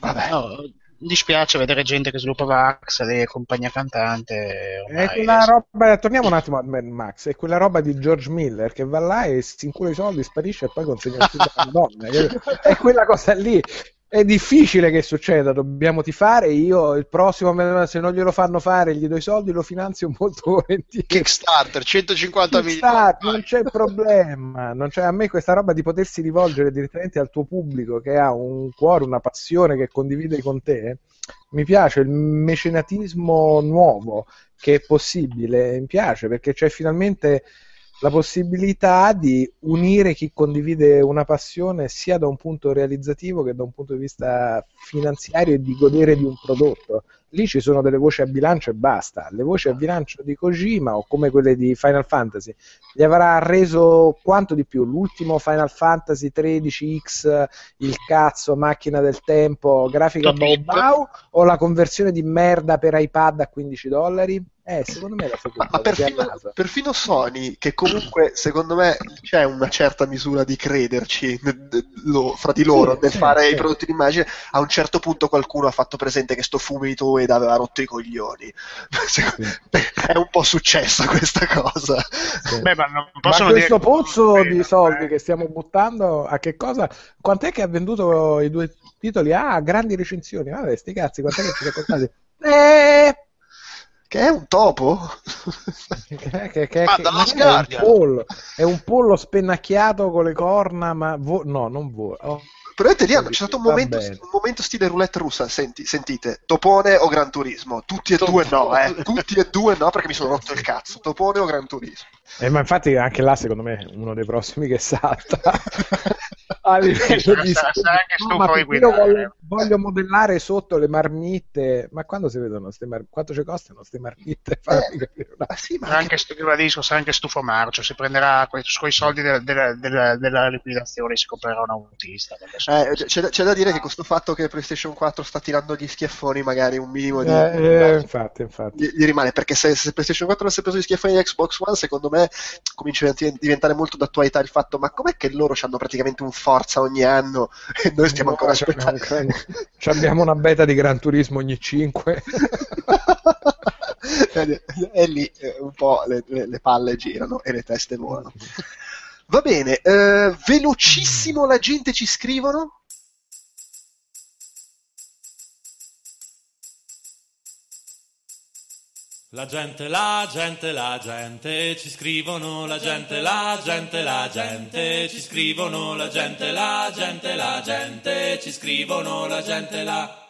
[SPEAKER 4] Vabbè. No, dispiace vedere gente che sviluppa Vax e compagnia cantante.
[SPEAKER 3] È quella roba, torniamo un attimo a Mad Max, è quella roba di George Miller che va là e si incula i soldi, sparisce e poi consegna il film alla donna. È quella cosa lì è difficile che succeda, dobbiamo tifare. Io il prossimo, se non glielo fanno fare, gli do i soldi, lo finanzio molto volentieri.
[SPEAKER 5] Kickstarter 150
[SPEAKER 3] Kickstarter, milioni. Non c'è problema. Non c'è, a me questa roba di potersi rivolgere direttamente al tuo pubblico che ha un cuore, una passione che condivide con te. Mi piace il mecenatismo nuovo che è possibile. Mi piace perché c'è finalmente la possibilità di unire chi condivide una passione sia da un punto realizzativo che da un punto di vista finanziario e di godere di un prodotto. Lì ci sono delle voci a bilancio e basta. Le voci a bilancio di Kojima o come quelle di Final Fantasy gli avrà reso quanto di più? L'ultimo Final Fantasy 13X, il cazzo, macchina del tempo, grafica bau bau o la conversione di merda per iPad a 15 dollari? Eh, secondo me la seconda.
[SPEAKER 2] Ma perfino, perfino, Sony, che comunque secondo me c'è una certa misura di crederci lo, fra di loro sì, nel sì, fare sì. i prodotti d'immagine, a un certo punto qualcuno ha fatto presente che sto fumetto ed aveva rotto i coglioni. È un po' successa questa cosa.
[SPEAKER 3] Beh, ma, ma questo pozzo di soldi eh. che stiamo buttando, a che cosa? Quant'è che ha venduto i due titoli? Ah, grandi recensioni. Vabbè, sti cazzi, quant'è che ci costati? Eh
[SPEAKER 2] che è un topo?
[SPEAKER 3] che, che, che, ma dalla è, un pollo, è un pollo spennacchiato con le corna, ma vo- no, non vola. Oh.
[SPEAKER 2] Probabilmente lì c'è stato un momento, un momento, stile roulette russa. Senti, sentite, Topone o Gran Turismo? Tutti e Topone. due no, eh. Tutti e due no, perché mi sono rotto il cazzo. Topone o Gran Turismo?
[SPEAKER 3] Eh, ma infatti anche là, secondo me, è uno dei prossimi che salta. a livello di no, ma io voglio, voglio, modellare sotto le marmitte ma quando si vedono ste mar... quanto ci costano queste marmitte
[SPEAKER 4] eh, ah, sì, ma anche, ribadisco, sarà anche stufo marcio si prenderà quei suoi soldi della, della, della, della liquidazione si comprerà un autista
[SPEAKER 2] eh, c'è, c'è, da dire ah. che questo fatto che PlayStation 4 sta tirando gli schiaffoni magari un minimo di
[SPEAKER 3] eh, eh, infatti, infatti.
[SPEAKER 2] Gli, gli, rimane perché se, se, PlayStation 4 avesse preso gli schiaffoni di Xbox One secondo me comincia a diventare molto d'attualità il fatto ma com'è che loro hanno praticamente un forza ogni anno e noi stiamo no, ancora aspettando.
[SPEAKER 3] abbiamo una beta di Gran Turismo ogni 5.
[SPEAKER 2] e lì eh, un po' le, le, le, palle girano e le teste volano. Va bene, eh, velocissimo la gente ci scrivono.
[SPEAKER 1] La gente, la gente, la gente, ci scrivono la gente, la gente, la gente, ci scrivono la gente, la gente, la gente, ci scrivono la gente, la...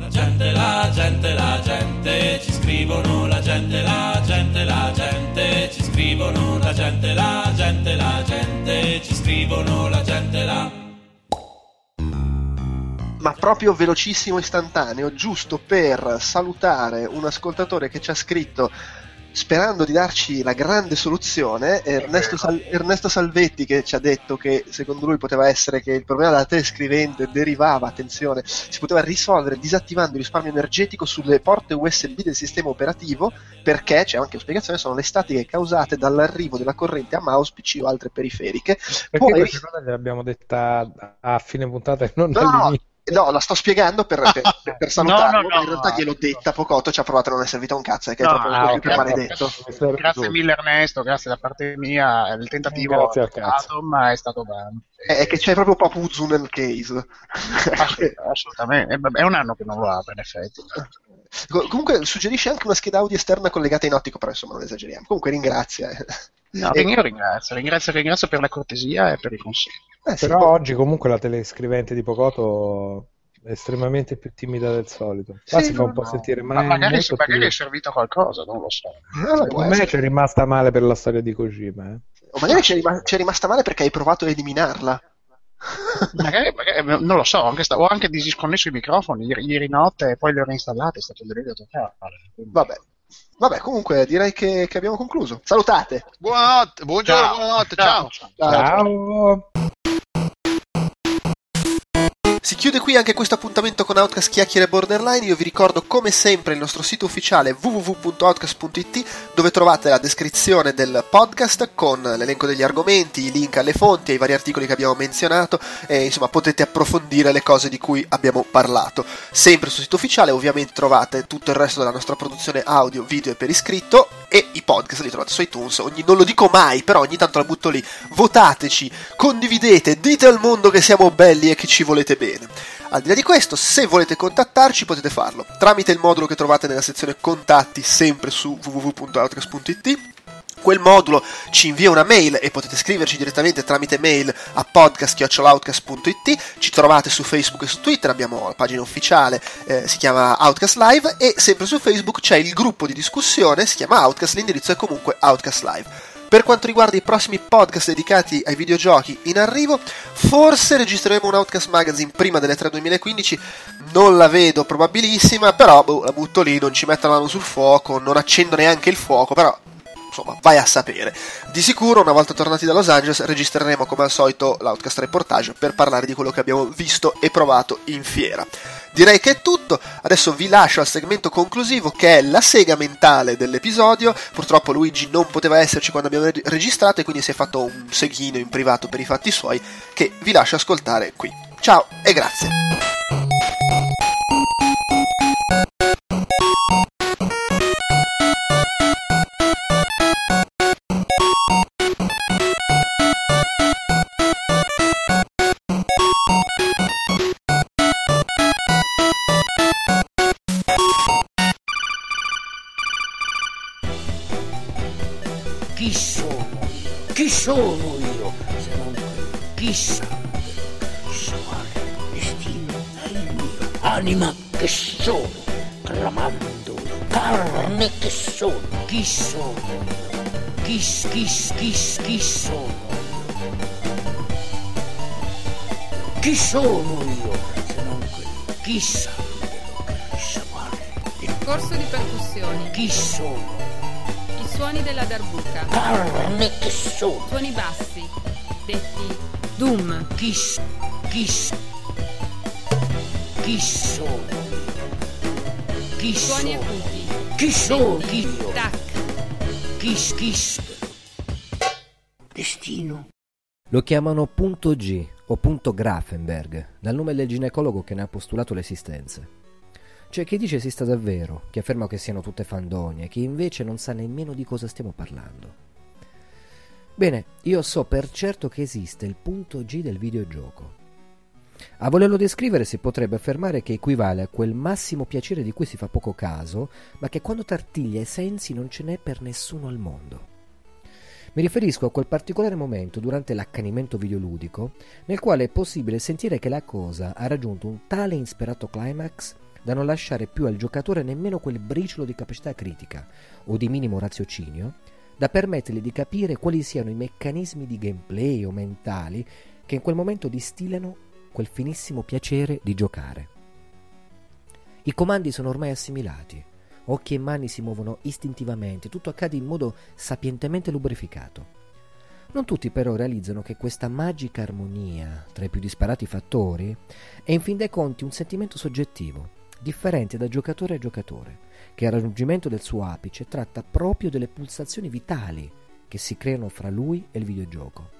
[SPEAKER 1] La gente, la gente, la gente, ci scrivono la gente, la gente, la gente, ci scrivono la gente, la gente, la gente, ci scrivono la gente, la
[SPEAKER 2] ma proprio velocissimo istantaneo, giusto per salutare un ascoltatore che ci ha scritto sperando di darci la grande soluzione, Ernesto, Sal- Ernesto, Salvetti che ci ha detto che secondo lui poteva essere che il problema della telescrivente derivava, attenzione, si poteva risolvere disattivando il risparmio energetico sulle porte USB del sistema operativo perché, c'è anche una spiegazione, sono le statiche causate dall'arrivo della corrente a mouse, PC o altre periferiche.
[SPEAKER 3] Perché Poi... queste cose le abbiamo detta a fine puntata e non
[SPEAKER 2] no,
[SPEAKER 3] all'inizio.
[SPEAKER 2] No, la sto spiegando per, per, per salutarlo, no, no, no, in realtà gliel'ho detta Pocotto, ci ha provato a non è servito un cazzo, che è proprio ah, okay, più maledetto.
[SPEAKER 4] Grazie mille Ernesto, grazie da parte mia, il tentativo è stato, ma è stato vano.
[SPEAKER 2] È che c'è proprio Papuzzu nel case.
[SPEAKER 4] Assolutamente, è un anno che non lo apre in effetti.
[SPEAKER 2] Comunque suggerisce anche una scheda audio esterna collegata in ottico, però insomma non esageriamo. Comunque ringrazia. Eh.
[SPEAKER 4] No, e... io ringrazio, ringrazio, ringrazio per la cortesia e per i consigli.
[SPEAKER 3] Eh, Però sì, oggi comunque la telescrivente di Pocoto è estremamente più timida del solito. Qua sì, si fa un po' no. sentire
[SPEAKER 4] ma, ma magari, magari più... è servito a qualcosa, non lo so.
[SPEAKER 3] No, Secondo me c'è rimasta male per la storia di Kojima. Eh.
[SPEAKER 2] O magari c'è, rim- c'è rimasta male perché hai provato a eliminarla.
[SPEAKER 4] magari, magari, non lo so, anche sta- ho anche disconnesso i microfoni ieri, ieri notte e poi li ho reinstallati, è stato un delirio totale.
[SPEAKER 2] Vabbè, Vabbè, comunque direi che, che, abbiamo concluso. Salutate.
[SPEAKER 5] Buonanotte, buongiorno, ciao. buonanotte, ciao. ciao.
[SPEAKER 3] ciao. ciao.
[SPEAKER 2] Si chiude qui anche questo appuntamento con Outcast Chiacchiere Borderline. Io vi ricordo come sempre il nostro sito ufficiale www.outcast.it dove trovate la descrizione del podcast con l'elenco degli argomenti, i link alle fonti, ai vari articoli che abbiamo menzionato e insomma potete approfondire le cose di cui abbiamo parlato. Sempre sul sito ufficiale ovviamente trovate tutto il resto della nostra produzione audio, video e per iscritto e i podcast li trovate su iTunes. Ogni, non lo dico mai, però ogni tanto la butto lì. Votateci, condividete, dite al mondo che siamo belli e che ci volete bene bene. Al di là di questo, se volete contattarci potete farlo tramite il modulo che trovate nella sezione contatti sempre su www.outcast.it quel modulo ci invia una mail e potete scriverci direttamente tramite mail a podcast.outcast.it ci trovate su Facebook e su Twitter abbiamo la pagina ufficiale eh, si chiama Outcast Live e sempre su Facebook c'è il gruppo di discussione si chiama Outcast l'indirizzo è comunque Outcast Live per quanto riguarda i prossimi podcast dedicati ai videogiochi in arrivo, forse registreremo un Outcast Magazine prima delle 3 2015, non la vedo probabilissima, però boh, la butto lì, non ci metto la mano sul fuoco, non accendo neanche il fuoco, però insomma, vai a sapere. Di sicuro, una volta tornati da Los Angeles, registreremo come al solito l'Outcast Reportage per parlare di quello che abbiamo visto e provato in fiera. Direi che è tutto, adesso vi lascio al segmento conclusivo che è la sega mentale dell'episodio. Purtroppo Luigi non poteva esserci quando abbiamo registrato e quindi si è fatto un seghino in privato per i fatti suoi che vi lascio ascoltare qui. Ciao e grazie.
[SPEAKER 6] Sono io se non chissà chissà destino il mio anima che sono clamando carne che sono chi sono chi chi chi chi sono chi sono io se non quello chissà chissà
[SPEAKER 7] il corso di percussioni
[SPEAKER 6] chi sono
[SPEAKER 7] suoni della darbuca.
[SPEAKER 6] Carne che sono.
[SPEAKER 7] Suoni bassi, detti Doom.
[SPEAKER 6] Kiss, kiss, chi sono? Chi
[SPEAKER 7] Suoni acuti.
[SPEAKER 6] Chi sono? Chi?
[SPEAKER 7] Tac.
[SPEAKER 6] Kiss, kiss. Destino.
[SPEAKER 8] Lo chiamano punto G o punto Grafenberg, dal nome del ginecologo che ne ha postulato l'esistenza. C'è chi dice esista davvero, chi afferma che siano tutte fandonie, chi invece non sa nemmeno di cosa stiamo parlando. Bene, io so per certo che esiste il punto G del videogioco. A volerlo descrivere si potrebbe affermare che equivale a quel massimo piacere di cui si fa poco caso, ma che quando tartiglia i sensi non ce n'è per nessuno al mondo. Mi riferisco a quel particolare momento durante l'accanimento videoludico nel quale è possibile sentire che la cosa ha raggiunto un tale insperato climax da non lasciare più al giocatore nemmeno quel briciolo di capacità critica o di minimo raziocinio da permettergli di capire quali siano i meccanismi di gameplay o mentali che in quel momento distillano quel finissimo piacere di giocare. I comandi sono ormai assimilati, occhi e mani si muovono istintivamente, tutto accade in modo sapientemente lubrificato. Non tutti però realizzano che questa magica armonia tra i più disparati fattori è in fin dei conti un sentimento soggettivo, differente da giocatore a giocatore, che al raggiungimento del suo apice tratta proprio delle pulsazioni vitali che si creano fra lui e il videogioco.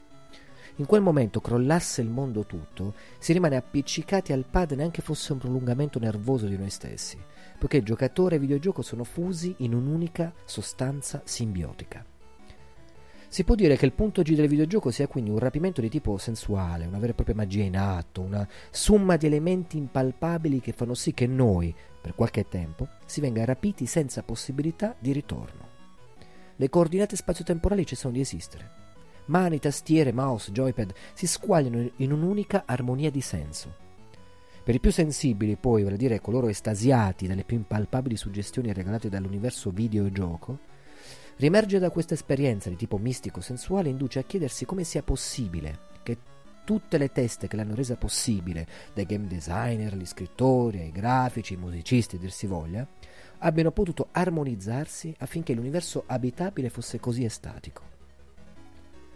[SPEAKER 8] In quel momento crollasse il mondo tutto, si rimane appiccicati al pad neanche fosse un prolungamento nervoso di noi stessi, poiché giocatore e videogioco sono fusi in un'unica sostanza simbiotica. Si può dire che il punto G del videogioco sia quindi un rapimento di tipo sensuale, una vera e propria magia in atto, una somma di elementi impalpabili che fanno sì che noi, per qualche tempo, si venga rapiti senza possibilità di ritorno. Le coordinate spazio-temporali cessano di esistere. Mani, tastiere, mouse, joypad si squagliano in un'unica armonia di senso. Per i più sensibili, poi, vale a dire coloro estasiati dalle più impalpabili suggestioni regalate dall'universo videogioco, riemerge da questa esperienza di tipo mistico-sensuale induce a chiedersi come sia possibile che tutte le teste che l'hanno resa possibile, dai game designer, agli scrittori, ai grafici, ai musicisti, dir si voglia, abbiano potuto armonizzarsi affinché l'universo abitabile fosse così estatico.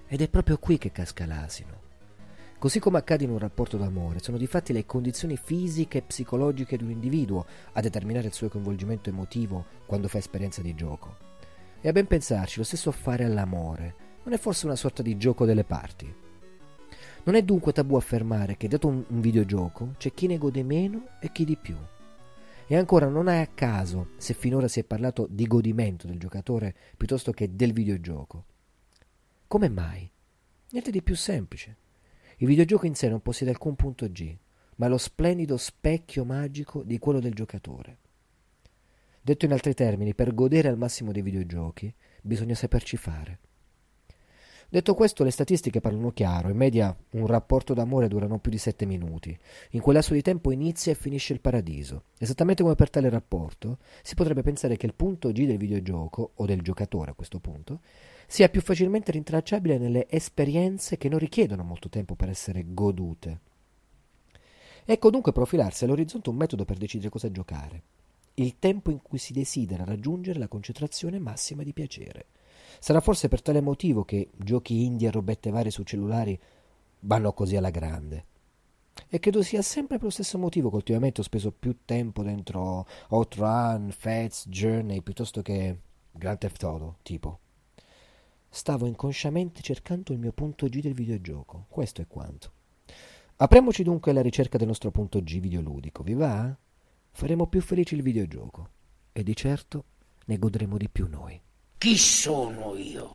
[SPEAKER 8] Ed è proprio qui che casca l'asino. Così come accade in un rapporto d'amore, sono difatti le condizioni fisiche e psicologiche di un individuo a determinare il suo coinvolgimento emotivo quando fa esperienza di gioco. E a ben pensarci, lo stesso fare all'amore non è forse una sorta di gioco delle parti? Non è dunque tabù affermare che dato un, un videogioco c'è chi ne gode meno e chi di più. E ancora non è a caso se finora si è parlato di godimento del giocatore piuttosto che del videogioco. Come mai? Niente di più semplice. Il videogioco in sé non possiede alcun punto G, ma lo splendido specchio magico di quello del giocatore. Detto in altri termini, per godere al massimo dei videogiochi bisogna saperci fare. Detto questo, le statistiche parlano chiaro. In media un rapporto d'amore dura non più di sette minuti. In quel lasso di tempo inizia e finisce il paradiso. Esattamente come per tale rapporto, si potrebbe pensare che il punto G del videogioco, o del giocatore a questo punto, sia più facilmente rintracciabile nelle esperienze che non richiedono molto tempo per essere godute. Ecco dunque profilarsi all'orizzonte un metodo per decidere cosa giocare. Il tempo in cui si desidera raggiungere la concentrazione massima di piacere. Sarà forse per tale motivo che giochi indie e robette varie su cellulari vanno così alla grande. E credo sia sempre per lo stesso motivo che ultimamente ho speso più tempo dentro Outrun, Fats, Journey piuttosto che Grand Theft Auto, tipo. Stavo inconsciamente cercando il mio punto G del videogioco. Questo è quanto. Apriamoci dunque alla ricerca del nostro punto G videoludico, vi va? Faremo più felice il videogioco e di certo ne godremo di più noi.
[SPEAKER 6] Chi sono io?